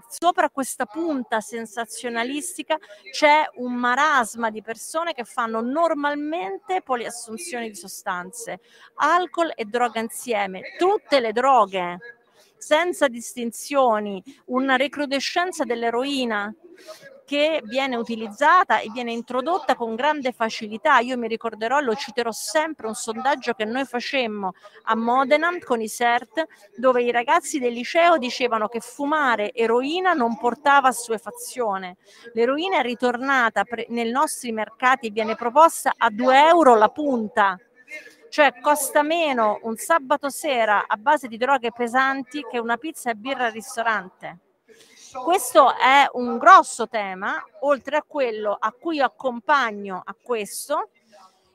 sopra questa punta sensazionalistica c'è un marasma di persone che fanno normalmente poliassunzioni di sostanze, alcol e droga insieme, tutte le droghe senza distinzioni, una recrudescenza dell'eroina che viene utilizzata e viene introdotta con grande facilità. Io mi ricorderò, lo citerò sempre, un sondaggio che noi facemmo a Modena con i CERT, dove i ragazzi del liceo dicevano che fumare eroina non portava assuefazione. L'eroina è ritornata pre- nei nostri mercati, viene proposta a 2 euro la punta cioè costa meno un sabato sera a base di droghe pesanti che una pizza e birra al ristorante. Questo è un grosso tema, oltre a quello a cui accompagno a questo,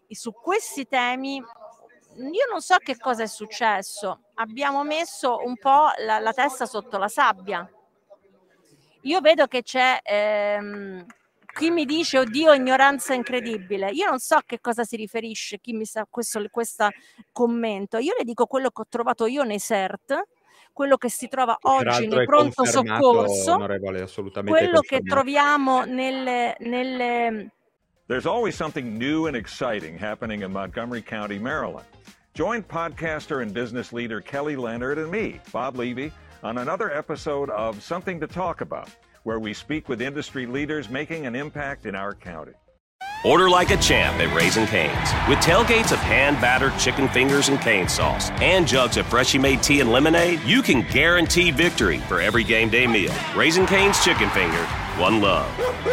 e su questi temi io non so che cosa è successo, abbiamo messo un po' la, la testa sotto la sabbia. Io vedo che c'è... Ehm, chi mi dice oddio ignoranza incredibile io non so a che cosa si riferisce chi mi sa questo, questo commento. Io le dico quello che ho trovato io nei CERT quello che si trova oggi nel pronto soccorso quello che troviamo nelle, nelle There's always something new and exciting happening in Montgomery County, Maryland. Join podcaster and business leader Kelly Leonard and me, Bob Levy, on another episode of Something to Talk About where we speak with industry leaders making an impact in our county. Order like a champ at Raising Cane's. With tailgates of hand battered chicken fingers and cane sauce and jugs of freshly made tea and lemonade, you can guarantee victory for every game day meal. Raising Cane's Chicken Finger, one love.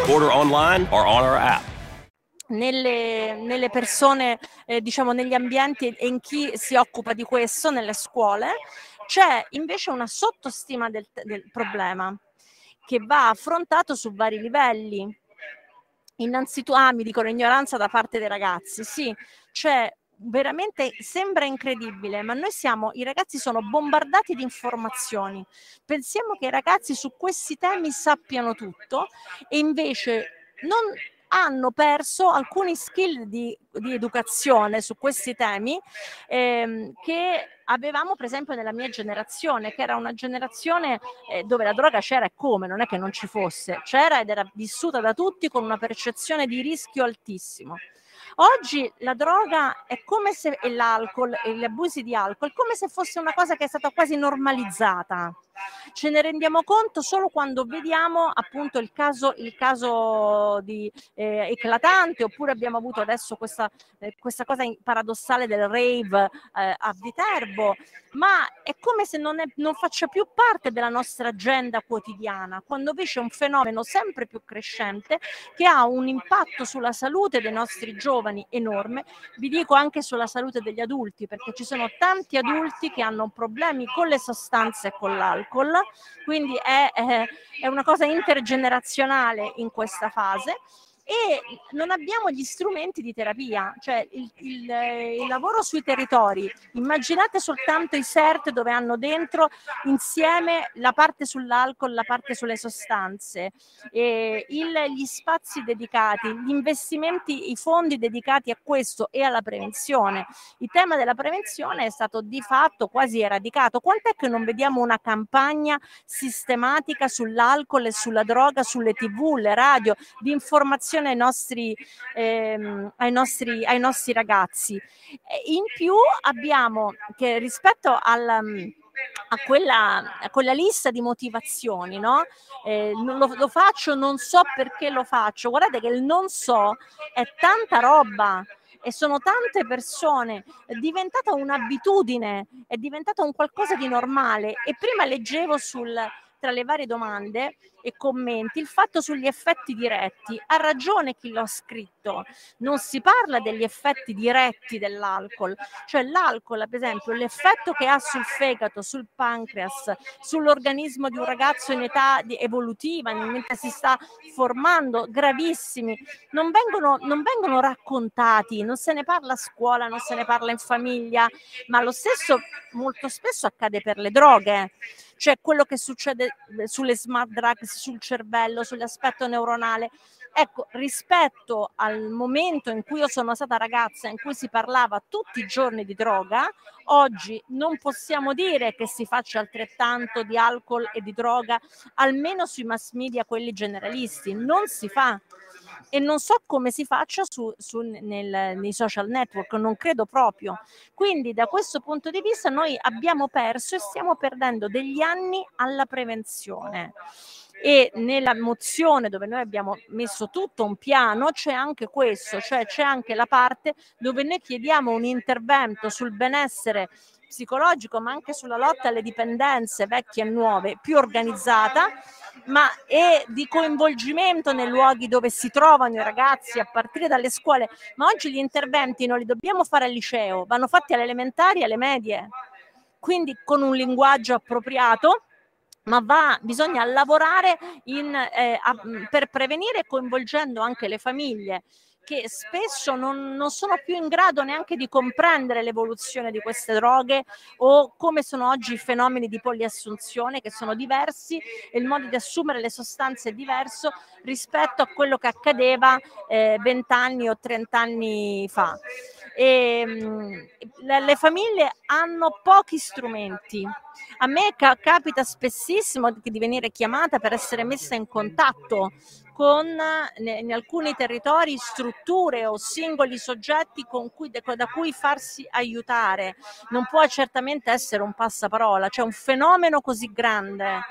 Order online or on our app. Nelle, nelle persone, eh, diciamo negli ambienti e in chi si occupa di questo, nelle scuole, c'è invece una sottostima del, del problema che va affrontato su vari livelli. Innanzitutto, ah, mi dicono ignoranza da parte dei ragazzi. Sì, cioè veramente sembra incredibile, ma noi siamo, i ragazzi sono bombardati di informazioni. Pensiamo che i ragazzi su questi temi sappiano tutto e invece non hanno perso alcuni skill di, di educazione su questi temi ehm, che avevamo per esempio nella mia generazione, che era una generazione eh, dove la droga c'era e come, non è che non ci fosse, c'era ed era vissuta da tutti con una percezione di rischio altissimo. Oggi la droga è come se, l'alcol e gli abusi di alcol, come se fosse una cosa che è stata quasi normalizzata. Ce ne rendiamo conto solo quando vediamo appunto il caso, il caso di, eh, eclatante, oppure abbiamo avuto adesso questa, eh, questa cosa paradossale del rave eh, a Viterbo, ma è come se non, è, non faccia più parte della nostra agenda quotidiana, quando invece è un fenomeno sempre più crescente che ha un impatto sulla salute dei nostri giovani enorme, vi dico anche sulla salute degli adulti, perché ci sono tanti adulti che hanno problemi con le sostanze e con l'alcol alcol, quindi è, è, è una cosa intergenerazionale in questa fase e non abbiamo gli strumenti di terapia, cioè il, il, il, lavoro sui territori. Immaginate soltanto i CERT dove hanno dentro insieme la parte sull'alcol, la parte sulle sostanze, il, gli spazi dedicati, gli investimenti, i fondi dedicati a questo e alla prevenzione. Il tema della prevenzione è stato di fatto quasi eradicato. Quant'è che non vediamo una campagna sistematica sull'alcol e sulla droga, sulle tv, le radio, di informazione ai nostri, ehm, ai nostri, ai nostri ragazzi. In più abbiamo che rispetto al a quella, a quella, lista di motivazioni, no? Eh, lo, lo, faccio, non so perché lo faccio. Guardate che il non so è tanta roba e sono tante persone, è diventata un'abitudine, è diventata un qualcosa di normale. E prima leggevo sul, tra le varie domande e commenti. Il fatto sugli effetti diretti, ha ragione chi l'ha scritto, non si parla degli effetti diretti dell'alcol, cioè l'alcol, ad esempio, l'effetto che ha sul fegato, sul pancreas, sull'organismo di un ragazzo in età evolutiva, mentre si sta formando, gravissimi, non vengono, non vengono raccontati, non se ne parla a scuola, non se ne parla in famiglia, ma lo stesso molto spesso accade per le droghe cioè quello che succede eh, sulle smart drugs, sul cervello, sull'aspetto neuronale. Ecco, rispetto al momento in cui io sono stata ragazza, in cui si parlava tutti i giorni di droga, oggi non possiamo dire che si faccia altrettanto di alcol e di droga, almeno sui mass media, quelli generalisti. Non si fa e non so come si faccia su, su, nel, nei social network, non credo proprio. Quindi da questo punto di vista noi abbiamo perso e stiamo perdendo degli anni alla prevenzione e nella mozione dove noi abbiamo messo tutto un piano c'è anche questo, cioè c'è anche la parte dove noi chiediamo un intervento sul benessere psicologico ma anche sulla lotta alle dipendenze vecchie e nuove più organizzata ma e di coinvolgimento nei luoghi dove si trovano i ragazzi a partire dalle scuole. Ma oggi gli interventi non li dobbiamo fare al liceo, vanno fatti alle elementari e alle medie. Quindi con un linguaggio appropriato ma va, bisogna lavorare in, eh, a, per prevenire coinvolgendo anche le famiglie che spesso non, non, sono più in grado neanche di comprendere l'evoluzione di queste droghe o come sono oggi i fenomeni di poliassunzione che sono diversi e il modo di assumere le sostanze è diverso rispetto a quello che accadeva eh, 20 anni o 30 anni fa. E, mh, le, le famiglie hanno pochi strumenti. A me ca- capita spessissimo di venire chiamata per essere messa in contatto con in alcuni territori strutture o singoli soggetti cui, da cui farsi aiutare. Non può certamente essere un passaparola, c'è un fenomeno così grande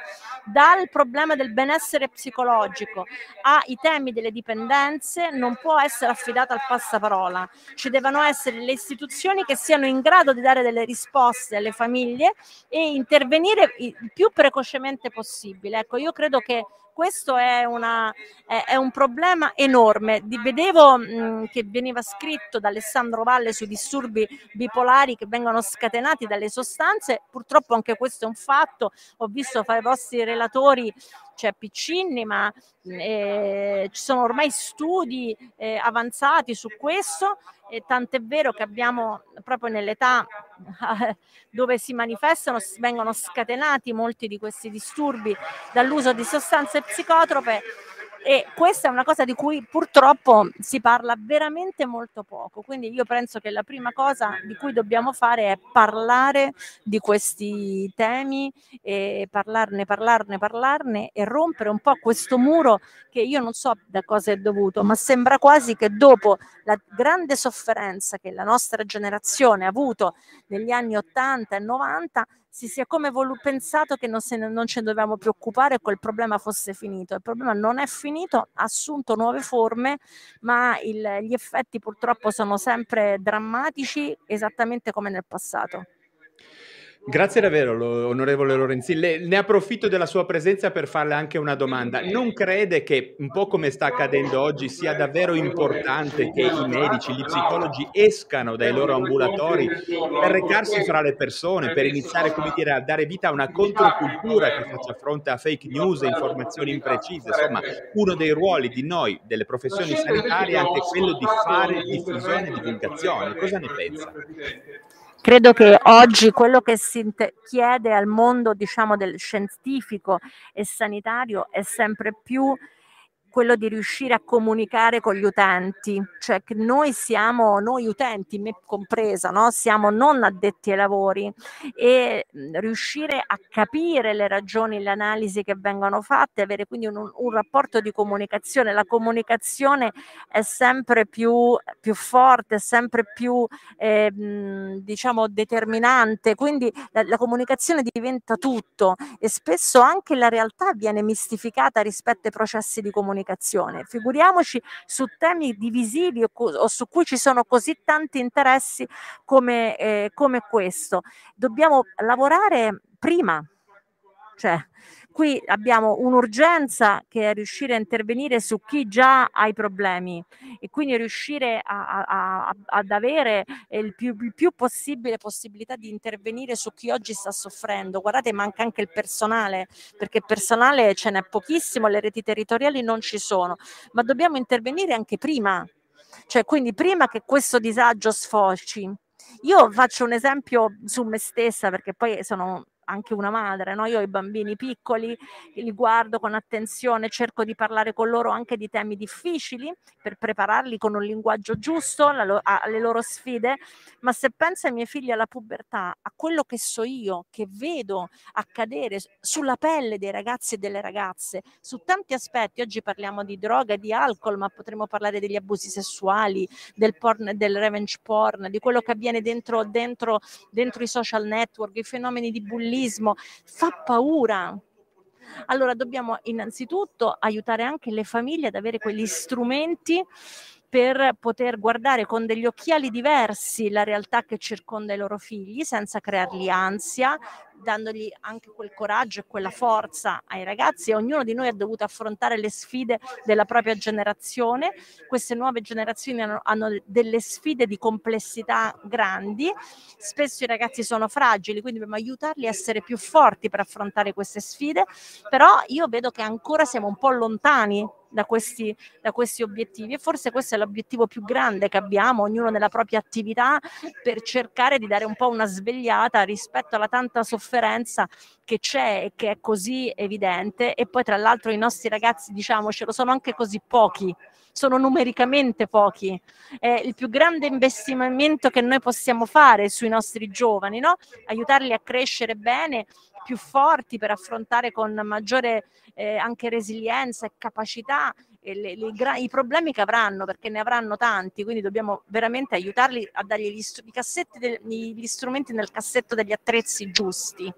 dal problema del benessere psicologico ai temi delle dipendenze non può essere affidata al passaparola. Ci devono essere le istituzioni che siano in grado di dare delle risposte alle famiglie e intervenire il più precocemente possibile. Ecco, io credo che questo è, una, è, è, un problema enorme. Vedevo mh, che veniva scritto da Alessandro Valle sui disturbi bipolari che vengono scatenati dalle sostanze, purtroppo anche questo è un fatto, ho visto fra i vostri relatori c'è Piccinni, ma eh, ci sono ormai studi eh, avanzati su questo, e tant'è vero che abbiamo proprio nell'età eh, <laughs> dove si manifestano, vengono scatenati molti di questi disturbi dall'uso di sostanze psicotrope e questa è una cosa di cui purtroppo si parla veramente molto poco. Quindi io penso che la prima cosa di cui dobbiamo fare è parlare di questi temi e parlarne, parlarne, parlarne e rompere un po' questo muro che io non so da cosa è dovuto, ma sembra quasi che dopo la grande sofferenza che la nostra generazione ha avuto negli anni 80 e 90 si sia come volu- pensato che non, se ne, non ce ne dovevamo preoccupare e quel problema fosse finito. Il problema non è finito, ha assunto nuove forme, ma il, gli effetti purtroppo sono sempre drammatici, esattamente come nel passato. Grazie davvero, onorevole Lorenzi. Le, ne approfitto della sua presenza per farle anche una domanda. Non crede che, un po' come sta accadendo oggi, sia davvero importante che i medici, gli psicologi escano dai loro ambulatori per recarsi fra le persone, per iniziare, dire, a dare vita a una controcultura che faccia fronte a fake news e informazioni imprecise? Insomma, uno dei ruoli di noi, delle professioni sanitarie, è anche quello di fare diffusione e divulgazione. Cosa ne pensa? Credo che oggi quello che si chiede al mondo, diciamo, del scientifico e sanitario è sempre più quello di riuscire a comunicare con gli utenti, cioè che noi siamo, noi utenti, me compresa, no? siamo non addetti ai lavori. E riuscire a capire le ragioni, le analisi che vengono fatte, avere quindi un, un rapporto di comunicazione. La comunicazione è sempre più, più forte, sempre più eh, diciamo determinante, quindi la, la comunicazione diventa tutto. E spesso anche la realtà viene mistificata rispetto ai processi di comunicazione comunicazione. Figuriamoci su temi divisivi o, o su cui ci sono così tanti interessi come, eh, come questo. Dobbiamo lavorare prima, cioè Qui abbiamo un'urgenza che è riuscire a intervenire su chi già ha i problemi e quindi riuscire a, a, ad avere il più, il più possibile possibilità di intervenire su chi oggi sta soffrendo. Guardate, manca anche il personale, perché personale ce n'è pochissimo, le reti territoriali non ci sono, ma dobbiamo intervenire anche prima, cioè quindi prima che questo disagio sfoci. Io faccio un esempio su me stessa perché poi sono anche una madre, no? io ho i bambini piccoli, li guardo con attenzione, cerco di parlare con loro anche di temi difficili per prepararli con un linguaggio giusto alle loro sfide, ma se penso ai miei figli alla pubertà, a quello che so io, che vedo accadere sulla pelle dei ragazzi e delle ragazze, su tanti aspetti, oggi parliamo di droga e di alcol, ma potremmo parlare degli abusi sessuali, del porn, del revenge porn, di quello che avviene dentro, dentro, dentro i social network, i fenomeni di bullismo, bullismo, fa paura. Allora dobbiamo innanzitutto aiutare anche le famiglie ad avere quegli strumenti per poter guardare con degli occhiali diversi la realtà che circonda i loro figli senza creargli ansia, dandogli anche quel coraggio e quella forza ai ragazzi. Ognuno di noi ha dovuto affrontare le sfide della propria generazione. Queste nuove generazioni hanno, hanno delle sfide di complessità grandi. Spesso i ragazzi sono fragili, quindi dobbiamo aiutarli a essere più forti per affrontare queste sfide. Però io vedo che ancora siamo un po' lontani da questi, da questi obiettivi e forse questo è l'obiettivo più grande che abbiamo, ognuno nella propria attività, per cercare di dare un po' una svegliata rispetto alla tanta sofferenza che c'è e che è così evidente e poi tra l'altro i nostri ragazzi, diciamocelo, sono anche così pochi sono numericamente pochi. È il più grande investimento che noi possiamo fare sui nostri giovani, no? aiutarli a crescere bene, più forti per affrontare con maggiore eh, anche resilienza e capacità e le, le, i problemi che avranno, perché ne avranno tanti, quindi dobbiamo veramente aiutarli a dargli gli, gli, del, gli strumenti nel cassetto degli attrezzi giusti.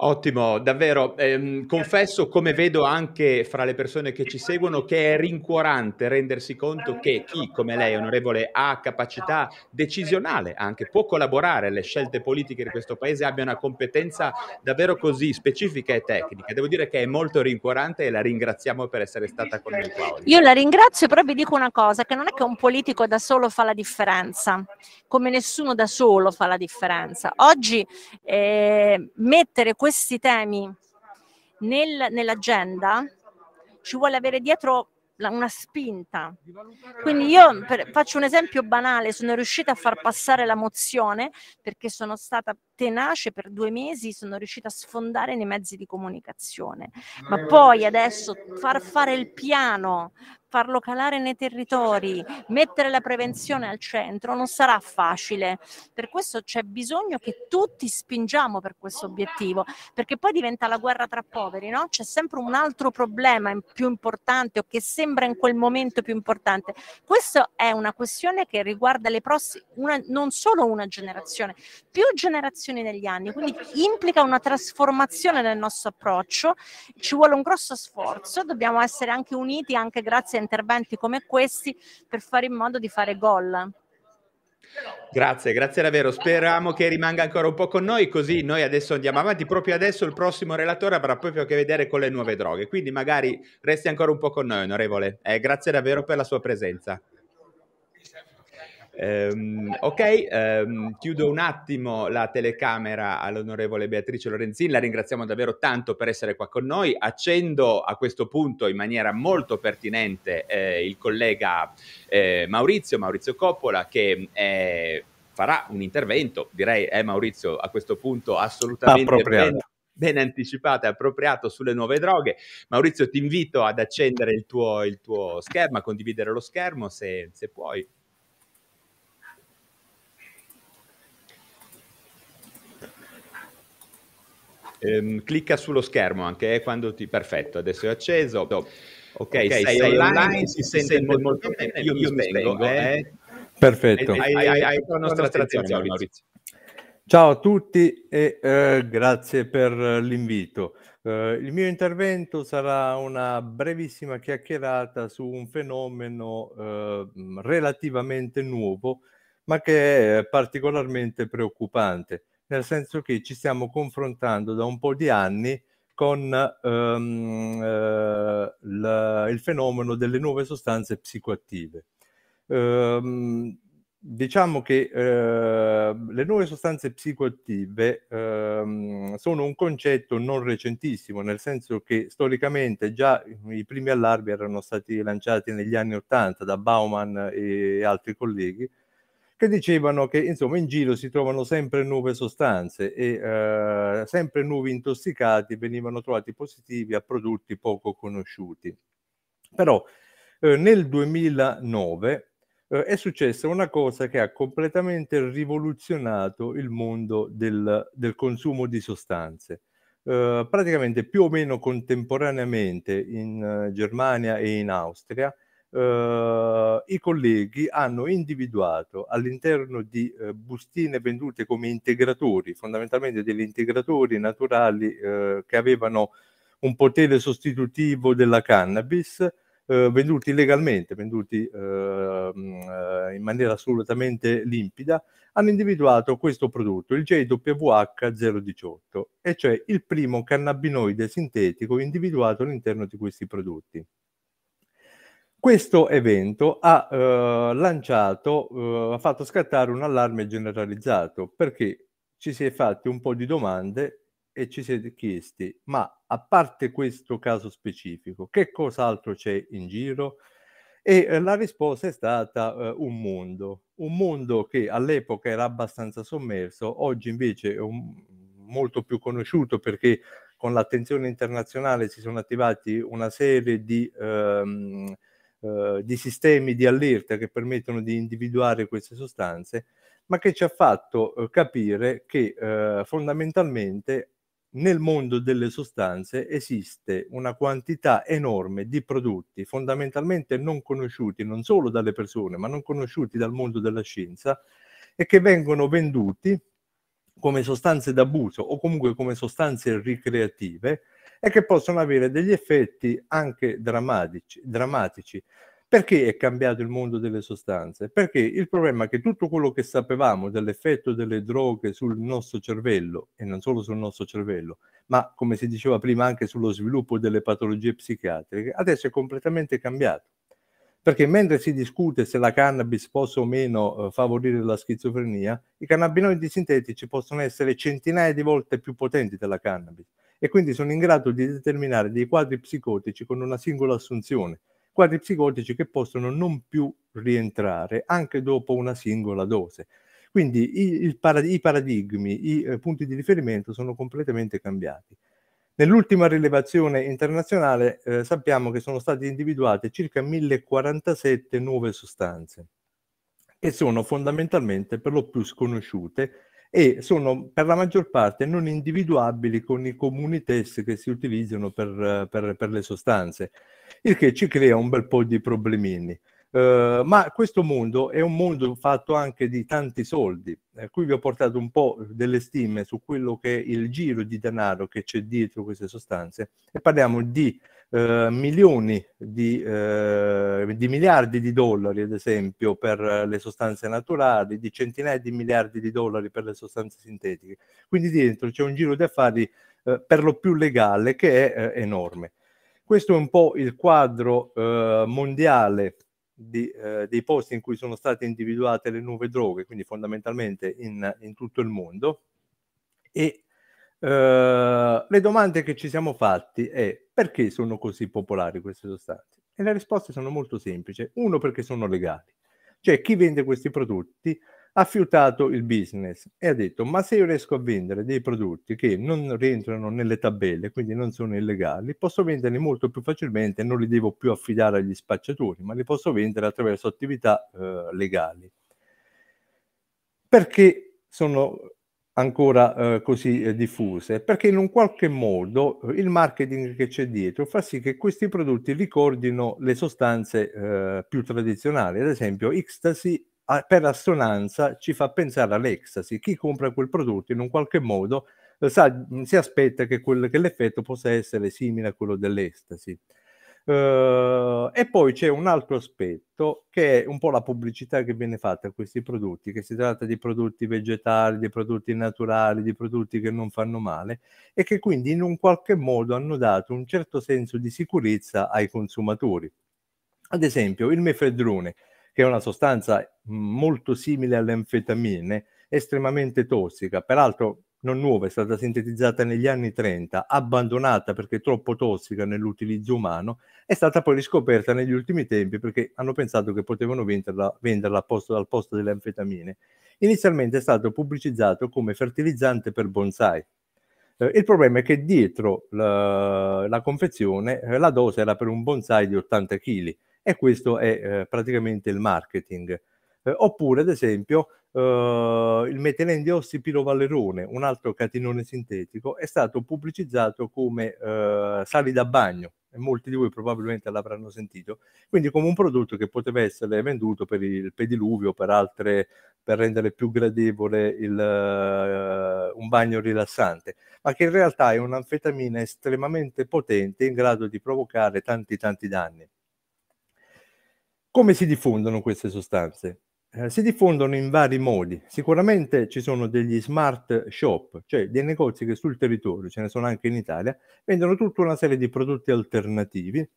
Ottimo, davvero. Ehm, confesso, come vedo anche fra le persone che ci seguono, che è rincuorante rendersi conto che chi, come lei, onorevole, ha capacità decisionale, anche può collaborare alle scelte politiche di questo paese, abbia una competenza davvero così specifica e tecnica. Devo dire che è molto rincuorante e la ringraziamo per essere stata con noi qua oggi. Io la ringrazio, però vi dico una cosa, che non è che un politico da solo fa la differenza, come nessuno da solo fa la differenza. Oggi eh, mettere questo questi temi nel, nell'agenda ci vuole avere dietro una spinta. Quindi io per, faccio un esempio banale, sono riuscita a far passare la mozione perché sono stata tenace per due mesi, sono riuscita a sfondare nei mezzi di comunicazione, ma poi adesso far fare il piano, farlo calare nei territori, mettere la prevenzione al centro non sarà facile. Per questo c'è bisogno che tutti spingiamo per questo obiettivo, perché poi diventa la guerra tra poveri, no? C'è sempre un altro problema più importante o che sembra in quel momento più importante. Questa è una questione che riguarda le prossime, una, non solo una generazione, più generazioni negli anni, quindi implica una trasformazione nel nostro approccio, ci vuole un grosso sforzo, dobbiamo essere anche uniti anche grazie interventi come questi per fare in modo di fare gol. Grazie, grazie davvero. Speriamo che rimanga ancora un po' con noi, così noi adesso andiamo avanti. Proprio adesso il prossimo relatore avrà proprio a che vedere con le nuove droghe, quindi magari resti ancora un po' con noi, onorevole. Eh, grazie davvero per la sua presenza. Um, ok, um, chiudo un attimo la telecamera all'onorevole Beatrice Lorenzin, la ringraziamo davvero tanto per essere qua con noi. Accendo a questo punto in maniera molto pertinente eh, il collega eh, Maurizio, Maurizio Coppola, che eh, farà un intervento, direi, eh, Maurizio, a questo punto assolutamente ben, ben anticipato e appropriato sulle nuove droghe. Maurizio, ti invito ad accendere il tuo, il tuo schermo, a condividere lo schermo se, se puoi. Ehm, clicca sullo schermo anche eh, quando ti... Perfetto, adesso è acceso. Ok, okay sei, sei online, online, si, si sente, sente molto bene, io, io mi spengo. spengo eh. Eh. Perfetto. Hai, hai, hai, hai la nostra attenzione, Maurizio. Maurizio. Ciao a tutti e eh, grazie per l'invito. Uh, il mio intervento sarà una brevissima chiacchierata su un fenomeno uh, relativamente nuovo, ma che è particolarmente preoccupante nel senso che ci stiamo confrontando da un po' di anni con ehm, eh, la, il fenomeno delle nuove sostanze psicoattive. Ehm, diciamo che eh, le nuove sostanze psicoattive eh, sono un concetto non recentissimo, nel senso che storicamente già i primi allarmi erano stati lanciati negli anni Ottanta da Bauman e altri colleghi, che dicevano che insomma in giro si trovano sempre nuove sostanze e eh, sempre nuovi intossicati venivano trovati positivi a prodotti poco conosciuti. Però eh, nel 2009 eh, è successa una cosa che ha completamente rivoluzionato il mondo del, del consumo di sostanze. Eh, praticamente più o meno contemporaneamente in uh, Germania e in Austria Uh, i colleghi hanno individuato all'interno di uh, bustine vendute come integratori, fondamentalmente degli integratori naturali uh, che avevano un potere sostitutivo della cannabis, eh, venduti legalmente, venduti eh, in maniera assolutamente limpida, hanno individuato questo prodotto, il JWH018, e cioè il primo cannabinoide sintetico individuato all'interno di questi prodotti. Questo evento ha eh, lanciato, eh, ha fatto scattare un allarme generalizzato perché ci si è fatti un po' di domande e ci siete chiesti, ma a parte questo caso specifico, che cos'altro c'è in giro? E eh, la risposta è stata eh, un mondo, un mondo che all'epoca era abbastanza sommerso, oggi invece è un, molto più conosciuto perché con l'attenzione internazionale si sono attivati una serie di, ehm, eh, di sistemi di allerta che permettono di individuare queste sostanze, ma che ci ha fatto eh, capire che eh, fondamentalmente nel mondo delle sostanze esiste una quantità enorme di prodotti fondamentalmente non conosciuti non solo dalle persone, ma non conosciuti dal mondo della scienza e che vengono venduti come sostanze d'abuso o comunque come sostanze ricreative e che possono avere degli effetti anche drammatici, drammatici perché è cambiato il mondo delle sostanze? Perché il problema è che tutto quello che sapevamo dell'effetto delle droghe sul nostro cervello, e non solo sul nostro cervello, ma come si diceva prima anche sullo sviluppo delle patologie psichiatriche, adesso è completamente cambiato. Perché mentre si discute se la cannabis possa o meno eh, favorire la schizofrenia, i cannabinoidi sintetici possono essere centinaia di volte più potenti della cannabis e quindi sono in grado di determinare dei quadri psicotici con una singola assunzione quadri psicotici che possono non più rientrare anche dopo una singola dose. Quindi i, parad- i paradigmi, i eh, punti di riferimento sono completamente cambiati. Nell'ultima rilevazione internazionale eh, sappiamo che sono state individuate circa 1047 nuove sostanze che sono fondamentalmente per lo più sconosciute e sono per la maggior parte non individuabili con i comuni test che si utilizzano per, per, per le sostanze il che ci crea un bel po' di problemini. Uh, ma questo mondo è un mondo fatto anche di tanti soldi. Eh, qui vi ho portato un po' delle stime su quello che è il giro di denaro che c'è dietro queste sostanze e parliamo di uh, milioni di, uh, di, miliardi di dollari, ad esempio, per le sostanze naturali, di centinaia di miliardi di dollari per le sostanze sintetiche. Quindi dentro c'è un giro di affari per lo più legale che è enorme. Questo è un po' il quadro eh, mondiale di, eh, dei posti in cui sono state individuate le nuove droghe, quindi fondamentalmente in, in tutto il mondo. E eh, le domande che ci siamo fatti è perché sono così popolari queste sostanze? E le risposte sono molto semplici. Uno, perché sono legali. Cioè chi vende questi prodotti ha fiutato il business e ha detto ma se io riesco a vendere dei prodotti che non rientrano nelle tabelle, quindi non sono illegali, posso venderli molto più facilmente, non li devo più affidare agli spacciatori, ma li posso vendere attraverso attività eh, legali. Perché sono ancora eh, così eh, diffuse? Perché in un qualche modo eh, il marketing che c'è dietro fa sì che questi prodotti ricordino le sostanze eh, più tradizionali, ad esempio ecstasy per assonanza ci fa pensare all'ecstasy. Chi compra quel prodotto in un qualche modo eh, sa, si aspetta che, quel, che l'effetto possa essere simile a quello dell'estasi. Uh, e poi c'è un altro aspetto che è un po' la pubblicità che viene fatta a questi prodotti, che si tratta di prodotti vegetali, di prodotti naturali, di prodotti che non fanno male e che quindi in un qualche modo hanno dato un certo senso di sicurezza ai consumatori. Ad esempio, il mefedrone, che è una sostanza molto simile alle anfetamine, estremamente tossica, peraltro non nuova, è stata sintetizzata negli anni 30, abbandonata perché troppo tossica nell'utilizzo umano, è stata poi riscoperta negli ultimi tempi perché hanno pensato che potevano venderla, venderla al, posto, al posto delle anfetamine. Inizialmente è stato pubblicizzato come fertilizzante per bonsai. Eh, il problema è che dietro la, la confezione eh, la dose era per un bonsai di 80 kg e questo è eh, praticamente il marketing. Eh, oppure, ad esempio, Uh, il metilendiossipirovalerone, un altro catinone sintetico, è stato pubblicizzato come uh, sali da bagno e molti di voi probabilmente l'avranno sentito, quindi come un prodotto che poteva essere venduto per il pediluvio, per altre, per rendere più gradevole il, uh, un bagno rilassante, ma che in realtà è un'anfetamina estremamente potente in grado di provocare tanti tanti danni. Come si diffondono queste sostanze? Eh, si diffondono in vari modi. Sicuramente ci sono degli smart shop, cioè dei negozi che sul territorio, ce ne sono anche in Italia, vendono tutta una serie di prodotti alternativi.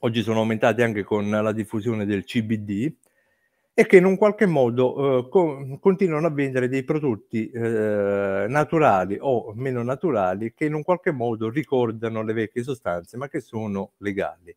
Oggi sono aumentati anche con la diffusione del CBD e che in un qualche modo eh, co- continuano a vendere dei prodotti eh, naturali o meno naturali che in un qualche modo ricordano le vecchie sostanze ma che sono legali.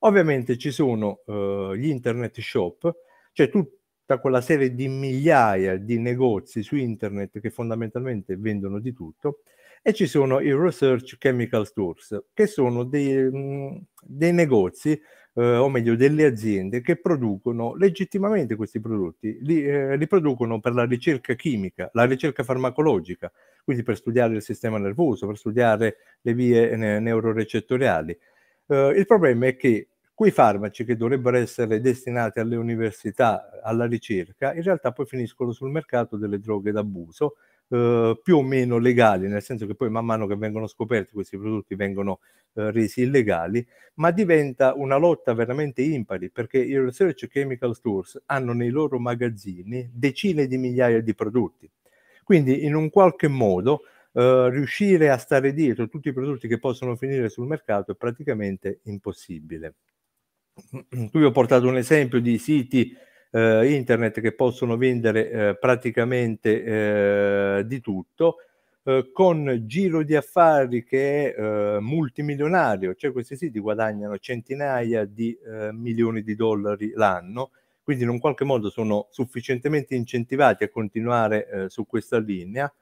Ovviamente ci sono eh, gli internet shop, cioè tutti tutta quella serie di migliaia di negozi su internet che fondamentalmente vendono di tutto e ci sono i research chemical stores che sono dei, mh, dei negozi eh, o meglio delle aziende che producono legittimamente questi prodotti, li, eh, li, producono per la ricerca chimica, la ricerca farmacologica, quindi per studiare il sistema nervoso, per studiare le vie ne- neurorecettoriali. Eh, il problema è che quei farmaci che dovrebbero essere destinati alle università, alla ricerca, in realtà poi finiscono sul mercato delle droghe d'abuso, eh, più o meno legali, nel senso che poi man mano che vengono scoperti questi prodotti vengono eh, resi illegali, ma diventa una lotta veramente impari, perché i Research Chemical Stores hanno nei loro magazzini decine di migliaia di prodotti. Quindi in un qualche modo Uh, riuscire a stare dietro tutti i prodotti che possono finire sul mercato è praticamente impossibile. <clears throat> Qui ho portato un esempio di siti eh, internet che possono vendere eh, praticamente eh, di tutto eh, con giro di affari che è eh, multimilionario, cioè questi siti guadagnano centinaia di eh, milioni di dollari l'anno, quindi in un qualche modo sono sufficientemente incentivati a continuare su questa linea.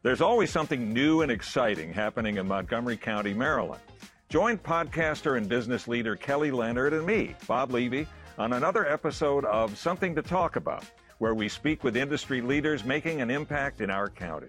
There's always something new and exciting happening in Montgomery County, Maryland. Join podcaster and business leader Kelly Leonard and me, Bob Levy, on another episode of Something to Talk About, where we speak with industry leaders making an impact in our county.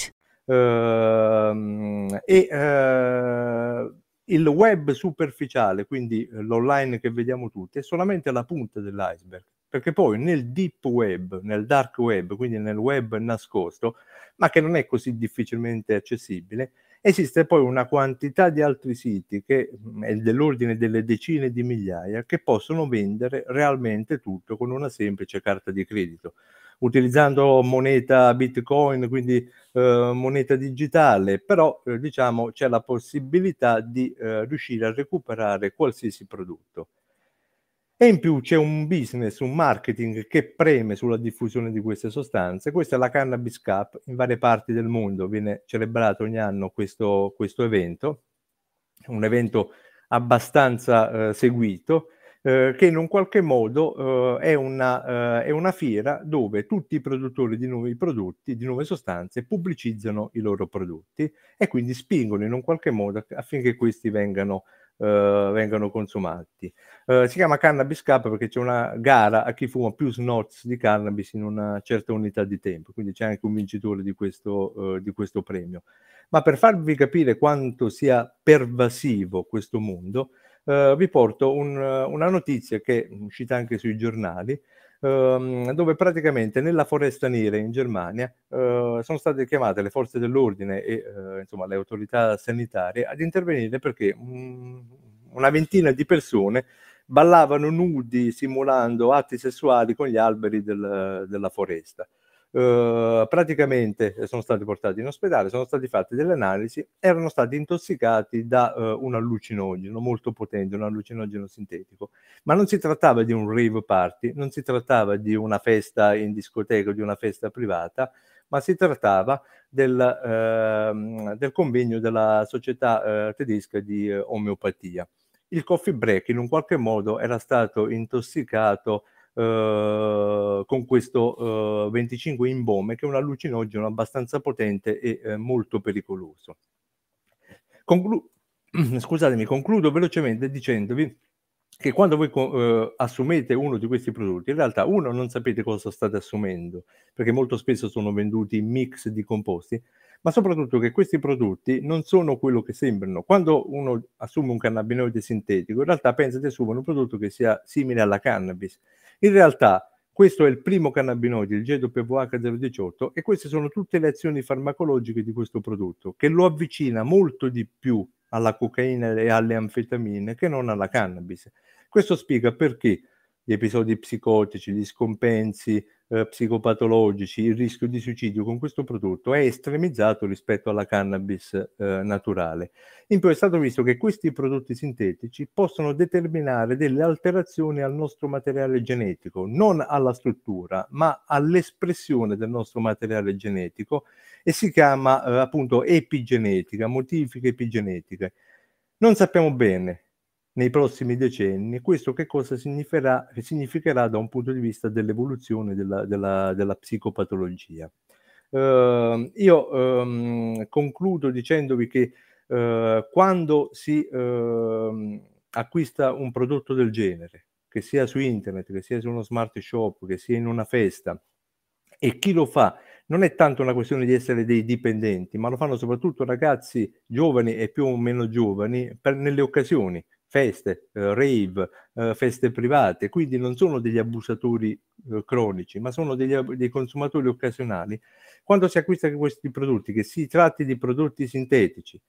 Uh, e uh, il web superficiale, quindi eh, l'online che vediamo tutti, è solamente la punta dell'iceberg, perché poi nel deep web, nel dark web, quindi nel web nascosto, ma che non è così difficilmente accessibile, esiste poi una quantità di altri siti che mm, è dell'ordine delle decine di migliaia che possono vendere realmente tutto con una semplice carta di credito utilizzando moneta Bitcoin, quindi eh, moneta digitale, però eh, diciamo c'è la possibilità di eh, riuscire a recuperare qualsiasi prodotto. E in più c'è un business, un marketing che preme sulla diffusione di queste sostanze. Questa è la Cannabis Cup, in varie parti del mondo viene celebrato ogni anno questo, questo evento, un evento abbastanza eh, seguito eh, che in un qualche modo eh, è, una, eh, è, una, fiera dove tutti i produttori di nuovi prodotti, di nuove sostanze, pubblicizzano i loro prodotti e quindi spingono in un qualche modo affinché questi vengano vengano consumati. Uh, si chiama Cannabis Cup perché c'è una gara a chi fuma più snots di cannabis in una certa unità di tempo, quindi c'è anche un vincitore di questo, uh, di questo premio. Ma per farvi capire quanto sia pervasivo questo mondo, uh, vi porto un, una notizia che è uscita anche sui giornali, ehm, dove praticamente nella foresta nera in Germania sono state chiamate le forze dell'ordine e insomma, le autorità sanitarie ad intervenire perché um, una ventina di persone ballavano nudi simulando atti sessuali con gli alberi del, della foresta. Uh, praticamente sono stati portati in ospedale, sono stati fatti delle analisi, erano stati intossicati da uh, un allucinogeno molto potente, un allucinogeno sintetico. Ma non si trattava di un rave party, non si trattava di una festa in discoteca o di una festa privata, ma si trattava del, uh, del convegno della società eh, tedesca di omeopatia il coffee break in un qualche modo era stato intossicato eh, con questo eh, 25 in bome, che è un allucinogeno abbastanza potente e eh, molto pericoloso. Conclu- <clears throat> Scusatemi, concludo velocemente dicendovi che quando voi eh, assumete uno di questi prodotti, in realtà uno non sapete cosa state assumendo, perché molto spesso sono venduti mix di composti, ma soprattutto che questi prodotti non sono quello che sembrano. Quando uno assume un cannabinoide sintetico, in realtà pensa di assumere un prodotto che sia simile alla cannabis. In realtà questo è il primo cannabinoide, il GWH018, e queste sono tutte le azioni farmacologiche di questo prodotto, che lo avvicina molto di più alla cocaina e alle anfetamine che non alla cannabis. Questo spiega perché gli episodi psicotici, gli scompensi eh, psicopatologici, il rischio di suicidio con questo prodotto è estremizzato rispetto alla cannabis eh, naturale. In più è stato visto che questi prodotti sintetici possono determinare delle alterazioni al nostro materiale genetico, non alla struttura, ma all'espressione del nostro materiale genetico e si chiama eh, appunto epigenetica, modifiche epigenetiche. Non sappiamo bene nei prossimi decenni, questo che cosa significherà, significherà da un punto di vista dell'evoluzione della, della, della psicopatologia. Uh, io um, concludo dicendovi che uh, quando si uh, acquista un prodotto del genere, che sia su internet, che sia su uno smart shop, che sia in una festa, e chi lo fa non è tanto una questione di essere dei dipendenti, ma lo fanno soprattutto ragazzi giovani e più o meno giovani per, nelle occasioni feste, eh, rave, eh, feste private, quindi non sono degli abusatori eh, cronici, ma sono degli, dei consumatori occasionali. Quando si acquista questi prodotti, che si tratti di prodotti sintetici,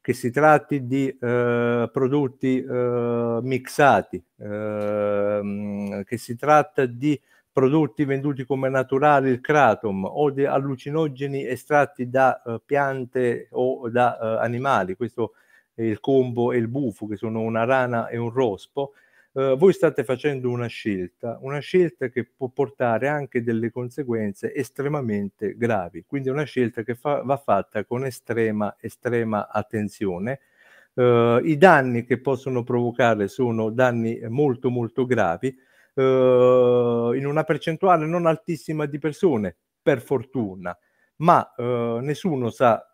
che si tratti di eh, prodotti eh, mixati, ehm, che si tratta di prodotti venduti come naturali, il kratom, o di allucinogeni estratti da piante o da animali, questo il combo e il bufo, che sono una rana e un rospo, eh, voi state facendo una scelta, una scelta che può portare anche delle conseguenze estremamente gravi. Quindi una scelta che fa, va fatta con estrema, estrema attenzione. Uh, I danni che possono provocare sono danni molto, molto gravi, uh, in una percentuale non altissima di persone, per fortuna, ma uh, nessuno sa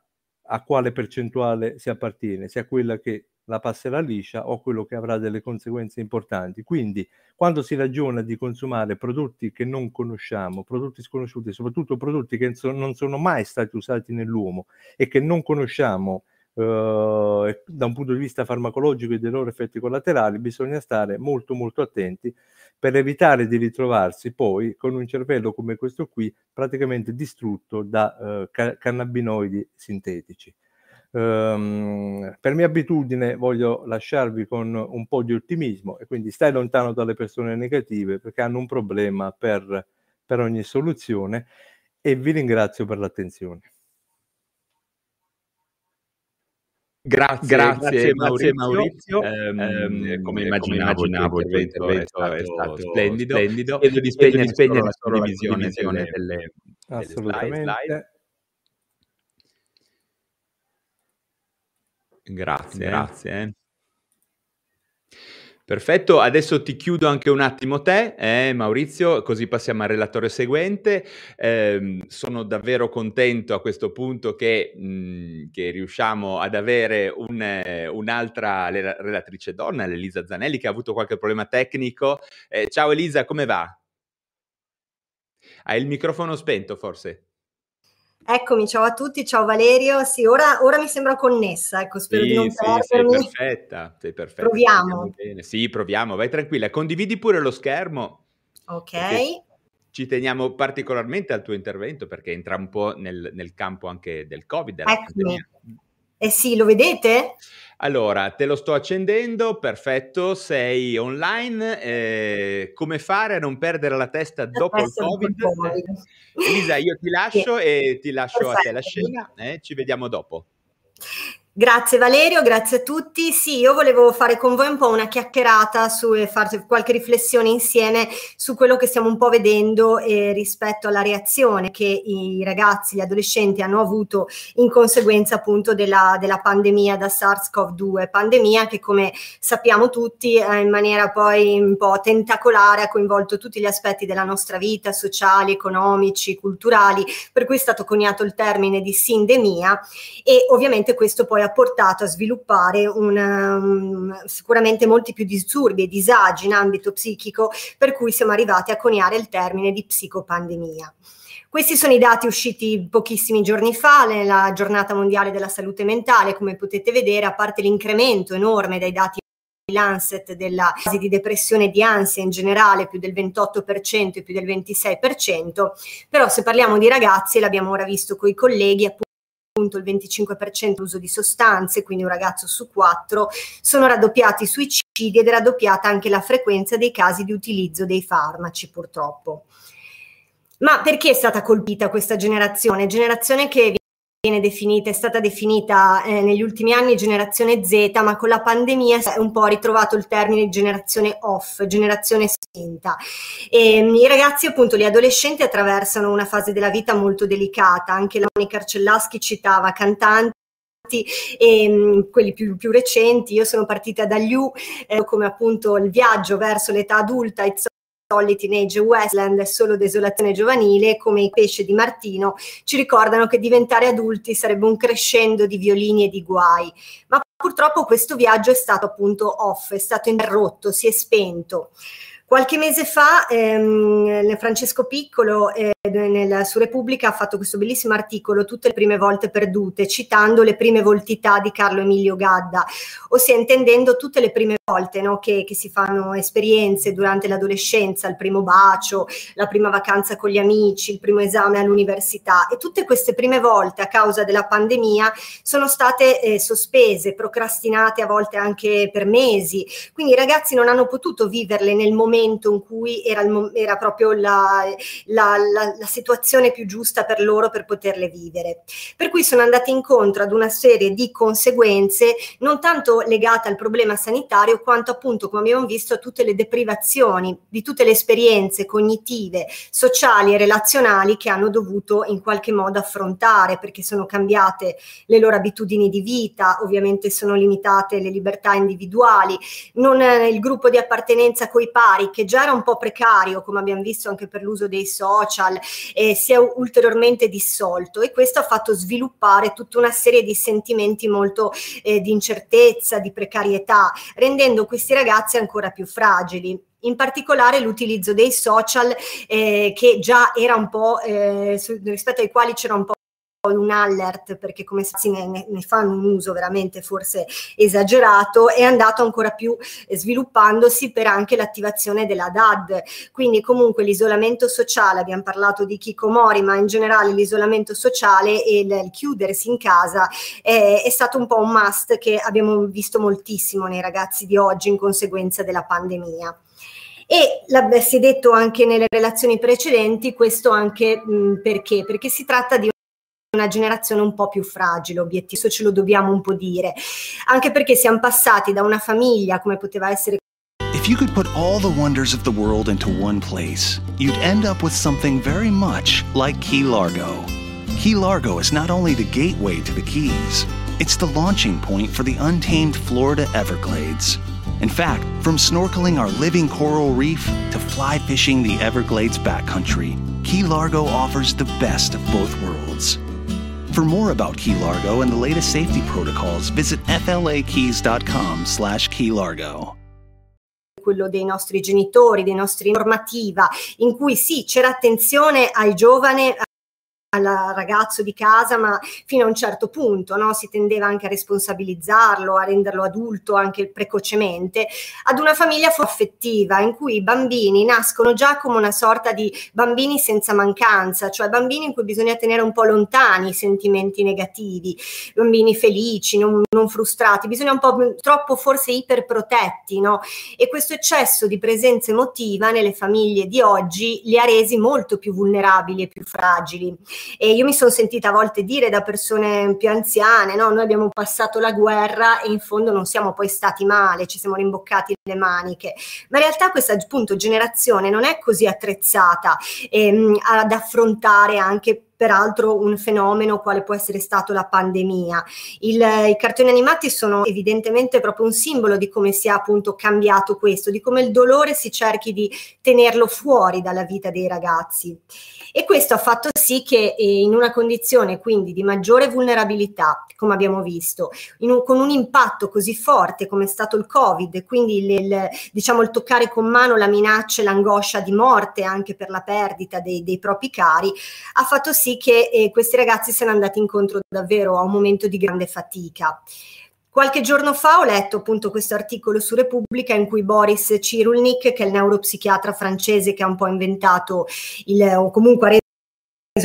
a quale percentuale si appartiene, sia quella che la passerà liscia o quello che avrà delle conseguenze importanti. Quindi, quando si ragiona di consumare prodotti che non conosciamo, prodotti sconosciuti, soprattutto prodotti che non sono mai stati usati nell'uomo e che non conosciamo eh, da un punto di vista farmacologico e dei loro effetti collaterali, bisogna stare molto molto attenti per evitare di ritrovarsi poi con un cervello come questo qui praticamente distrutto da uh, ca- cannabinoidi sintetici. Um, per mia abitudine voglio lasciarvi con un po' di ottimismo e quindi stai lontano dalle persone negative perché hanno un problema per, per ogni soluzione e vi ringrazio per l'attenzione. Grazie, grazie, grazie Maurizio. Ehm, ehm, come immaginavo, immaginavo il tuo intervento è stato, splendido. splendido. Chiedo di spegnere, di spegnere solo la condivisione delle, delle, Assolutamente. Delle slide. Grazie, grazie. Perfetto, adesso ti chiudo anche un attimo te, eh, Maurizio, così passiamo al relatore seguente. Eh, sono davvero contento a questo punto che, mh, che riusciamo ad avere un, eh, un'altra relatrice donna, Elisa Zanelli, che ha avuto qualche problema tecnico. Eh, ciao Elisa, come va? Hai il microfono spento forse? Eccomi, ciao a tutti, ciao Valerio. Sì, ora, ora mi sembra connessa, ecco, spero sì, di non sì, perdermi. Sei perfetta, sei perfetta. Proviamo. Sì, proviamo, vai tranquilla. Condividi pure lo schermo. Ok. Ci teniamo particolarmente al tuo intervento perché entra un po' nel, nel campo anche del Covid. Della Eccomi. Pandemia. Eh sì, lo vedete? Allora, te lo sto accendendo, perfetto, sei online. Eh, come fare a non perdere la testa dopo il COVID? Elisa, io ti lascio sì. e ti lascio perfetto. a te la scena, eh, ci vediamo dopo. Grazie Valerio, grazie a tutti. Sì, io volevo fare con voi un po' una chiacchierata su, e fare qualche riflessione insieme su quello che stiamo un po' vedendo eh, rispetto alla reazione che i ragazzi, gli adolescenti hanno avuto in conseguenza appunto della, della pandemia da SARS-CoV-2, pandemia che come sappiamo tutti eh, in maniera poi un po' tentacolare ha coinvolto tutti gli aspetti della nostra vita, sociali, economici, culturali, per cui è stato coniato il termine di sindemia e ovviamente questo poi ha portato a sviluppare una, um, sicuramente molti più disturbi e disagi in ambito psichico, per cui siamo arrivati a coniare il termine di psicopandemia. Questi sono i dati usciti pochissimi giorni fa, nella giornata mondiale della salute mentale, come potete vedere, a parte l'incremento enorme dai dati Lancet della fase di depressione e di ansia in generale più del 28% e più del 26%, però se parliamo di ragazzi, l'abbiamo ora visto con i colleghi, appunto il 25% l'uso di sostanze, quindi un ragazzo su quattro, sono raddoppiati i suicidi ed è raddoppiata anche la frequenza dei casi di utilizzo dei farmaci purtroppo. Ma perché è stata colpita questa generazione? Generazione che viene definita, è stata definita eh, negli ultimi anni generazione Z, ma con la pandemia si è un po' ritrovato il termine generazione off, generazione spenta. E, ehm, I ragazzi, appunto, gli adolescenti attraversano una fase della vita molto delicata, anche la Monica Arcellaschi citava cantanti e ehm, quelli più, più, recenti. Io sono partita dagli U, eh, come appunto il viaggio verso l'età adulta, It's Solly Teenage Westland è solo desolazione giovanile, come i pesci di Martino, ci ricordano che diventare adulti sarebbe un crescendo di violini e di guai. Ma purtroppo questo viaggio è stato appunto off, è stato interrotto, si è spento. Qualche mese fa ehm, Francesco Piccolo eh, nel, su Repubblica ha fatto questo bellissimo articolo, Tutte le prime volte perdute, citando le prime voltità di Carlo Emilio Gadda, ossia intendendo tutte le prime volte no, che, che, si fanno esperienze durante l'adolescenza, il primo bacio, la prima vacanza con gli amici, il primo esame all'università. E tutte queste prime volte a causa della pandemia sono state eh, sospese, procrastinate a volte anche per mesi, quindi i ragazzi non hanno potuto viverle nel momento momento in cui era, il, era proprio la, la, la, la, situazione più giusta per loro per poterle vivere. Per cui sono andati incontro ad una serie di conseguenze non tanto legate al problema sanitario quanto appunto, come abbiamo visto, a tutte le deprivazioni di tutte le esperienze cognitive, sociali e relazionali che hanno dovuto in qualche modo affrontare perché sono cambiate le loro abitudini di vita, ovviamente sono limitate le libertà individuali, non, eh, il gruppo di appartenenza coi pari che già era un po' precario, come abbiamo visto anche per l'uso dei social, eh, si è ulteriormente dissolto. E questo ha fatto sviluppare tutta una serie di sentimenti molto eh, di incertezza, di precarietà, rendendo questi ragazzi ancora più fragili. In particolare l'utilizzo dei social eh, che già era un po' eh, su, rispetto ai quali c'era un po' un alert perché come si ne, ne, fanno un uso veramente forse esagerato è andato ancora più sviluppandosi per anche l'attivazione della DAD quindi comunque l'isolamento sociale abbiamo parlato di Kikomori ma in generale l'isolamento sociale e il, il chiudersi in casa è, è stato un po' un must che abbiamo visto moltissimo nei ragazzi di oggi in conseguenza della pandemia e si detto anche nelle relazioni precedenti questo anche mh, perché? Perché si tratta di una generazione un po' più fragile, obiettivo ce lo dobbiamo un po' dire, anche perché siamo passati da una famiglia come poteva essere If you could put all the wonders of the world into one place, you'd end up with something very much like Key Largo. Key Largo is not only the gateway to the Keys, it's the launching point for the untamed Florida Everglades. In fact, from snorkeling our living coral reef to fly fishing the Everglades backcountry, Key Largo offers the best of both worlds. For more about Key Largo and the latest safety protocols, visit flakeys.com slash keylargo. quello dei nostri genitori, dei nostri normativa, in cui sì, c'era attenzione al giovane, al ragazzo di casa, ma fino a un certo punto no? si tendeva anche a responsabilizzarlo, a renderlo adulto anche precocemente, ad una famiglia affettiva in cui i bambini nascono già come una sorta di bambini senza mancanza, cioè bambini in cui bisogna tenere un po' lontani i sentimenti negativi, bambini felici, non, non frustrati, bisogna un po' troppo forse iperprotetti, no? E questo eccesso di presenza emotiva nelle famiglie di oggi li ha resi molto più vulnerabili e più fragili. E io mi sono sentita a volte dire da persone più anziane, no, noi abbiamo passato la guerra e in fondo non siamo poi stati male, ci siamo rimboccati le maniche, ma in realtà questa appunto generazione non è così attrezzata ehm, ad affrontare anche peraltro un fenomeno quale può essere stato la pandemia. Il, I cartoni animati sono evidentemente proprio un simbolo di come sia appunto cambiato questo, di come il dolore si cerchi di tenerlo fuori dalla vita dei ragazzi. E questo ha fatto sì che eh, in una condizione quindi di maggiore vulnerabilità, come abbiamo visto, un, con un impatto così forte come è stato il Covid, quindi il, il, diciamo il toccare con mano la minaccia e l'angoscia di morte anche per la perdita dei, dei propri cari, ha fatto sì che eh, questi ragazzi siano andati incontro davvero a un momento di grande fatica. Qualche giorno fa ho letto appunto questo articolo su Repubblica in cui Boris Cyrulnik, che è il neuropsichiatra francese che ha un po' inventato il, o comunque ha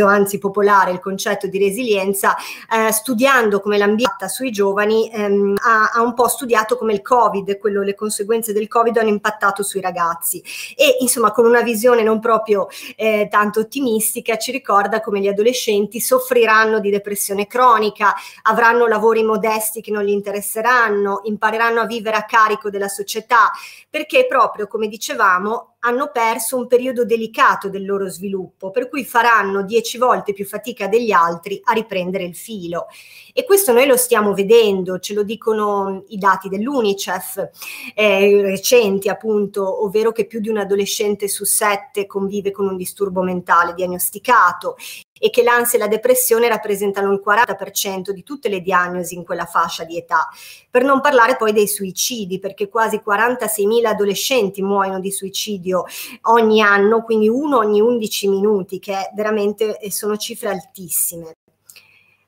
anzi popolare il concetto di resilienza, eh, studiando come l'ambiente sui giovani, ehm, ha, ha, un po' studiato come il Covid, quello, le conseguenze del Covid hanno impattato sui ragazzi. E insomma con una visione non proprio eh, tanto ottimistica ci ricorda come gli adolescenti soffriranno di depressione cronica, avranno lavori modesti che non gli interesseranno, impareranno a vivere a carico della società, perché proprio come dicevamo hanno perso un periodo delicato del loro sviluppo, per cui faranno dieci volte più fatica degli altri a riprendere il filo. E questo noi lo stiamo vedendo, ce lo dicono i dati dell'UNICEF eh, recenti, appunto, ovvero che più di un adolescente su sette convive con un disturbo mentale diagnosticato e che l'ansia e la depressione rappresentano il 40% di tutte le diagnosi in quella fascia di età. Per non parlare poi dei suicidi, perché quasi 46.000 adolescenti muoiono di suicidio ogni anno, quindi uno ogni 11 minuti, che veramente eh, sono cifre altissime.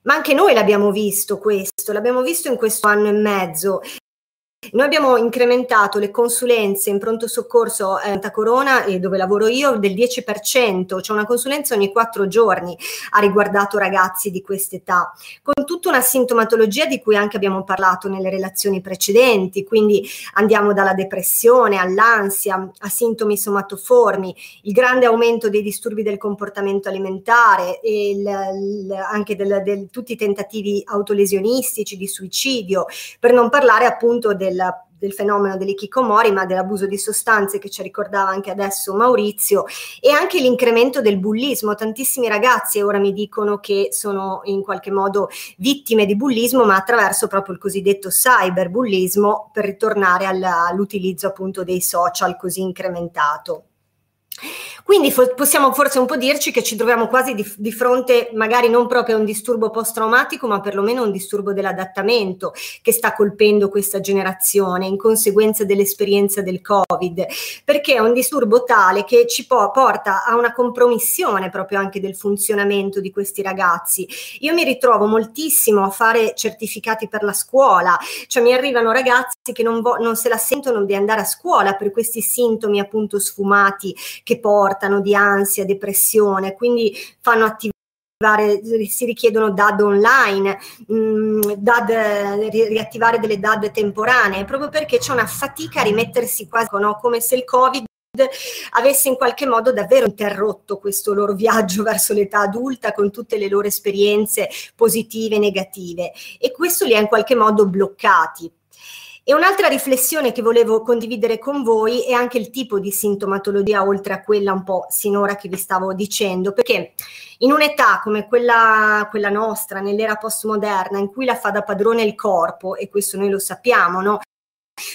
Ma anche noi l'abbiamo visto questo, l'abbiamo visto in questo anno e mezzo. Noi abbiamo incrementato le consulenze in pronto soccorso eh, a Corona, eh, dove lavoro io, del 10%, cioè una consulenza ogni quattro giorni ha riguardato ragazzi di quest'età, con tutta una sintomatologia di cui anche abbiamo parlato nelle relazioni precedenti, quindi andiamo dalla depressione all'ansia, a sintomi somatoformi, il grande aumento dei disturbi del comportamento alimentare, il, il, anche del, del, tutti i tentativi autolesionistici di suicidio, per non parlare appunto del della del fenomeno dell'ikikomori, ma dell'abuso di sostanze che ci ricordava anche adesso Maurizio, e anche l'incremento del bullismo. Tantissimi ragazzi ora mi dicono che sono in qualche modo vittime di bullismo, ma attraverso proprio il cosiddetto cyberbullismo per ritornare alla, all'utilizzo appunto dei social così incrementato. Quindi fo- possiamo forse un po' dirci che ci troviamo quasi di, di, fronte magari non proprio a un disturbo post-traumatico, ma perlomeno a un disturbo dell'adattamento che sta colpendo questa generazione in conseguenza dell'esperienza del Covid, perché è un disturbo tale che ci po- porta a una compromissione proprio anche del funzionamento di questi ragazzi. Io mi ritrovo moltissimo a fare certificati per la scuola, cioè mi arrivano ragazzi che non, vo- non se la sentono di andare a scuola per questi sintomi appunto sfumati che portano di ansia, depressione, quindi fanno attività si richiedono DAD online, mh, mm, DAD, riattivare delle DAD temporanee, proprio perché c'è una fatica a rimettersi quasi, no? come se il Covid avesse in qualche modo davvero interrotto questo loro viaggio verso l'età adulta con tutte le loro esperienze positive e negative e questo li ha in qualche modo bloccati. E un'altra riflessione che volevo condividere con voi è anche il tipo di sintomatologia, oltre a quella un po' sinora che vi stavo dicendo, perché in un'età come quella, quella nostra, nell'era postmoderna, in cui la fa da padrone il corpo, e questo noi lo sappiamo, no?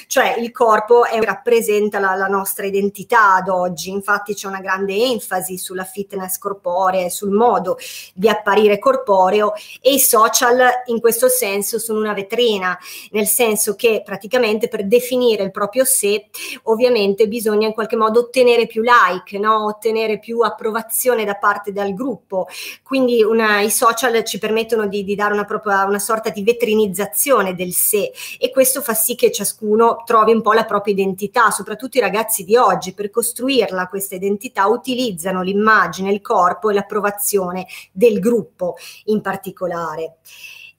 Cioè il corpo è, rappresenta la, la, nostra identità ad oggi, infatti c'è una grande enfasi sulla fitness corporea, sul modo di apparire corporeo e i social in questo senso sono una vetrina, nel senso che praticamente per definire il proprio sé ovviamente bisogna in qualche modo ottenere più like, no? ottenere più approvazione da parte del gruppo, quindi una, i social ci permettono di, di dare una, propria, una sorta di vetrinizzazione del sé e questo fa sì che ciascuno ciascuno trovi un po' la propria identità, soprattutto i ragazzi di oggi, per costruirla questa identità utilizzano l'immagine, il corpo e l'approvazione del gruppo in particolare.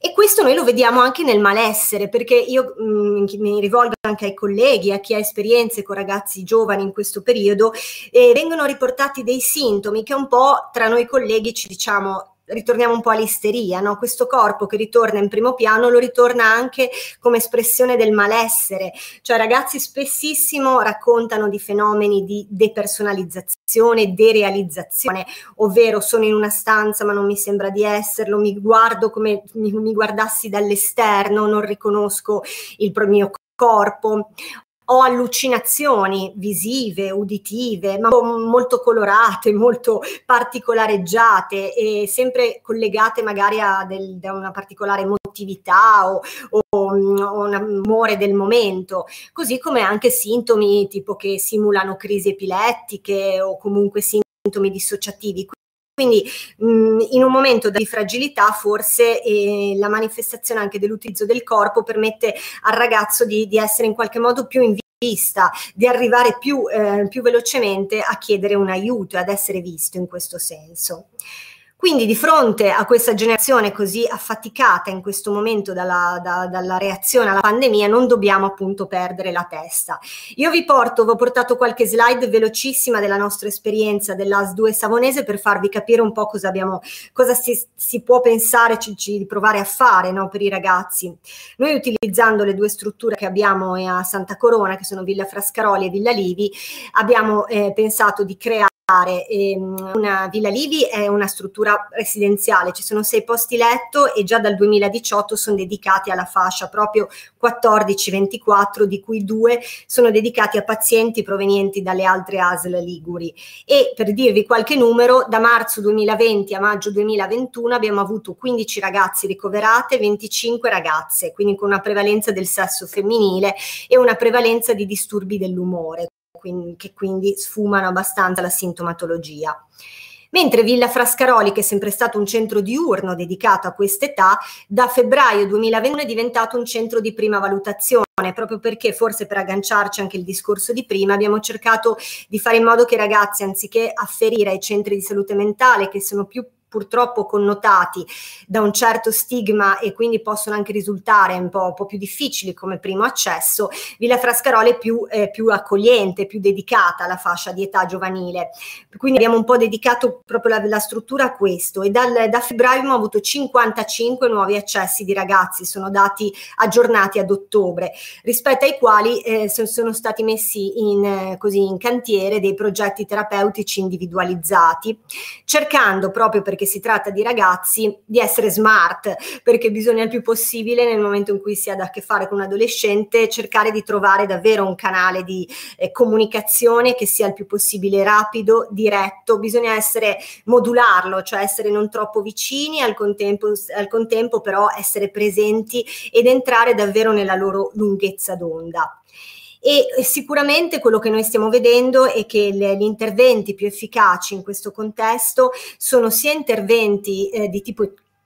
E questo noi lo vediamo anche nel malessere, perché io mh, mm, mi rivolgo anche ai colleghi, a chi ha esperienze con ragazzi giovani in questo periodo, eh, vengono riportati dei sintomi che un po' tra noi colleghi ci diciamo ritorniamo un po' all'isteria, no? questo corpo che ritorna in primo piano lo ritorna anche come espressione del malessere, cioè ragazzi spessissimo raccontano di fenomeni di depersonalizzazione, derealizzazione, ovvero sono in una stanza ma non mi sembra di esserlo, mi guardo come mi, mi guardassi dall'esterno, non riconosco il mio corpo ho allucinazioni visive, uditive, ma molto colorate, <laughs> molto particolareggiate e sempre collegate magari a, del, a una particolare emotività o, o, o, un amore del momento, così come anche sintomi tipo che simulano crisi epilettiche o comunque sintomi dissociativi. Quindi mh, in un momento di fragilità forse eh, la manifestazione anche dell'utilizzo del corpo permette al ragazzo di, di essere in qualche modo più in vista, di arrivare più, eh, più velocemente a chiedere un aiuto e ad essere visto in questo senso. Quindi di fronte a questa generazione così affaticata in questo momento dalla, da, dalla, reazione alla pandemia non dobbiamo appunto perdere la testa. Io vi porto, vi ho portato qualche slide velocissima della nostra esperienza dell'AS 2 Savonese per farvi capire un po' cosa, abbiamo, cosa si, si può pensare di provare a fare no, per i ragazzi. Noi utilizzando le due strutture che abbiamo a Santa Corona, che sono Villa Frascaroli e Villa Livi, abbiamo eh, pensato di creare una Villa Livi è una struttura residenziale, ci sono sei posti letto e già dal 2018 sono dedicati alla fascia proprio 14-24, di cui due sono dedicati a pazienti provenienti dalle altre ASL Liguri. E per dirvi qualche numero, da marzo 2020 a maggio 2021 abbiamo avuto 15 ragazzi ricoverate, 25 ragazze, quindi con una prevalenza del sesso femminile e una prevalenza di disturbi dell'umore quindi, che quindi sfumano abbastanza la sintomatologia. Mentre Villa Frascaroli, che è sempre stato un centro diurno dedicato a quest'età, da febbraio 2021 è diventato un centro di prima valutazione, proprio perché forse per agganciarci anche il discorso di prima abbiamo cercato di fare in modo che i ragazzi, anziché afferire ai centri di salute mentale, che sono più purtroppo connotati da un certo stigma e quindi possono anche risultare un po', un po più difficili come primo accesso, Villa Frascarola è più, eh, più, accogliente, più dedicata alla fascia di età giovanile. Quindi abbiamo un po' dedicato proprio la, la struttura a questo e dal, da febbraio abbiamo avuto 55 nuovi accessi di ragazzi, sono dati aggiornati ad ottobre, rispetto ai quali eh, sono stati messi in, così, in cantiere dei progetti terapeutici individualizzati, cercando proprio perché perché si tratta di ragazzi, di essere smart, perché bisogna il più possibile nel momento in cui si ha a che fare con un adolescente cercare di trovare davvero un canale di eh, comunicazione che sia il più possibile rapido, diretto, bisogna essere modularlo, cioè essere non troppo vicini, al contempo, al contempo però essere presenti ed entrare davvero nella loro lunghezza d'onda e sicuramente quello che noi stiamo vedendo è che le, gli interventi più efficaci in questo contesto sono sia interventi eh, di tipo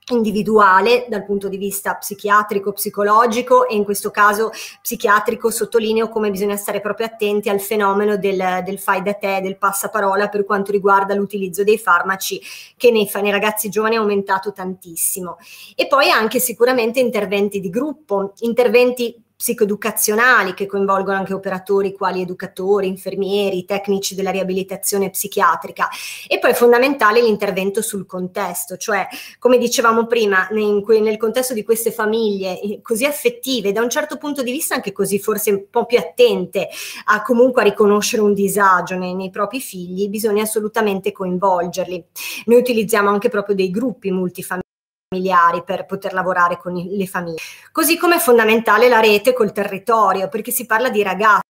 individuale dal punto di vista psichiatrico, psicologico e in questo caso psichiatrico sottolineo come bisogna stare proprio attenti al fenomeno del, del fai da te, del passaparola per quanto riguarda l'utilizzo dei farmaci che nei, nei ragazzi giovani è aumentato tantissimo. E poi anche sicuramente interventi di gruppo, interventi psicoeducazionali che coinvolgono anche operatori quali educatori, infermieri, tecnici della riabilitazione psichiatrica e poi è fondamentale l'intervento sul contesto, cioè come dicevamo prima nel, nel contesto di queste famiglie eh, così affettive, da un certo punto di vista anche così forse un po' più attente a comunque a riconoscere un disagio nei, nei propri figli, bisogna assolutamente coinvolgerli. Noi utilizziamo anche proprio dei gruppi multifamiliari familiari per poter lavorare con le famiglie. Così come è fondamentale la rete col territorio, perché si parla di ragazzi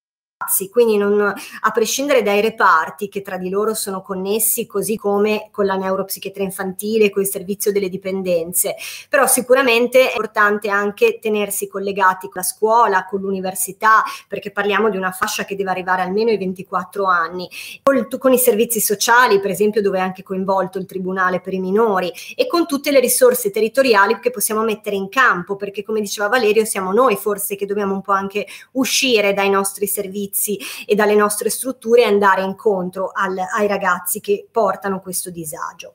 quindi non, a prescindere dai reparti che tra di loro sono connessi, così come con la neuropsichiatria infantile, con il servizio delle dipendenze, però sicuramente è importante anche tenersi collegati con la scuola, con l'università, perché parliamo di una fascia che deve arrivare almeno ai 24 anni, con, con i servizi sociali, per esempio, dove è anche coinvolto il Tribunale per i minori e con tutte le risorse territoriali che possiamo mettere in campo, perché come diceva Valerio, siamo noi forse che dobbiamo un po' anche uscire dai nostri servizi servizi e dalle nostre strutture andare incontro al, ai ragazzi che portano questo disagio.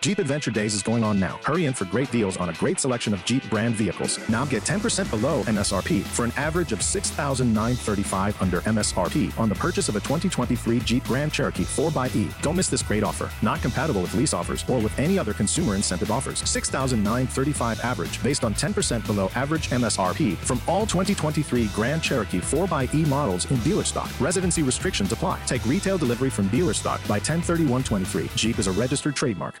Jeep Adventure Days is going on now. Hurry in for great deals on a great selection of Jeep brand vehicles. Now get 10% below MSRP for an average of 6935 under MSRP on the purchase of a 2023 Jeep Grand Cherokee 4xE. Don't miss this great offer. Not compatible with lease offers or with any other consumer incentive offers. 6935 average based on 10% below average MSRP from all 2023 Grand Cherokee 4xE models in dealer stock. Residency restrictions apply. Take retail delivery from dealer stock by 103123. Jeep is a registered trademark.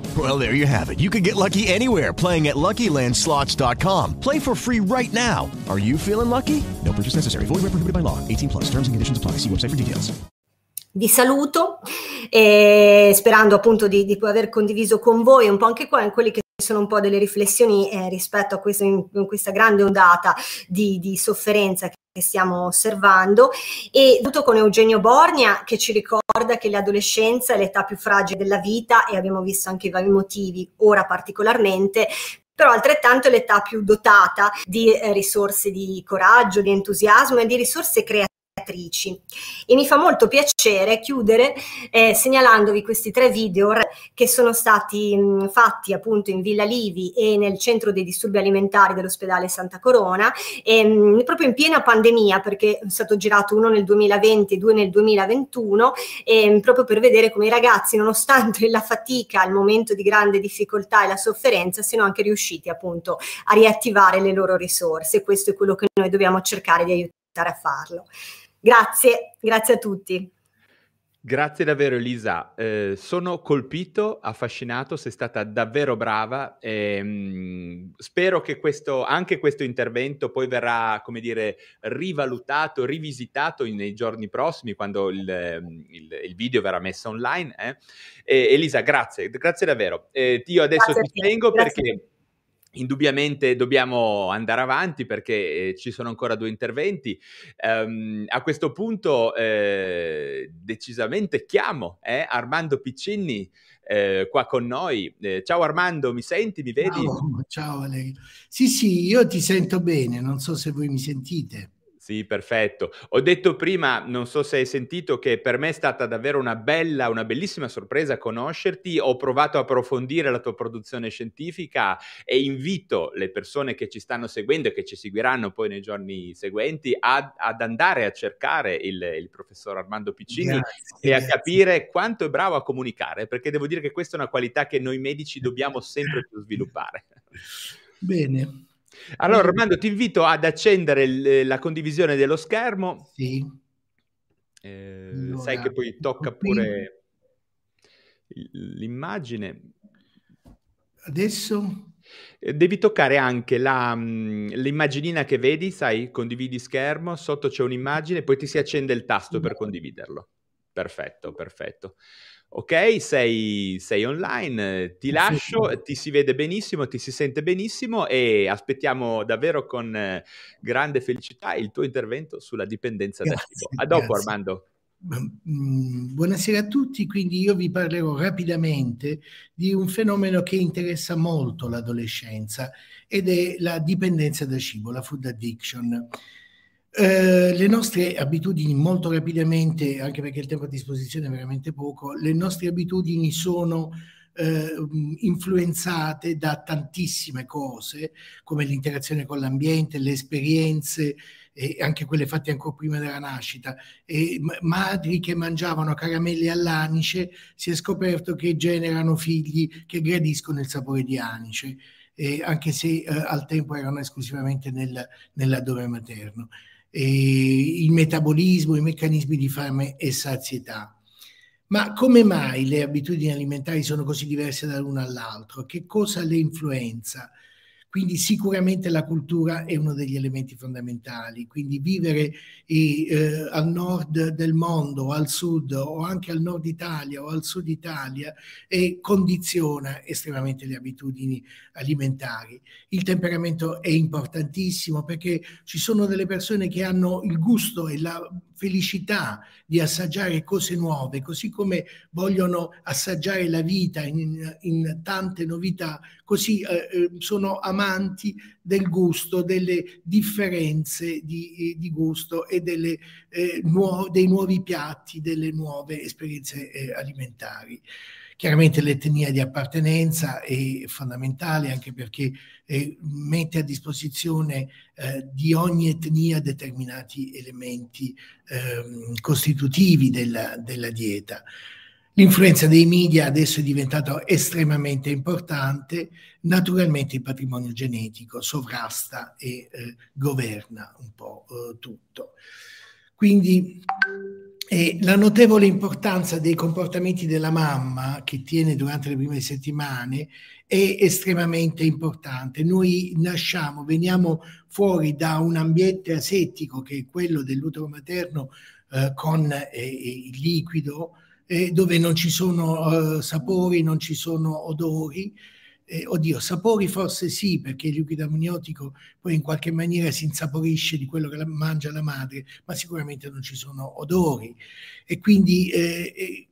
Well, there you have it. You can get lucky anywhere playing at LuckyLandSlots.com. Play for free right now. Are you feeling lucky? No purchase necessary. Void where prohibited by law. 18 plus. Terms and conditions apply. See website for details. Vi saluto eh, sperando appunto di, di aver condiviso con voi un po' anche qua quelli che sono un po' delle riflessioni eh, rispetto a questo, in, in questa grande ondata di, di sofferenza che stiamo osservando. E tutto con Eugenio Borgna che ci ricorda che l'adolescenza è l'età più fragile della vita e abbiamo visto anche i vari motivi, ora particolarmente, però altrettanto è l'età più dotata di eh, risorse di coraggio, di entusiasmo e di risorse creative e mi fa molto piacere chiudere eh, segnalandovi questi tre video che sono stati mh, fatti appunto in Villa Livi e nel centro dei disturbi alimentari dell'ospedale Santa Corona. E, mh, proprio in piena pandemia perché è stato girato uno nel 2020 e due nel 2021 e, proprio per vedere come i ragazzi nonostante la fatica il momento di grande difficoltà e la sofferenza siano anche riusciti appunto a riattivare le loro risorse. Questo è quello che noi dobbiamo cercare di aiutare a farlo. Grazie, grazie a tutti. Grazie davvero Elisa, eh, sono colpito, affascinato, sei stata davvero brava. E, mh, spero che questo, anche questo intervento poi verrà, come dire, rivalutato, rivisitato in, nei giorni prossimi quando il, il, il, video verrà messo online. Eh. E, Elisa, grazie, grazie davvero. Eh, io adesso grazie ti tengo perché Indubbiamente dobbiamo andare avanti perché eh, ci sono ancora due interventi. Um, a questo punto eh, decisamente chiamo eh, Armando Piccinni eh, qua con noi. Eh, ciao Armando, mi senti, mi vedi? Ciao, ciao Valerio. Sì, sì, io ti sento bene, non so se voi mi sentite. Sì, perfetto. Ho detto prima, non so se hai sentito, che per me è stata davvero una bella, una bellissima sorpresa conoscerti. Ho provato a approfondire la tua produzione scientifica e invito le persone che ci stanno seguendo e che ci seguiranno poi nei giorni seguenti ad, ad andare a cercare il, il, professor Armando Piccini grazie, e a capire quanto è bravo a comunicare, perché devo dire che questa è una qualità che noi medici dobbiamo sempre più sviluppare. Bene. Allora, Armando, ti invito ad accendere l- la condivisione dello schermo. Sì. Eh, allora, sai che poi tocca pure l'immagine. Adesso? Eh, devi toccare anche la, mh, l'immaginina che vedi, sai, condividi schermo, sotto c'è un'immagine, poi ti si accende il tasto per condividerlo. Perfetto, perfetto. Ok, sei, sei online, ti lascio, sì. ti si vede benissimo, ti si sente benissimo e aspettiamo davvero con eh, grande felicità il tuo intervento sulla dipendenza grazie, da cibo. A dopo grazie. Armando. Mm, buonasera a tutti, quindi io vi parlerò rapidamente di un fenomeno che interessa molto l'adolescenza ed è la dipendenza da cibo, la food addiction. Eh, le nostre abitudini molto rapidamente, anche perché il tempo a disposizione è veramente poco, le nostre abitudini sono eh, influenzate da tantissime cose, come l'interazione con l'ambiente, le esperienze e anche quelle fatte ancora prima della nascita, e madri che mangiavano caramelle all'anice, si è scoperto che generano figli che gradiscono il sapore di anice, eh, anche se eh, al tempo erano esclusivamente nel, nell'addome materno. E il metabolismo, i meccanismi di fame e sazietà. Ma come mai le abitudini alimentari sono così diverse dall'uno all'altro? Che cosa le influenza? Quindi sicuramente la cultura è uno degli elementi fondamentali, quindi vivere eh, al nord del mondo, al sud o anche al nord Italia o al sud Italia eh, condiziona estremamente le abitudini alimentari. Il temperamento è importantissimo perché ci sono delle persone che hanno il gusto e la felicità di assaggiare cose nuove, così come vogliono assaggiare la vita in, in tante novità, così eh, eh sono amanti del gusto, delle differenze di, di gusto e delle, eh, nuo- dei nuovi piatti, delle nuove esperienze eh, alimentari. Chiaramente l'etnia di appartenenza è fondamentale anche perché eh, mette a disposizione eh, di ogni etnia determinati elementi eh, costitutivi della, della dieta. L'influenza dei media adesso è diventata estremamente importante, naturalmente il patrimonio genetico sovrasta e eh, governa un po' eh, tutto. Quindi e la notevole importanza dei comportamenti della mamma che tiene durante le prime settimane è estremamente importante. Noi nasciamo, veniamo fuori da un ambiente asettico che è quello dell'utero materno eh, con eh, il liquido, eh, dove non ci sono eh, sapori, non ci sono odori, eh, oddio, sapori forse sì, perché il liquido amniotico poi in qualche maniera si insaporisce di quello che la, mangia la madre, ma sicuramente non ci sono odori. E quindi eh, eh,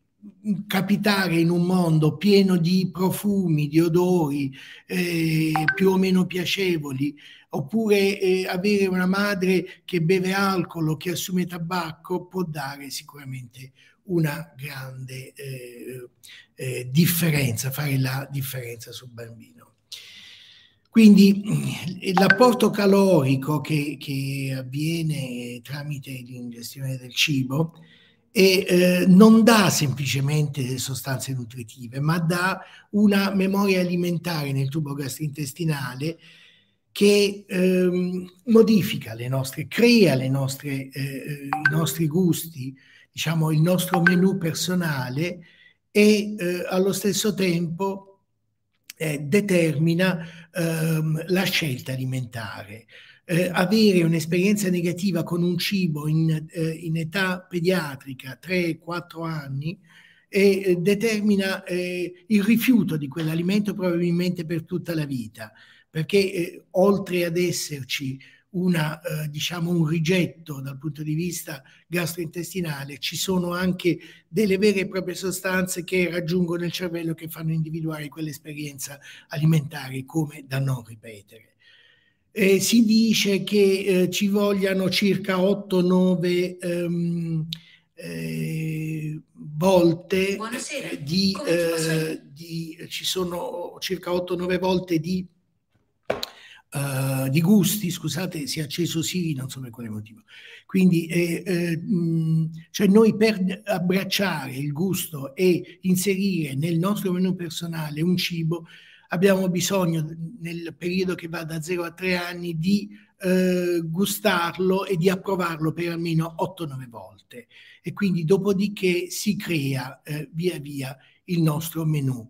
capitare in un mondo pieno di profumi, di odori eh, più o meno piacevoli, oppure eh, avere una madre che beve alcol o che assume tabacco può dare sicuramente una grande eh, eh, differenza, fare la differenza sul bambino. Quindi l'apporto calorico che, che avviene tramite l'ingestione del cibo e, eh, non dà semplicemente sostanze nutritive, ma dà una memoria alimentare nel tubo gastrointestinale che ehm, modifica le nostre, crea le nostre, eh, i nostri gusti, diciamo, il nostro menù personale e eh, allo stesso tempo eh, determina ehm, la scelta alimentare. Eh, avere un'esperienza negativa con un cibo in, eh, in età pediatrica, 3-4 anni, eh, determina eh, il rifiuto di quell'alimento probabilmente per tutta la vita, perché oltre ad esserci una, eh, diciamo un rigetto dal punto di vista gastrointestinale, ci sono anche delle vere e proprie sostanze che raggiungono il cervello che fanno individuare quell'esperienza alimentare come da non ripetere. Eh, si dice che eh, ci vogliano circa 8-9 ehm, eh, volte di, eh, di, ci sono circa 8-9 volte di uh, di gusti, scusate, si è acceso Siri, non so per quale motivo. Quindi, eh, eh, mh, cioè noi per abbracciare il gusto e inserire nel nostro menù personale un cibo, abbiamo bisogno nel periodo che va da 0 a 3 anni di eh, gustarlo e di approvarlo per almeno 8-9 volte. E quindi dopodiché si crea eh, via via il nostro menù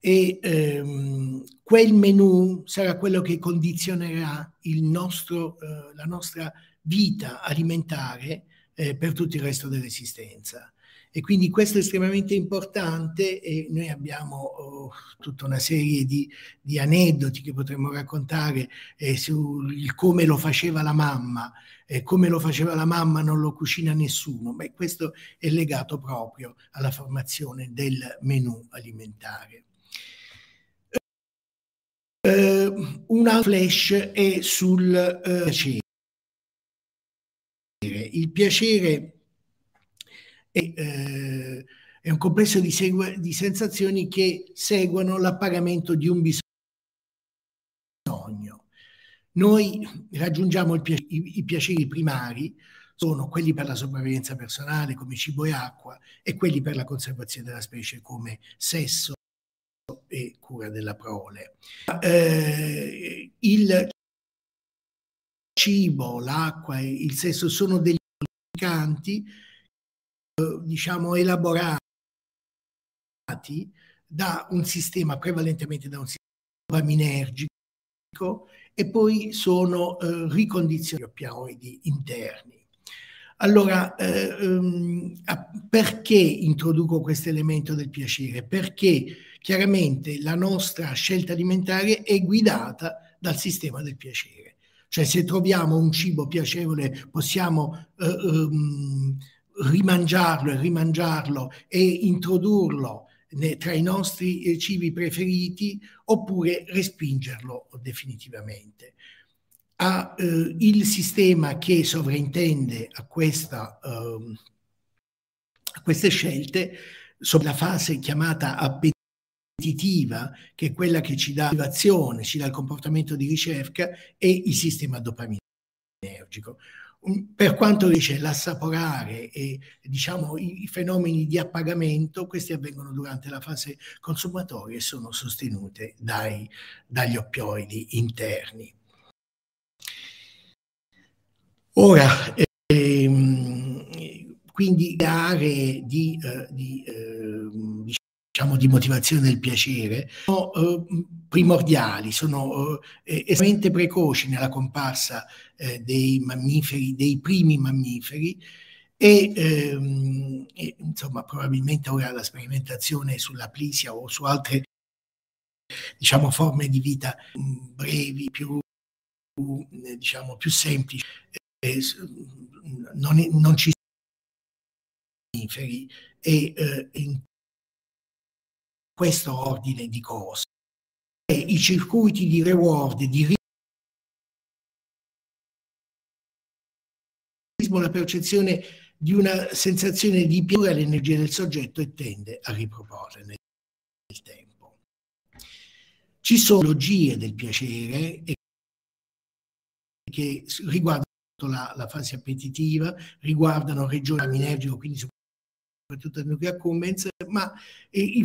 e ehm, quel menu sarà quello che condizionerà nostro, eh, la nostra vita alimentare eh, per tutto il resto dell'esistenza. E quindi questo è estremamente importante e noi abbiamo oh, tutta una serie di, di, aneddoti che potremmo raccontare eh, su come lo faceva la mamma, eh, come lo faceva la mamma non lo cucina nessuno, Beh, questo è legato proprio alla formazione del menù alimentare. Uh, una flash è sul uh, piacere. Il piacere è, uh, è un complesso di, segu- di, sensazioni che seguono l'appagamento di un bisogno. noi raggiungiamo pi- i, i piaceri primari, sono quelli per la sopravvivenza personale come cibo e acqua e quelli per la conservazione della specie come sesso e cura della prole. Eh, il cibo, l'acqua e il sesso sono degli canti eh, diciamo elaborati da un sistema prevalentemente da un sistema dopaminergico e poi sono eh, ricondizionati opioidi interni. Allora, eh, um, perché introduco questo elemento del piacere? Perché chiaramente la nostra scelta alimentare è guidata dal sistema del piacere. Cioè se troviamo un cibo piacevole possiamo eh, um, rimangiarlo e rimangiarlo e introdurlo tra i nostri eh, cibi preferiti oppure respingerlo definitivamente. A, eh, il sistema che sovrintende a, questa, eh, a queste scelte, la fase chiamata appetitiva, che è quella che ci dà l'attivazione, ci dà il comportamento di ricerca, e il sistema dopaminergico per quanto dice l'assaporare e diciamo i, fenomeni di appagamento, questi avvengono durante la fase consumatoria e sono sostenute dai, dagli oppioidi interni. Ora, ehm, quindi aree di, eh, di eh, diciamo, di motivazione del piacere, sono eh, primordiali, sono eh, estremamente precoci nella comparsa eh, dei mammiferi, dei primi mammiferi, e, ehm, e, insomma probabilmente ora la sperimentazione sulla plisia o su altre diciamo forme di vita mm, brevi più diciamo più semplici eh, non, non, ci sono mammiferi e eh, in questo ordine di cose. E I circuiti di reward, di la percezione di una sensazione di più all'energia del soggetto e tende a riproporre nel tempo. Ci sono logie del piacere che riguardano la, la fase appetitiva, riguardano regione aminergico, quindi soprattutto il nucleo accumbens, ma i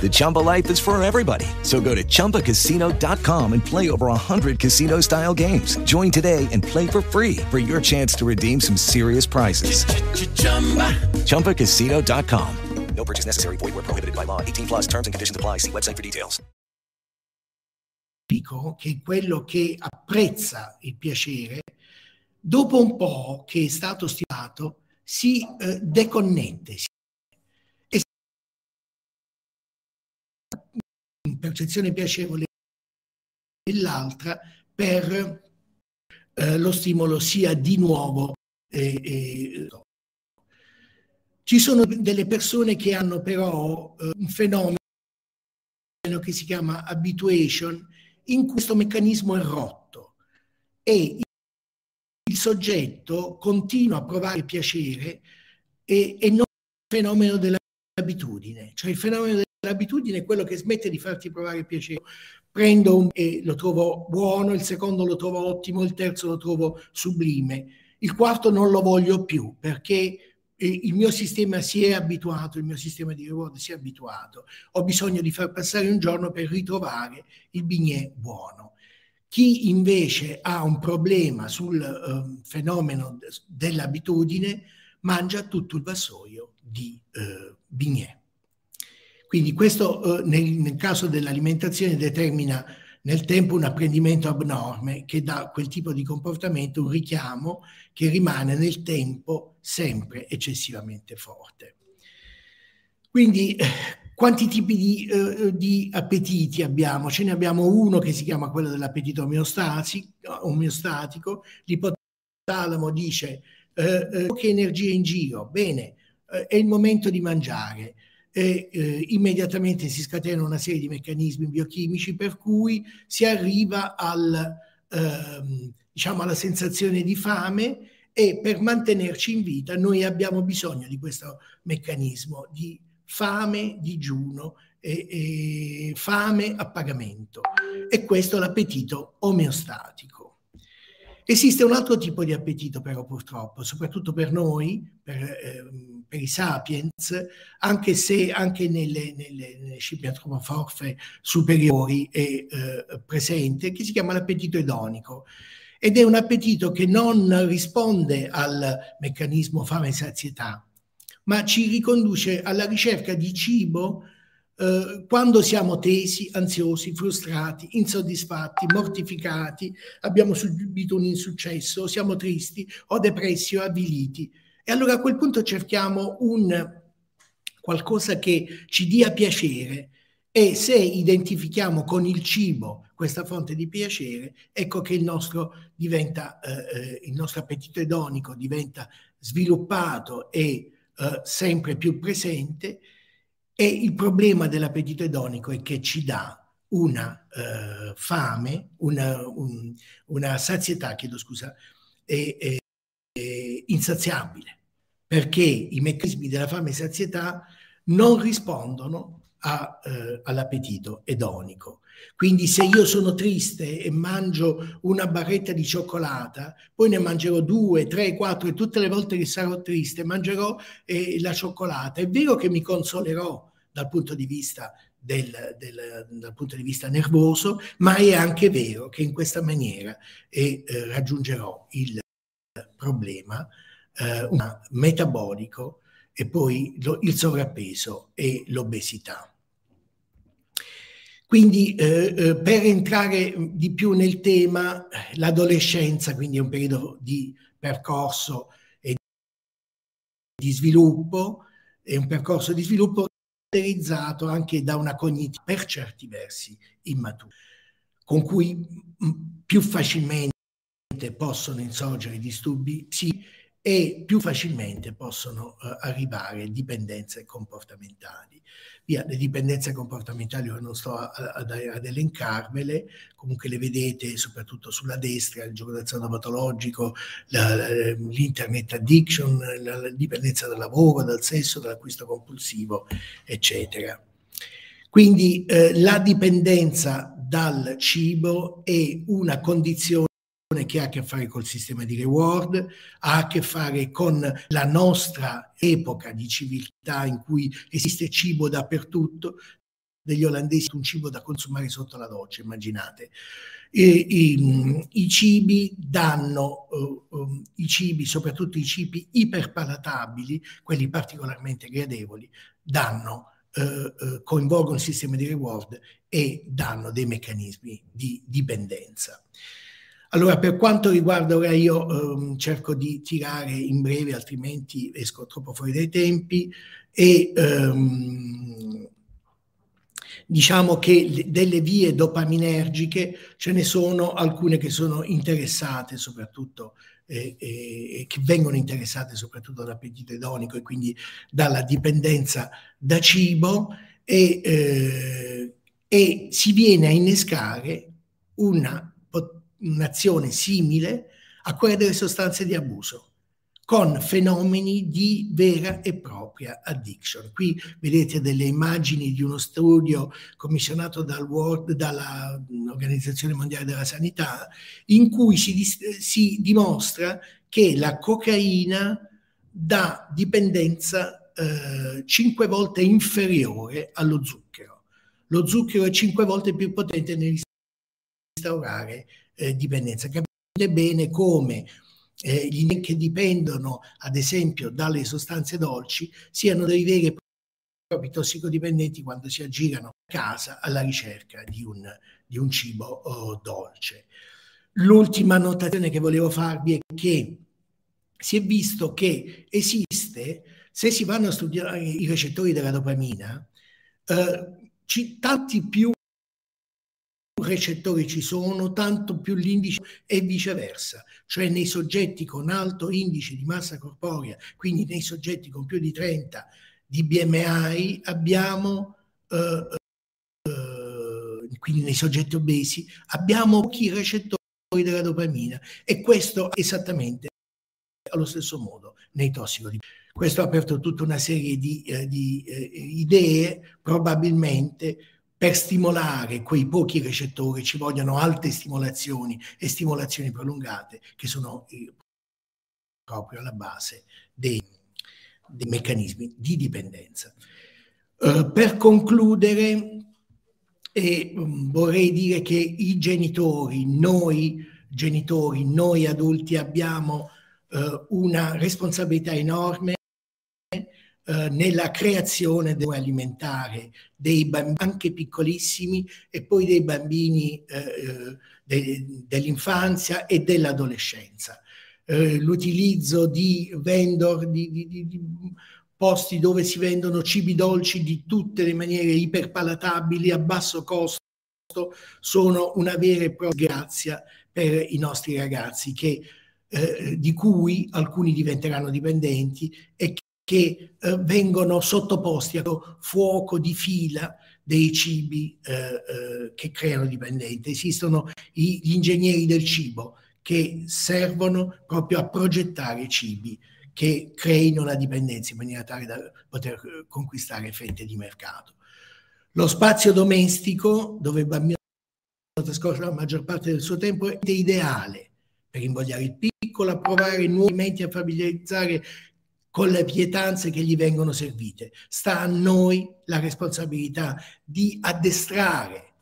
The Chumba life is for everybody. So go to ChumbaCasino.com and play over 100 casino style games. Join today and play for free for your chance to redeem some serious prizes. ChumbaCasino.com. No purchase necessary. Void where prohibited by law. 18 plus terms and conditions apply. See website for details. Dico che quello che apprezza il piacere, dopo un po' che è stato stimato, si eh, deconnette, si percezione piacevole dell'altra per eh, lo stimolo sia di nuovo eh, eh, ci sono delle persone che hanno però eh, un fenomeno che si chiama habituation in cui questo meccanismo è rotto e il soggetto continua a provare piacere e, e non il fenomeno dell'abitudine, cioè il fenomeno L'abitudine è quello che smette di farti provare piacere. Prendo un e lo trovo buono, il secondo lo trovo ottimo, il terzo lo trovo sublime. Il quarto non lo voglio più perché il mio sistema si è abituato, il mio sistema di reward si è abituato. Ho bisogno di far passare un giorno per ritrovare il bignè buono. Chi invece ha un problema sul uh, fenomeno dell'abitudine mangia tutto il vassoio di uh, bignè. Quindi questo eh, nel, nel, caso dell'alimentazione determina nel tempo un apprendimento abnorme che dà quel tipo di comportamento un richiamo che rimane nel tempo sempre eccessivamente forte. Quindi quanti tipi di, eh, di, appetiti abbiamo? Ce ne abbiamo uno che si chiama quello dell'appetito omeostatico. L'ipotalamo dice eh, eh, che energia in giro, bene, eh, è il momento di mangiare. E, eh, immediatamente si scatena una serie di meccanismi biochimici per cui si arriva al, ehm, diciamo alla sensazione di fame e per mantenerci in vita noi abbiamo bisogno di questo meccanismo di fame, digiuno, e, e fame a pagamento. E questo l'appetito omeostatico. Esiste un altro tipo di appetito però purtroppo, soprattutto per noi, per, eh, per i sapiens, anche se anche nelle, nelle, nelle scimmie antropomorfe superiori è eh, presente, che si chiama l'appetito edonico. Ed è un appetito che non risponde al meccanismo fame e sazietà, ma ci riconduce alla ricerca di cibo eh, quando siamo tesi, ansiosi, frustrati, insoddisfatti, mortificati, abbiamo subito un insuccesso, siamo tristi o depressi o avviliti. E allora a quel punto cerchiamo un qualcosa che ci dia piacere e se identifichiamo con il cibo questa fonte di piacere, ecco che il nostro, diventa, eh, eh il nostro appetito edonico diventa sviluppato e eh, sempre più presente e il problema dell'appetito edonico è che ci dà una uh, fame, una, un, una, sazietà, chiedo scusa, è, è, è insaziabile, perché i meccanismi della fame e sazietà non rispondono a, uh, all'appetito edonico. Quindi se io sono triste e mangio una barretta di cioccolata, poi ne mangerò due, tre, quattro e tutte le volte che sarò triste mangerò eh, la cioccolata. È vero che mi consolerò dal punto di vista del, del, dal punto di vista nervoso, ma è anche vero che in questa maniera eh, raggiungerò il problema eh, metabolico e poi lo, il sovrappeso e l'obesità. Quindi eh, eh, per entrare di più nel tema, l'adolescenza, quindi è un periodo di percorso e di sviluppo, è un percorso di sviluppo caratterizzato anche da una cognizione per certi versi immatura, con cui più facilmente possono insorgere disturbi psichici e più facilmente possono uh, arrivare dipendenze comportamentali. Via, le dipendenze comportamentali, io non sto ad, ad elencarvele, comunque le vedete soprattutto sulla destra, il gioco d'azzardo patologico, l'internet addiction, la, la dipendenza dal lavoro, dal sesso, dall'acquisto compulsivo, eccetera. Quindi eh, la dipendenza dal cibo è una condizione che ha a che fare col sistema di reward, ha a che fare con la nostra epoca di civiltà in cui esiste cibo dappertutto, degli olandesi un cibo da consumare sotto la doccia, immaginate. E, i, i, cibi danno, uh, um, i cibi, soprattutto i cibi iperpalatabili, quelli particolarmente gradevoli, danno, uh, uh, coinvolgono il sistema di reward e danno dei meccanismi di dipendenza. Allora, per quanto riguarda ora io ehm, cerco di tirare in breve, altrimenti esco troppo fuori dai tempi, e ehm, diciamo che delle vie dopaminergiche ce ne sono alcune che sono interessate soprattutto eh, eh, che vengono interessate soprattutto dall'appetito edonico e quindi dalla dipendenza da cibo e, eh, e si viene a innescare una un'azione simile a quella delle sostanze di abuso, con fenomeni di vera e propria addiction. Qui vedete delle immagini di uno studio commissionato dal World, dall'Organizzazione Mondiale della Sanità, in cui si, si dimostra che la cocaina dà dipendenza eh, 5 volte inferiore allo zucchero. Lo zucchero è 5 volte più potente nell'instaurare eh, dipendenza. Capite bene come eh, gli che dipendono ad esempio dalle sostanze dolci siano dei veri e propri tossicodipendenti quando si aggirano a casa alla ricerca di un, di un cibo oh, dolce. L'ultima notazione che volevo farvi è che si è visto che esiste, se si vanno a studiare i recettori della dopamina, eh, ci, tanti più recettori ci sono, tanto più l'indice e viceversa, cioè nei soggetti con alto indice di massa corporea, quindi nei soggetti con più di 30 di BMI abbiamo eh, eh, quindi nei soggetti obesi abbiamo pochi recettori della dopamina e questo esattamente allo stesso modo nei tossicodipendenti. Questo ha aperto tutta una serie di, eh, di eh, idee, probabilmente per stimolare quei pochi recettori ci vogliono alte stimolazioni e stimolazioni prolungate che sono eh, proprio alla base dei, dei meccanismi di dipendenza. Uh, per concludere, eh, vorrei dire che i genitori, noi genitori, noi adulti abbiamo uh, una responsabilità enorme uh, nella creazione alimentare dei bambini anche piccolissimi e poi dei bambini de, dell'infanzia e dell'adolescenza. Eh, l'utilizzo di vendor, di, di, di, posti dove si vendono cibi dolci di tutte le maniere iperpalatabili a basso costo sono una vera e propria grazia per i nostri ragazzi che, eh, di cui alcuni diventeranno dipendenti e che eh, vengono sottoposti a fuoco di fila dei cibi eh, eh che creano dipendenti. Esistono gli ingegneri del cibo che servono proprio a progettare cibi che creino la dipendenza in maniera tale da poter eh, conquistare fette di mercato. Lo spazio domestico, dove il bambino trascorre la maggior parte del suo tempo, è ideale per invogliare il piccolo a provare nuovi alimenti, a familiarizzare con le pietanze che gli vengono servite. Sta a noi la responsabilità di addestrare,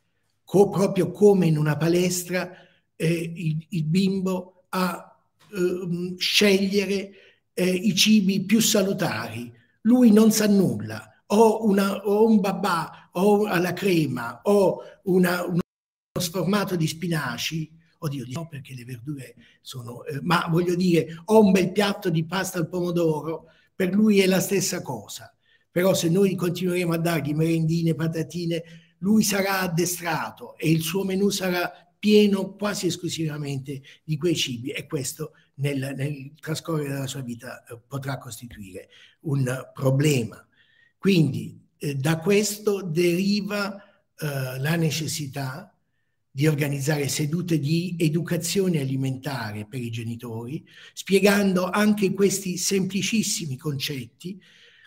co- proprio come in una palestra, eh, il, il, bimbo a eh, scegliere eh, i cibi più salutari. Lui non sa nulla, o, una, o un babà, o alla crema, o una, uno sformato di spinaci, oddio, no perché le verdure sono, eh, ma voglio dire, o un bel piatto di pasta al pomodoro, per lui è la stessa cosa. Però se noi continueremo a dargli merendine, patatine, lui sarà addestrato e il suo menù sarà pieno quasi esclusivamente di quei cibi e questo nel, nel trascorrere della sua vita eh, potrà costituire un problema. Quindi eh, da questo deriva eh, la necessità di organizzare sedute di educazione alimentare per i genitori, spiegando anche questi semplicissimi concetti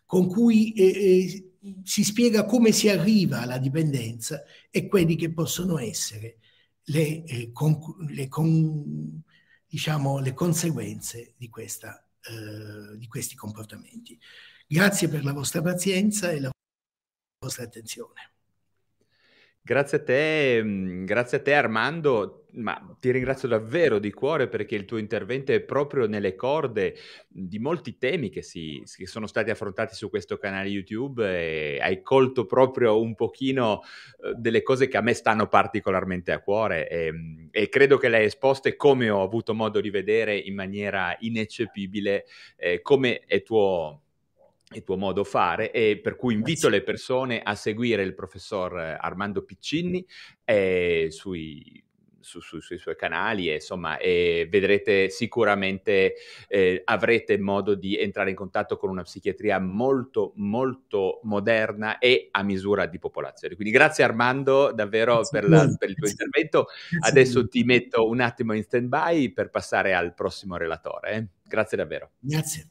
con cui eh, eh si spiega come si arriva alla dipendenza e quelli che possono essere le, eh, con, le, con, diciamo, le conseguenze di, questa, eh, di questi comportamenti. Grazie per la vostra pazienza e la vostra attenzione. Grazie a te, mm, grazie a te Armando, ma ti ringrazio davvero di cuore perché il tuo intervento è proprio nelle corde di molti temi che, si, che sono stati affrontati su questo canale YouTube e hai colto proprio un pochino eh, delle cose che a me stanno particolarmente a cuore. E, mm, e, credo che le hai esposte come ho avuto modo di vedere in maniera ineccepibile eh, come è tuo il tuo modo fare e per cui invito le persone a seguire il professor Armando Piccini eh, sui, su, su, sui suoi canali e insomma e vedrete sicuramente eh, avrete modo di entrare in contatto con una psichiatria molto molto moderna e a misura di popolazione. Quindi grazie Armando davvero per, la, per, il tuo intervento. Grazie adesso ti metto un attimo in stand by per passare al prossimo relatore eh. grazie davvero. Grazie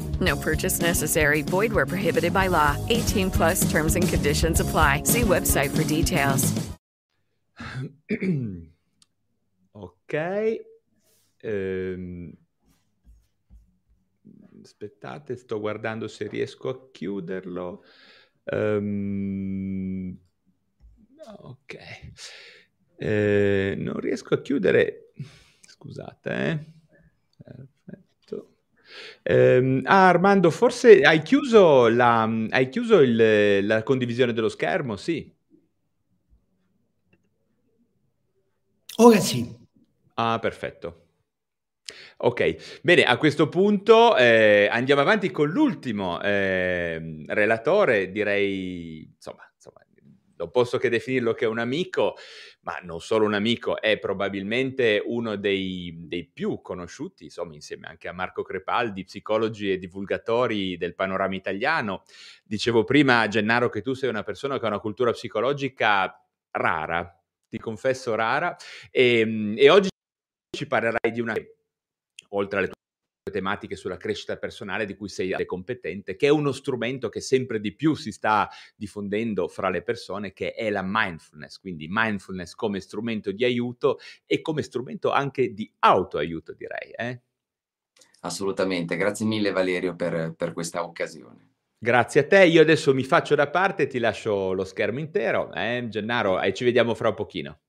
No purchase necessary. Void where prohibited by law. 18 plus terms and conditions apply. See website for details. <clears throat> ok. Ehm, aspettate, sto guardando se riesco a chiuderlo. Ehm, ok. Eh, non riesco a chiudere. Scusate, eh. Ehm, ah, Armando, forse hai chiuso la, hai chiuso il- la condivisione dello schermo? Sì. Ora sì. Ah, perfetto. Ok, bene, a questo punto eh, andiamo avanti con l'ultimo ehm, relatore, direi, insomma, insomma, non posso che definirlo che un amico, ma non solo un amico, è probabilmente uno dei, dei più conosciuti, insomma, insieme anche a Marco Crepaldi, psicologi e divulgatori del panorama italiano. Dicevo prima, Gennaro, che tu sei una persona che ha una cultura psicologica rara, ti confesso rara, e, e oggi ci parlerai di una oltre alle tue tematiche sulla crescita personale di cui sei competente, che è uno strumento che sempre di più si sta diffondendo fra le persone, che è la mindfulness, quindi mindfulness come strumento di aiuto e come strumento anche di autoaiuto, direi. Eh? Assolutamente, grazie mille Valerio per, per questa occasione. Grazie a te, io adesso mi faccio da parte, ti lascio lo schermo intero, eh? Gennaro, e ci vediamo fra un pochino.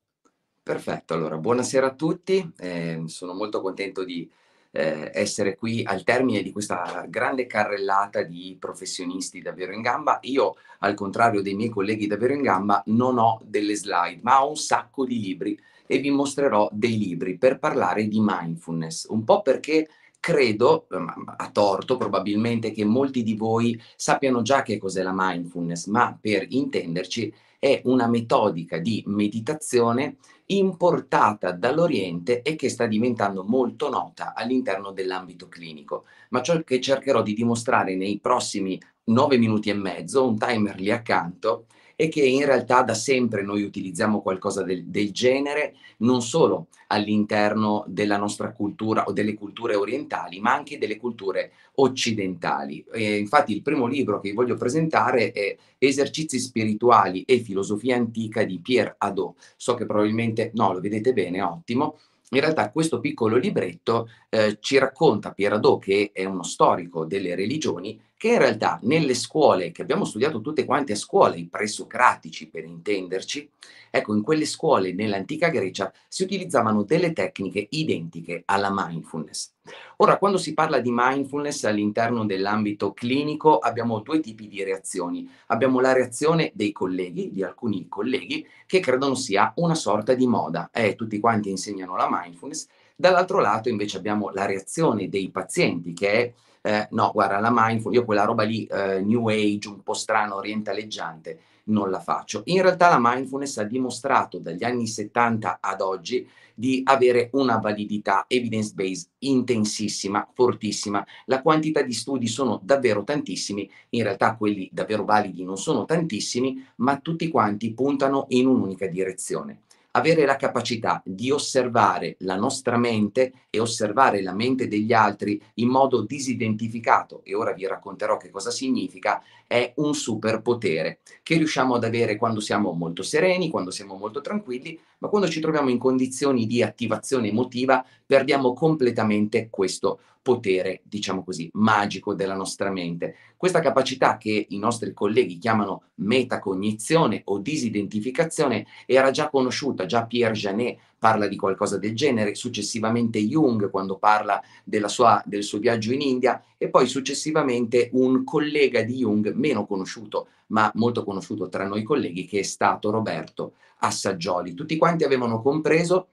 Perfetto, allora buonasera a tutti, eh, sono molto contento di eh, essere qui al termine di questa grande carrellata di professionisti davvero in gamba. Io, al contrario dei miei colleghi davvero in gamba, non ho delle slide, ma ho un sacco di libri e vi mostrerò dei libri per parlare di mindfulness, un po' perché credo, ehm, a torto probabilmente, che molti di voi sappiano già che cos'è la mindfulness, ma per intenderci è una metodica di meditazione importata dall'Oriente e che sta diventando molto nota all'interno dell'ambito clinico. Ma ciò che cercherò di dimostrare nei prossimi nove minuti e mezzo, un timer lì accanto, è che in realtà da sempre noi utilizziamo qualcosa del, del genere, non solo all'interno della nostra cultura o delle culture orientali, ma anche delle culture occidentali. E infatti il primo libro che vi voglio presentare è Esercizi spirituali e filosofia antica di Pierre Hadot. So che probabilmente no, lo vedete bene, ottimo in realtà questo piccolo libretto eh, ci racconta Pieradò, che è uno storico delle religioni, che in realtà nelle scuole che abbiamo studiato tutte quante a scuola, i presocratici per intenderci, ecco, in quelle scuole nell'antica Grecia si utilizzavano delle tecniche identiche alla mindfulness. Ora, quando si parla di mindfulness all'interno dell'ambito clinico, abbiamo due tipi di reazioni. Abbiamo la reazione dei colleghi, di alcuni colleghi, che credono sia una sorta di moda. Eh, tutti quanti insegnano la mindfulness. Dall'altro lato invece abbiamo la reazione dei pazienti che è eh, no, guarda, la mindfulness, io quella roba lì, eh, new age, un po' strano, orientaleggiante, non la faccio. In realtà la mindfulness ha dimostrato dagli anni 70 ad oggi di avere una validità evidence-based intensissima, fortissima. La quantità di studi sono davvero tantissimi, in realtà quelli davvero validi non sono tantissimi, ma tutti quanti puntano in un'unica direzione avere la capacità di osservare la nostra mente e osservare la mente degli altri in modo disidentificato, e ora vi racconterò che cosa significa, è un superpotere che riusciamo ad avere quando siamo molto sereni, quando siamo molto tranquilli, ma quando ci troviamo in condizioni di attivazione emotiva perdiamo completamente questo potere, diciamo così, magico della nostra mente. Questa capacità che i nostri colleghi chiamano metacognizione o disidentificazione era già conosciuta, già Pierre Janet parla di qualcosa del genere, successivamente Jung quando parla sua, del suo viaggio in India e poi successivamente un collega di Jung meno conosciuto, ma molto conosciuto tra noi colleghi, che è stato Roberto Assaggioli. Tutti quanti avevano compreso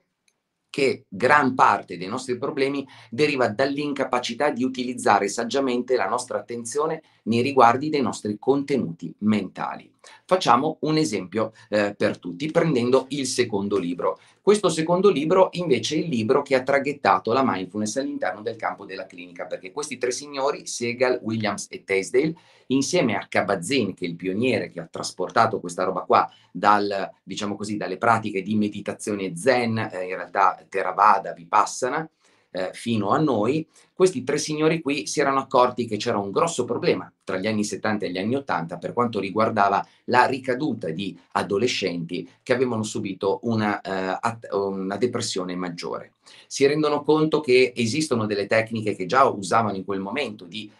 che gran parte dei nostri problemi deriva dall'incapacità di utilizzare saggiamente la nostra attenzione nei riguardi dei nostri contenuti mentali. Facciamo un esempio eh, per tutti, prendendo il secondo libro. Questo secondo libro invece è il libro che ha traghettato la mindfulness all'interno del campo della clinica, perché questi tre signori, Segal, Williams e Teisdale, insieme a Kabat-Zinn, che è il pioniere che ha trasportato questa roba qua dal, diciamo così, dalle pratiche di meditazione zen, eh, in realtà Theravada, Vipassana, eh, fino a noi, questi tre signori qui si erano accorti che c'era un grosso problema tra gli anni 70 e gli anni 80 per quanto riguardava la ricaduta di adolescenti che avevano subito una, uh, una depressione maggiore. Si rendono conto che esistono delle tecniche che già usavano in quel momento di,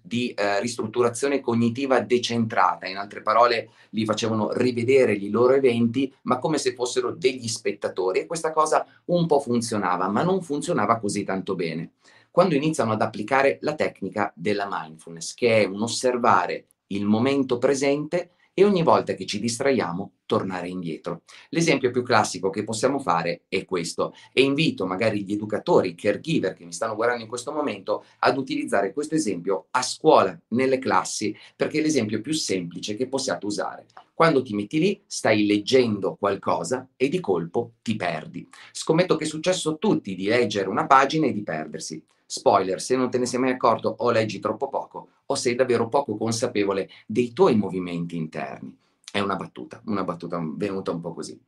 di uh, ristrutturazione cognitiva decentrata, in altre parole li facevano rivedere i loro eventi, ma come se fossero degli spettatori. E questa cosa un po' funzionava, ma non funzionava così tanto bene quando iniziano ad applicare la tecnica della mindfulness, che è un osservare il momento presente e ogni volta che ci distraiamo tornare indietro. L'esempio più classico che possiamo fare è questo e invito magari gli educatori, i caregiver che mi stanno guardando in questo momento ad utilizzare questo esempio a scuola, nelle classi, perché è l'esempio più semplice che possiate usare. Quando ti metti lì, stai leggendo qualcosa e di colpo ti perdi. Scommetto che è successo a tutti di leggere una pagina e di perdersi. Spoiler, se non te ne sei mai accorto o leggi troppo poco o sei davvero poco consapevole dei tuoi movimenti interni. È una battuta, una battuta venuta un po' così.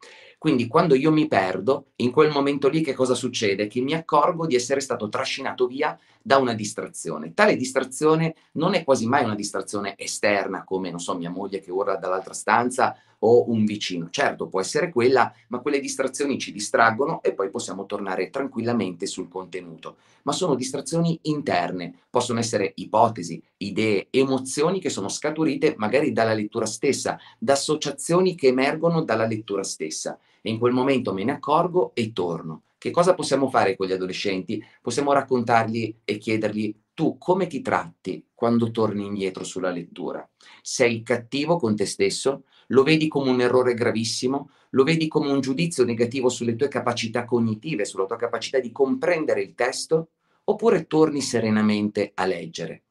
Quindi quando io mi perdo, in quel momento lì che cosa succede? Che mi accorgo di essere stato trascinato via da una distrazione. Tale distrazione non è quasi mai una distrazione esterna, come, non so, mia moglie che urla dall'altra stanza o un vicino. Certo, può essere quella, ma quelle distrazioni ci distraggono e poi possiamo tornare tranquillamente sul contenuto. Ma sono distrazioni interne, possono essere ipotesi, idee, emozioni che sono scaturite magari dalla lettura stessa, da associazioni che emergono dalla lettura stessa. E in quel momento me ne accorgo e torno. Che cosa possiamo fare con gli adolescenti? Possiamo raccontargli e chiedergli tu come ti tratti quando torni indietro sulla lettura? Sei cattivo con te stesso? Lo vedi come un errore gravissimo? Lo vedi come un giudizio negativo sulle tue capacità cognitive, sulla tua capacità di comprendere il testo? Oppure torni serenamente a leggere?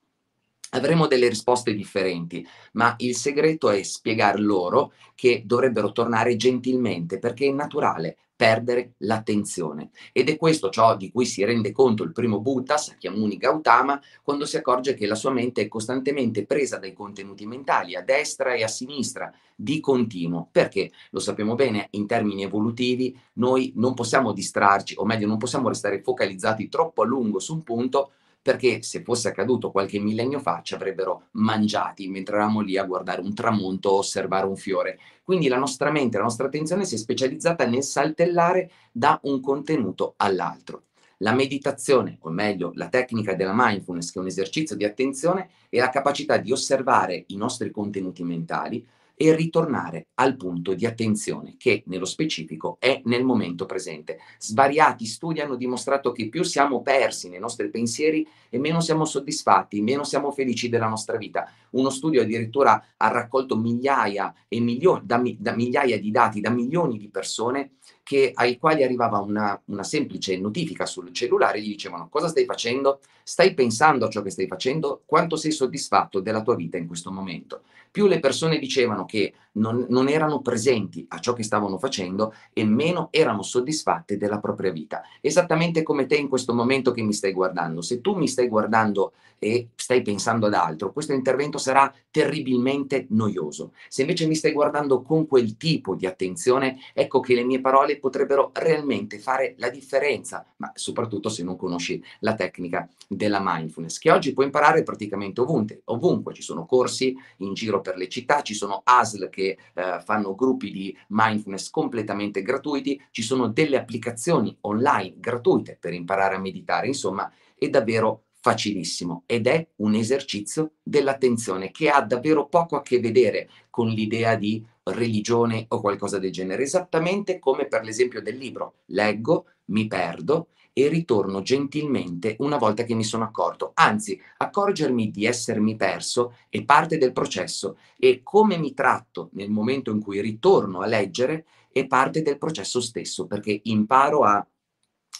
Avremo delle risposte differenti, ma il segreto è spiegar loro che dovrebbero tornare gentilmente perché è naturale perdere l'attenzione. Ed è questo ciò di cui si rende conto il primo Buddha, Sakyamuni Gautama, quando si accorge che la sua mente è costantemente presa dai contenuti mentali a destra e a sinistra, di continuo. Perché? Lo sappiamo bene, in termini evolutivi, noi non possiamo distrarci, o meglio, non possiamo restare focalizzati troppo a lungo su un punto perché se fosse accaduto qualche millennio fa ci avrebbero mangiati mentre eravamo lì a guardare un tramonto o osservare un fiore. Quindi la nostra mente, la nostra attenzione si è specializzata nel saltellare da un contenuto all'altro. La meditazione, o meglio la tecnica della mindfulness, che è un esercizio di attenzione, è la capacità di osservare i nostri contenuti mentali, e ritornare al punto di attenzione che nello specifico è nel momento presente. Svariati studi hanno dimostrato che più siamo persi nei nostri pensieri e meno siamo soddisfatti, meno siamo felici della nostra vita. Uno studio addirittura ha raccolto migliaia e milioni, da, da migliaia di dati da milioni di persone che, ai quali arrivava una, una semplice notifica sul cellulare gli dicevano cosa stai facendo? Stai pensando a ciò che stai facendo? Quanto sei soddisfatto della tua vita in questo momento? Più le persone dicevano che non, non erano presenti a ciò che stavano facendo e meno erano soddisfatte della propria vita. Esattamente come te in questo momento che mi stai guardando. Se tu mi stai guardando e stai pensando ad altro, questo intervento sarà terribilmente noioso. Se invece mi stai guardando con quel tipo di attenzione, ecco che le mie parole potrebbero realmente fare la differenza, ma soprattutto se non conosci la tecnica della mindfulness, che oggi puoi imparare praticamente ovunque. ovunque. Ci sono corsi in giro per le città, ci sono ASL che eh, fanno gruppi di mindfulness completamente gratuiti, ci sono delle applicazioni online gratuite per imparare a meditare, insomma è davvero facilissimo ed è un esercizio dell'attenzione che ha davvero poco a che vedere con l'idea di religione o qualcosa del genere, esattamente come per l'esempio del libro. Leggo, mi perdo e ritorno gentilmente una volta che mi sono accorto. Anzi, accorgermi di essermi perso è parte del processo e come mi tratto nel momento in cui ritorno a leggere è parte del processo stesso, perché imparo a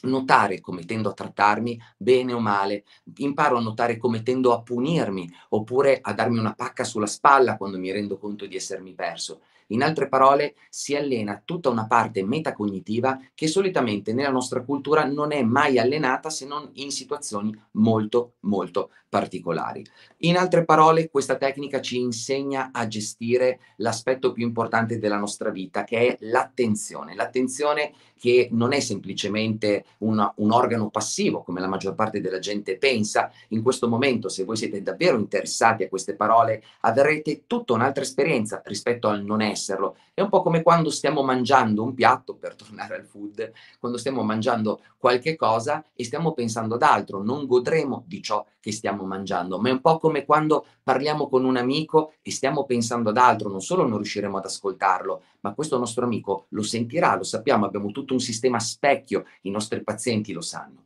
notare come tendo a trattarmi, bene o male, imparo a notare come tendo a punirmi, oppure a darmi una pacca sulla spalla quando mi rendo conto di essermi perso. In altre parole, si allena tutta una parte metacognitiva che solitamente nella nostra cultura non è mai allenata se non in situazioni molto, molto particolari. In altre parole, questa tecnica ci insegna a gestire l'aspetto più importante della nostra vita, che è l'attenzione. L'attenzione che non è semplicemente una, un organo passivo, come la maggior parte della gente pensa. In questo momento, se voi siete davvero interessati a queste parole, avrete tutta un'altra esperienza rispetto al non esserlo. È un po' come quando stiamo mangiando un piatto, <laughs> per tornare al food, quando stiamo mangiando qualche cosa e stiamo pensando ad altro, non godremo di ciò che stiamo mangiando, ma è un po' come quando parliamo con un amico e stiamo pensando ad altro, non solo non riusciremo ad ascoltarlo, ma questo nostro amico lo sentirà, lo sappiamo, abbiamo tutto un sistema specchio, i nostri pazienti lo sanno.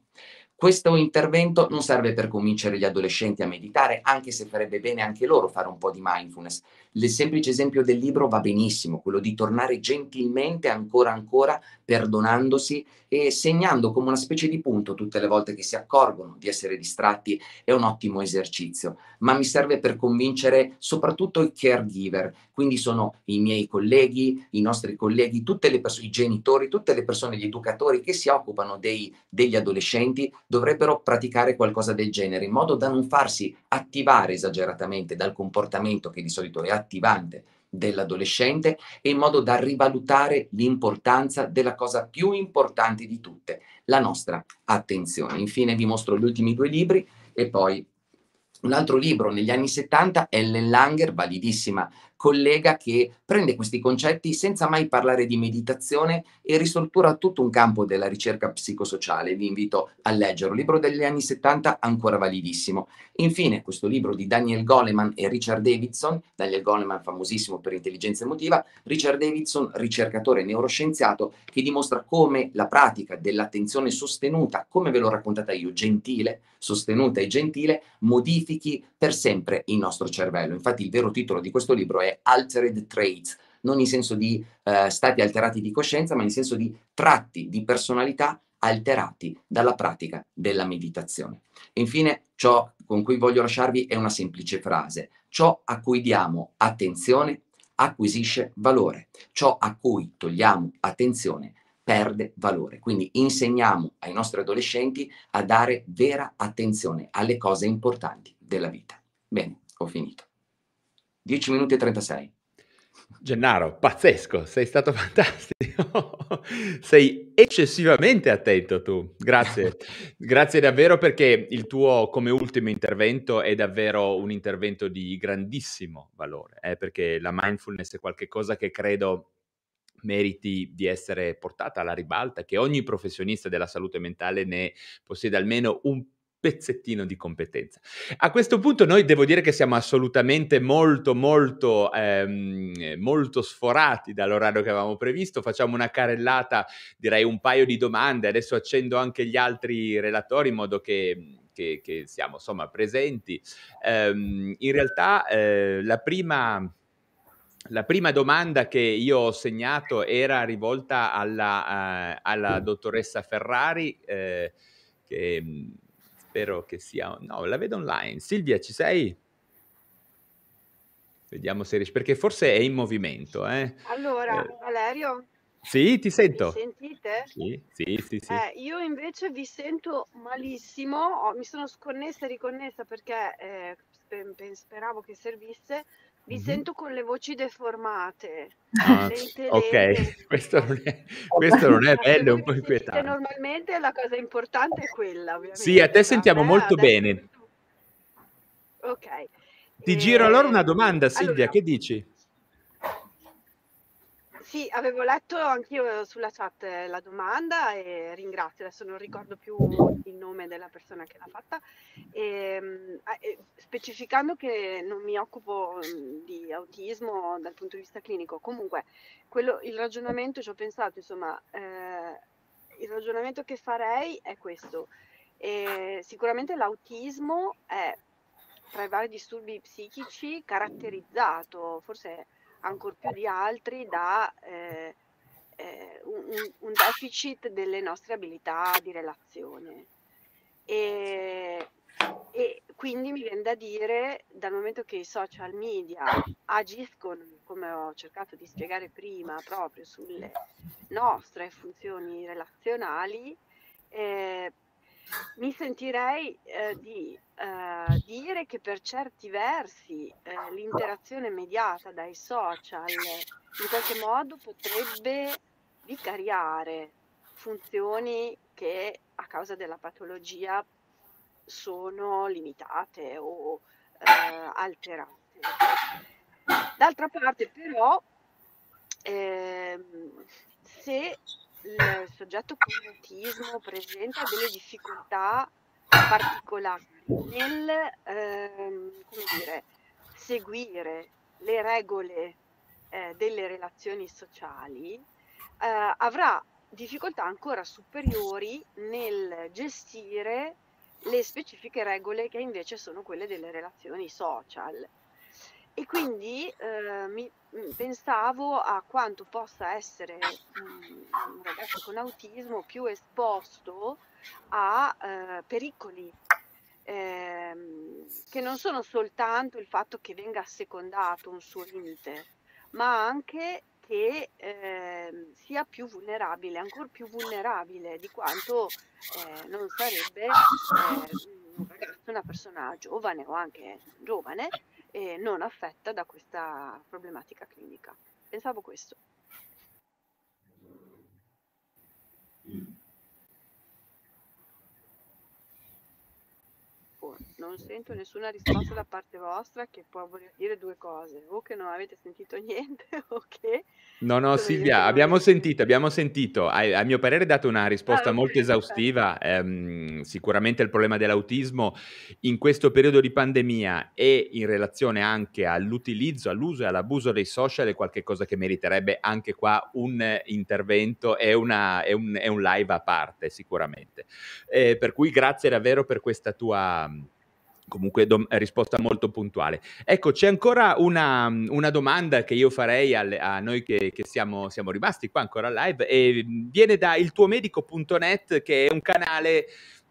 Questo intervento non serve per convincere gli adolescenti a meditare, anche se farebbe bene anche loro fare un po' di mindfulness. Il semplice esempio del libro va benissimo, quello di tornare gentilmente ancora ancora, perdonandosi e segnando come una specie di punto tutte le volte che si accorgono di essere distratti, è un ottimo esercizio, ma mi serve per convincere soprattutto i caregiver, quindi sono i miei colleghi, i nostri colleghi, persone, i genitori, tutte le persone, gli educatori che si occupano dei, degli adolescenti dovrebbero praticare qualcosa del genere in modo da non farsi attivare esageratamente dal comportamento che di solito è attivante dell'adolescente e in modo da rivalutare l'importanza della cosa più importante di tutte, la nostra attenzione. Infine vi mostro gli ultimi due libri e poi un altro libro negli anni 70, Ellen Langer, validissima collega che prende questi concetti senza mai parlare di meditazione e ristruttura tutto un campo della ricerca psicosociale. Vi invito a leggerlo. Libro degli anni 70 ancora validissimo. Infine, questo libro di Daniel Goleman e Richard Davidson, Daniel Goleman famosissimo per intelligenza emotiva, Richard Davidson ricercatore neuroscienziato che dimostra come la pratica dell'attenzione sostenuta, come ve l'ho raccontata io, gentile, sostenuta e gentile, modifichi per sempre il nostro cervello. Infatti il vero titolo di questo libro è è altered traits, non in senso di eh, stati alterati di coscienza, ma in senso di tratti di personalità alterati dalla pratica della meditazione. E infine, ciò con cui voglio lasciarvi è una semplice frase. Ciò a cui diamo attenzione acquisisce valore. Ciò a cui togliamo attenzione perde valore. Quindi insegniamo ai nostri adolescenti a dare vera attenzione alle cose importanti della vita. Bene, ho finito. 10 minuti e 36. Gennaro, pazzesco, sei stato <laughs> fantastico. sei eccessivamente attento tu. Grazie. <laughs> Grazie davvero perché il tuo come ultimo intervento è davvero un intervento di grandissimo valore, eh, perché la mindfulness è qualcosa che credo meriti di essere portata alla ribalta, che ogni professionista della salute mentale ne possieda almeno un pezzettino di competenza. A questo punto noi devo dire che siamo assolutamente molto molto ehm, molto sforati dall'orario che avevamo previsto, facciamo una carrellata, direi un paio di domande, adesso accendo anche gli altri relatori in modo che che, che siamo insomma presenti. Um, in realtà eh, la prima la prima domanda che io ho segnato era rivolta alla, uh, alla dottoressa Ferrari, eh, che spero che sia... No, la vedo online. Silvia, ci sei? Vediamo se riesci, perché forse è in movimento. Eh? Allora, eh. Valerio? Sì, ti sento. Mi sentite? Sì, sì, sì. sì. Eh, io invece vi sento malissimo, oh, mi sono sconnessa e riconnessa perché eh, speravo che servisse, vi mm-hmm. sento con le voci deformate. Ah, <laughs> <laughs> ok, questo non è, questo non è bello, è un po' inquietante. Normalmente la cosa importante è quella, ovviamente. Sì, a te sentiamo me molto bene. Ok. Ti e... giro allora una domanda, Silvia, allora, che dici? Sì, avevo letto anch'io sulla chat la domanda e ringrazio, adesso non ricordo più il nome della persona che l'ha fatta, e, eh, specificando che non mi occupo di autismo dal punto di vista clinico, comunque quello, il ragionamento ci ho pensato, insomma, eh, il ragionamento che farei è questo, e sicuramente l'autismo è tra i vari disturbi psichici caratterizzato, forse ancor più di altri da eh, eh, un, un deficit delle nostre abilità di relazione. E, e quindi mi viene da dire, dal momento che i social media agiscono, come ho cercato di spiegare prima, proprio sulle nostre funzioni relazionali, eh, mi sentirei eh, di eh, dire che per certi versi eh, l'interazione mediata dai social in qualche modo potrebbe vicariare funzioni che a causa della patologia sono limitate o eh, alterate. D'altra parte però, ehm, se il soggetto con autismo presenta delle difficoltà particolari nel ehm, dire, seguire le regole eh, delle relazioni sociali, eh, avrà difficoltà ancora superiori nel gestire le specifiche regole che invece sono quelle delle relazioni social. E quindi eh, mi, mm, pensavo a quanto possa essere um, un ragazzo con autismo più esposto a eh, pericoli ehm, che non sono soltanto il fatto che venga assecondato un suo limite, ma anche che eh, sia più vulnerabile, ancora più vulnerabile di quanto eh, non sarebbe eh, un ragazzo, una persona giovane o anche giovane e non affetta da questa problematica clinica. Pensavo questo. Non sento nessuna risposta da parte vostra che può voler dire due cose, o che non avete sentito <laughs> niente o che... No, no, Silvia, abbiamo sentito, abbiamo sentito, a, a mio parere dato una risposta ah, molto esaustiva, ehm, sicuramente il problema dell'autismo in questo periodo di pandemia e in relazione anche all'utilizzo, all'uso e all'abuso dei social è qualcosa che meriterebbe anche qua un intervento e, una, e, un, e un, live a parte sicuramente. Eh, per cui grazie davvero per questa tua comunque dom- risposta molto puntuale. Ecco, c'è ancora una, una domanda che io farei alle, a noi che, che siamo, siamo, rimasti qua ancora live e viene da iltuomedico.net che è un canale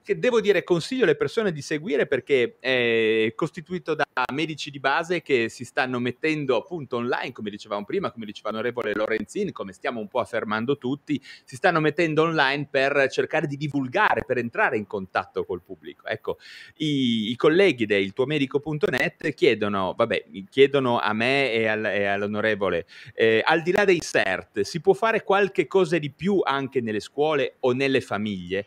che devo dire consiglio alle persone di seguire perché è costituito da medici di base che si stanno mettendo appunto online, come dicevamo prima, come diceva l'onorevole Lorenzin, come stiamo un po' affermando tutti, si stanno mettendo online per cercare di divulgare, per entrare in contatto col pubblico. Ecco, i, i colleghi del tuomedico.net chiedono, vabbè, chiedono a me e, al, e all'onorevole, eh, al di là dei CERT, si può fare qualche cosa di più anche nelle scuole o nelle famiglie?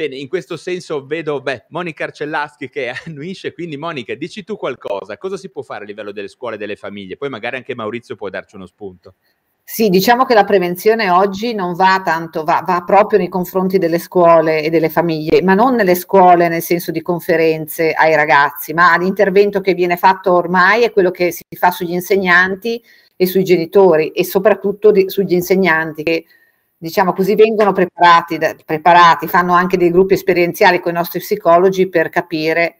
Bene, in questo senso vedo Monica Arcellaschi che <laughs> annuisce, quindi Monica, dici tu qualcosa, cosa si può fare a livello delle scuole e delle famiglie? Poi magari anche Maurizio può darci uno spunto. Sì, diciamo che la prevenzione oggi non va tanto, va, va, proprio nei confronti delle scuole e delle famiglie, ma non nelle scuole nel senso di conferenze ai ragazzi, ma l'intervento che viene fatto ormai è quello che si fa sugli insegnanti e sui genitori e soprattutto di, sugli insegnanti che diciamo così, vengono preparati, preparati, fanno anche dei gruppi esperienziali con i nostri psicologi per capire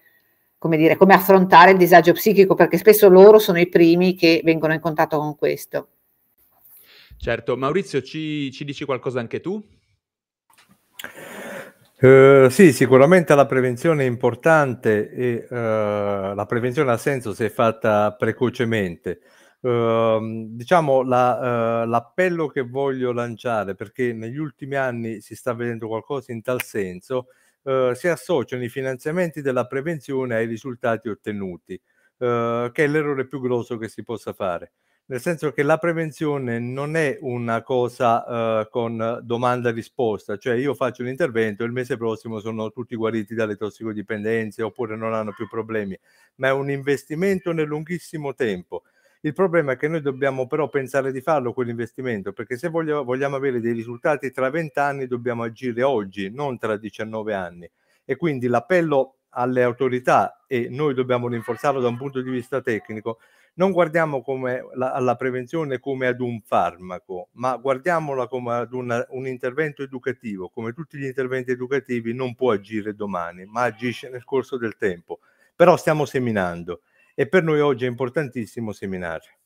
come, dire, come affrontare il disagio psichico, perché spesso loro sono i primi che vengono in contatto con questo. Certo, Maurizio, ci, ci dici qualcosa anche tu? Uh, sì, sicuramente la prevenzione è importante e uh, la prevenzione ha senso se è fatta precocemente. Uh, diciamo la, uh, l'appello che voglio lanciare perché negli ultimi anni si sta vedendo qualcosa in tal senso uh, si associano i finanziamenti della prevenzione ai risultati ottenuti che è l'errore più grosso che si possa fare. Nel senso che la prevenzione non è una cosa con domanda risposta cioè io faccio un intervento e il mese prossimo sono tutti guariti dalle tossicodipendenze oppure non hanno più problemi ma è un investimento nel lunghissimo tempo il problema è che noi dobbiamo però pensare di farlo quell'investimento, perché se vogliamo, vogliamo avere dei risultati tra 20 anni dobbiamo agire oggi, non tra 19 anni. E quindi l'appello alle autorità, e noi dobbiamo rinforzarlo da un punto di vista tecnico, non guardiamo come la, alla prevenzione come ad un farmaco, ma guardiamola come ad una, un intervento educativo. Come tutti gli interventi educativi non può agire domani, ma agisce nel corso del tempo. Però stiamo seminando e per noi oggi è importantissimo seminare.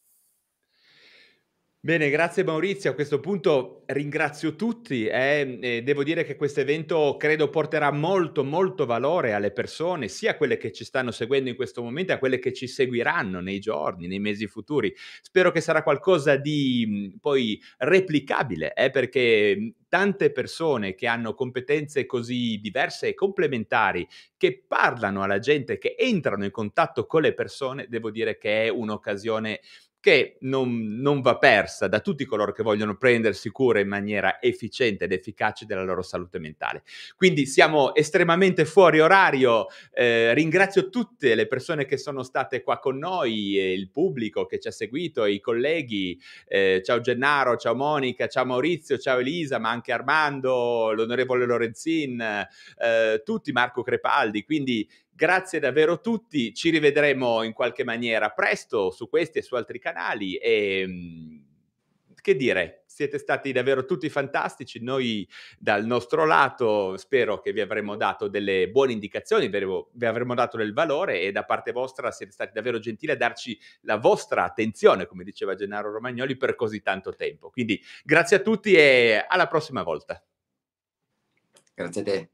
Bene, grazie Maurizio. A questo punto ringrazio tutti. eh, e devo dire che questo evento credo porterà molto, molto valore alle persone, sia a quelle che ci stanno seguendo in questo momento, a quelle che ci seguiranno nei giorni, nei mesi futuri. Spero che sarà qualcosa di poi replicabile, eh, perché tante persone che hanno competenze così diverse e complementari, che parlano alla gente, che entrano in contatto con le persone, devo dire che è un'occasione che non, non, va persa da tutti coloro che vogliono prendersi cura in maniera efficiente ed efficace della loro salute mentale. Quindi siamo estremamente fuori orario, eh, ringrazio tutte le persone che sono state qua con noi, il pubblico che ci ha seguito, i colleghi, eh, ciao Gennaro, ciao Monica, ciao Maurizio, ciao Elisa, ma anche Armando, l'onorevole Lorenzin, eh, tutti, Marco Crepaldi, quindi Grazie davvero a tutti, ci rivedremo in qualche maniera presto su questi e su altri canali e mm, che dire, siete stati davvero tutti fantastici, noi dal nostro lato spero che vi avremo dato delle buone indicazioni, vi avremo dato del valore e da parte vostra siete stati davvero gentili a darci la vostra attenzione, come diceva Gennaro Romagnoli, per così tanto tempo. Quindi grazie a tutti e alla prossima volta. Grazie a te.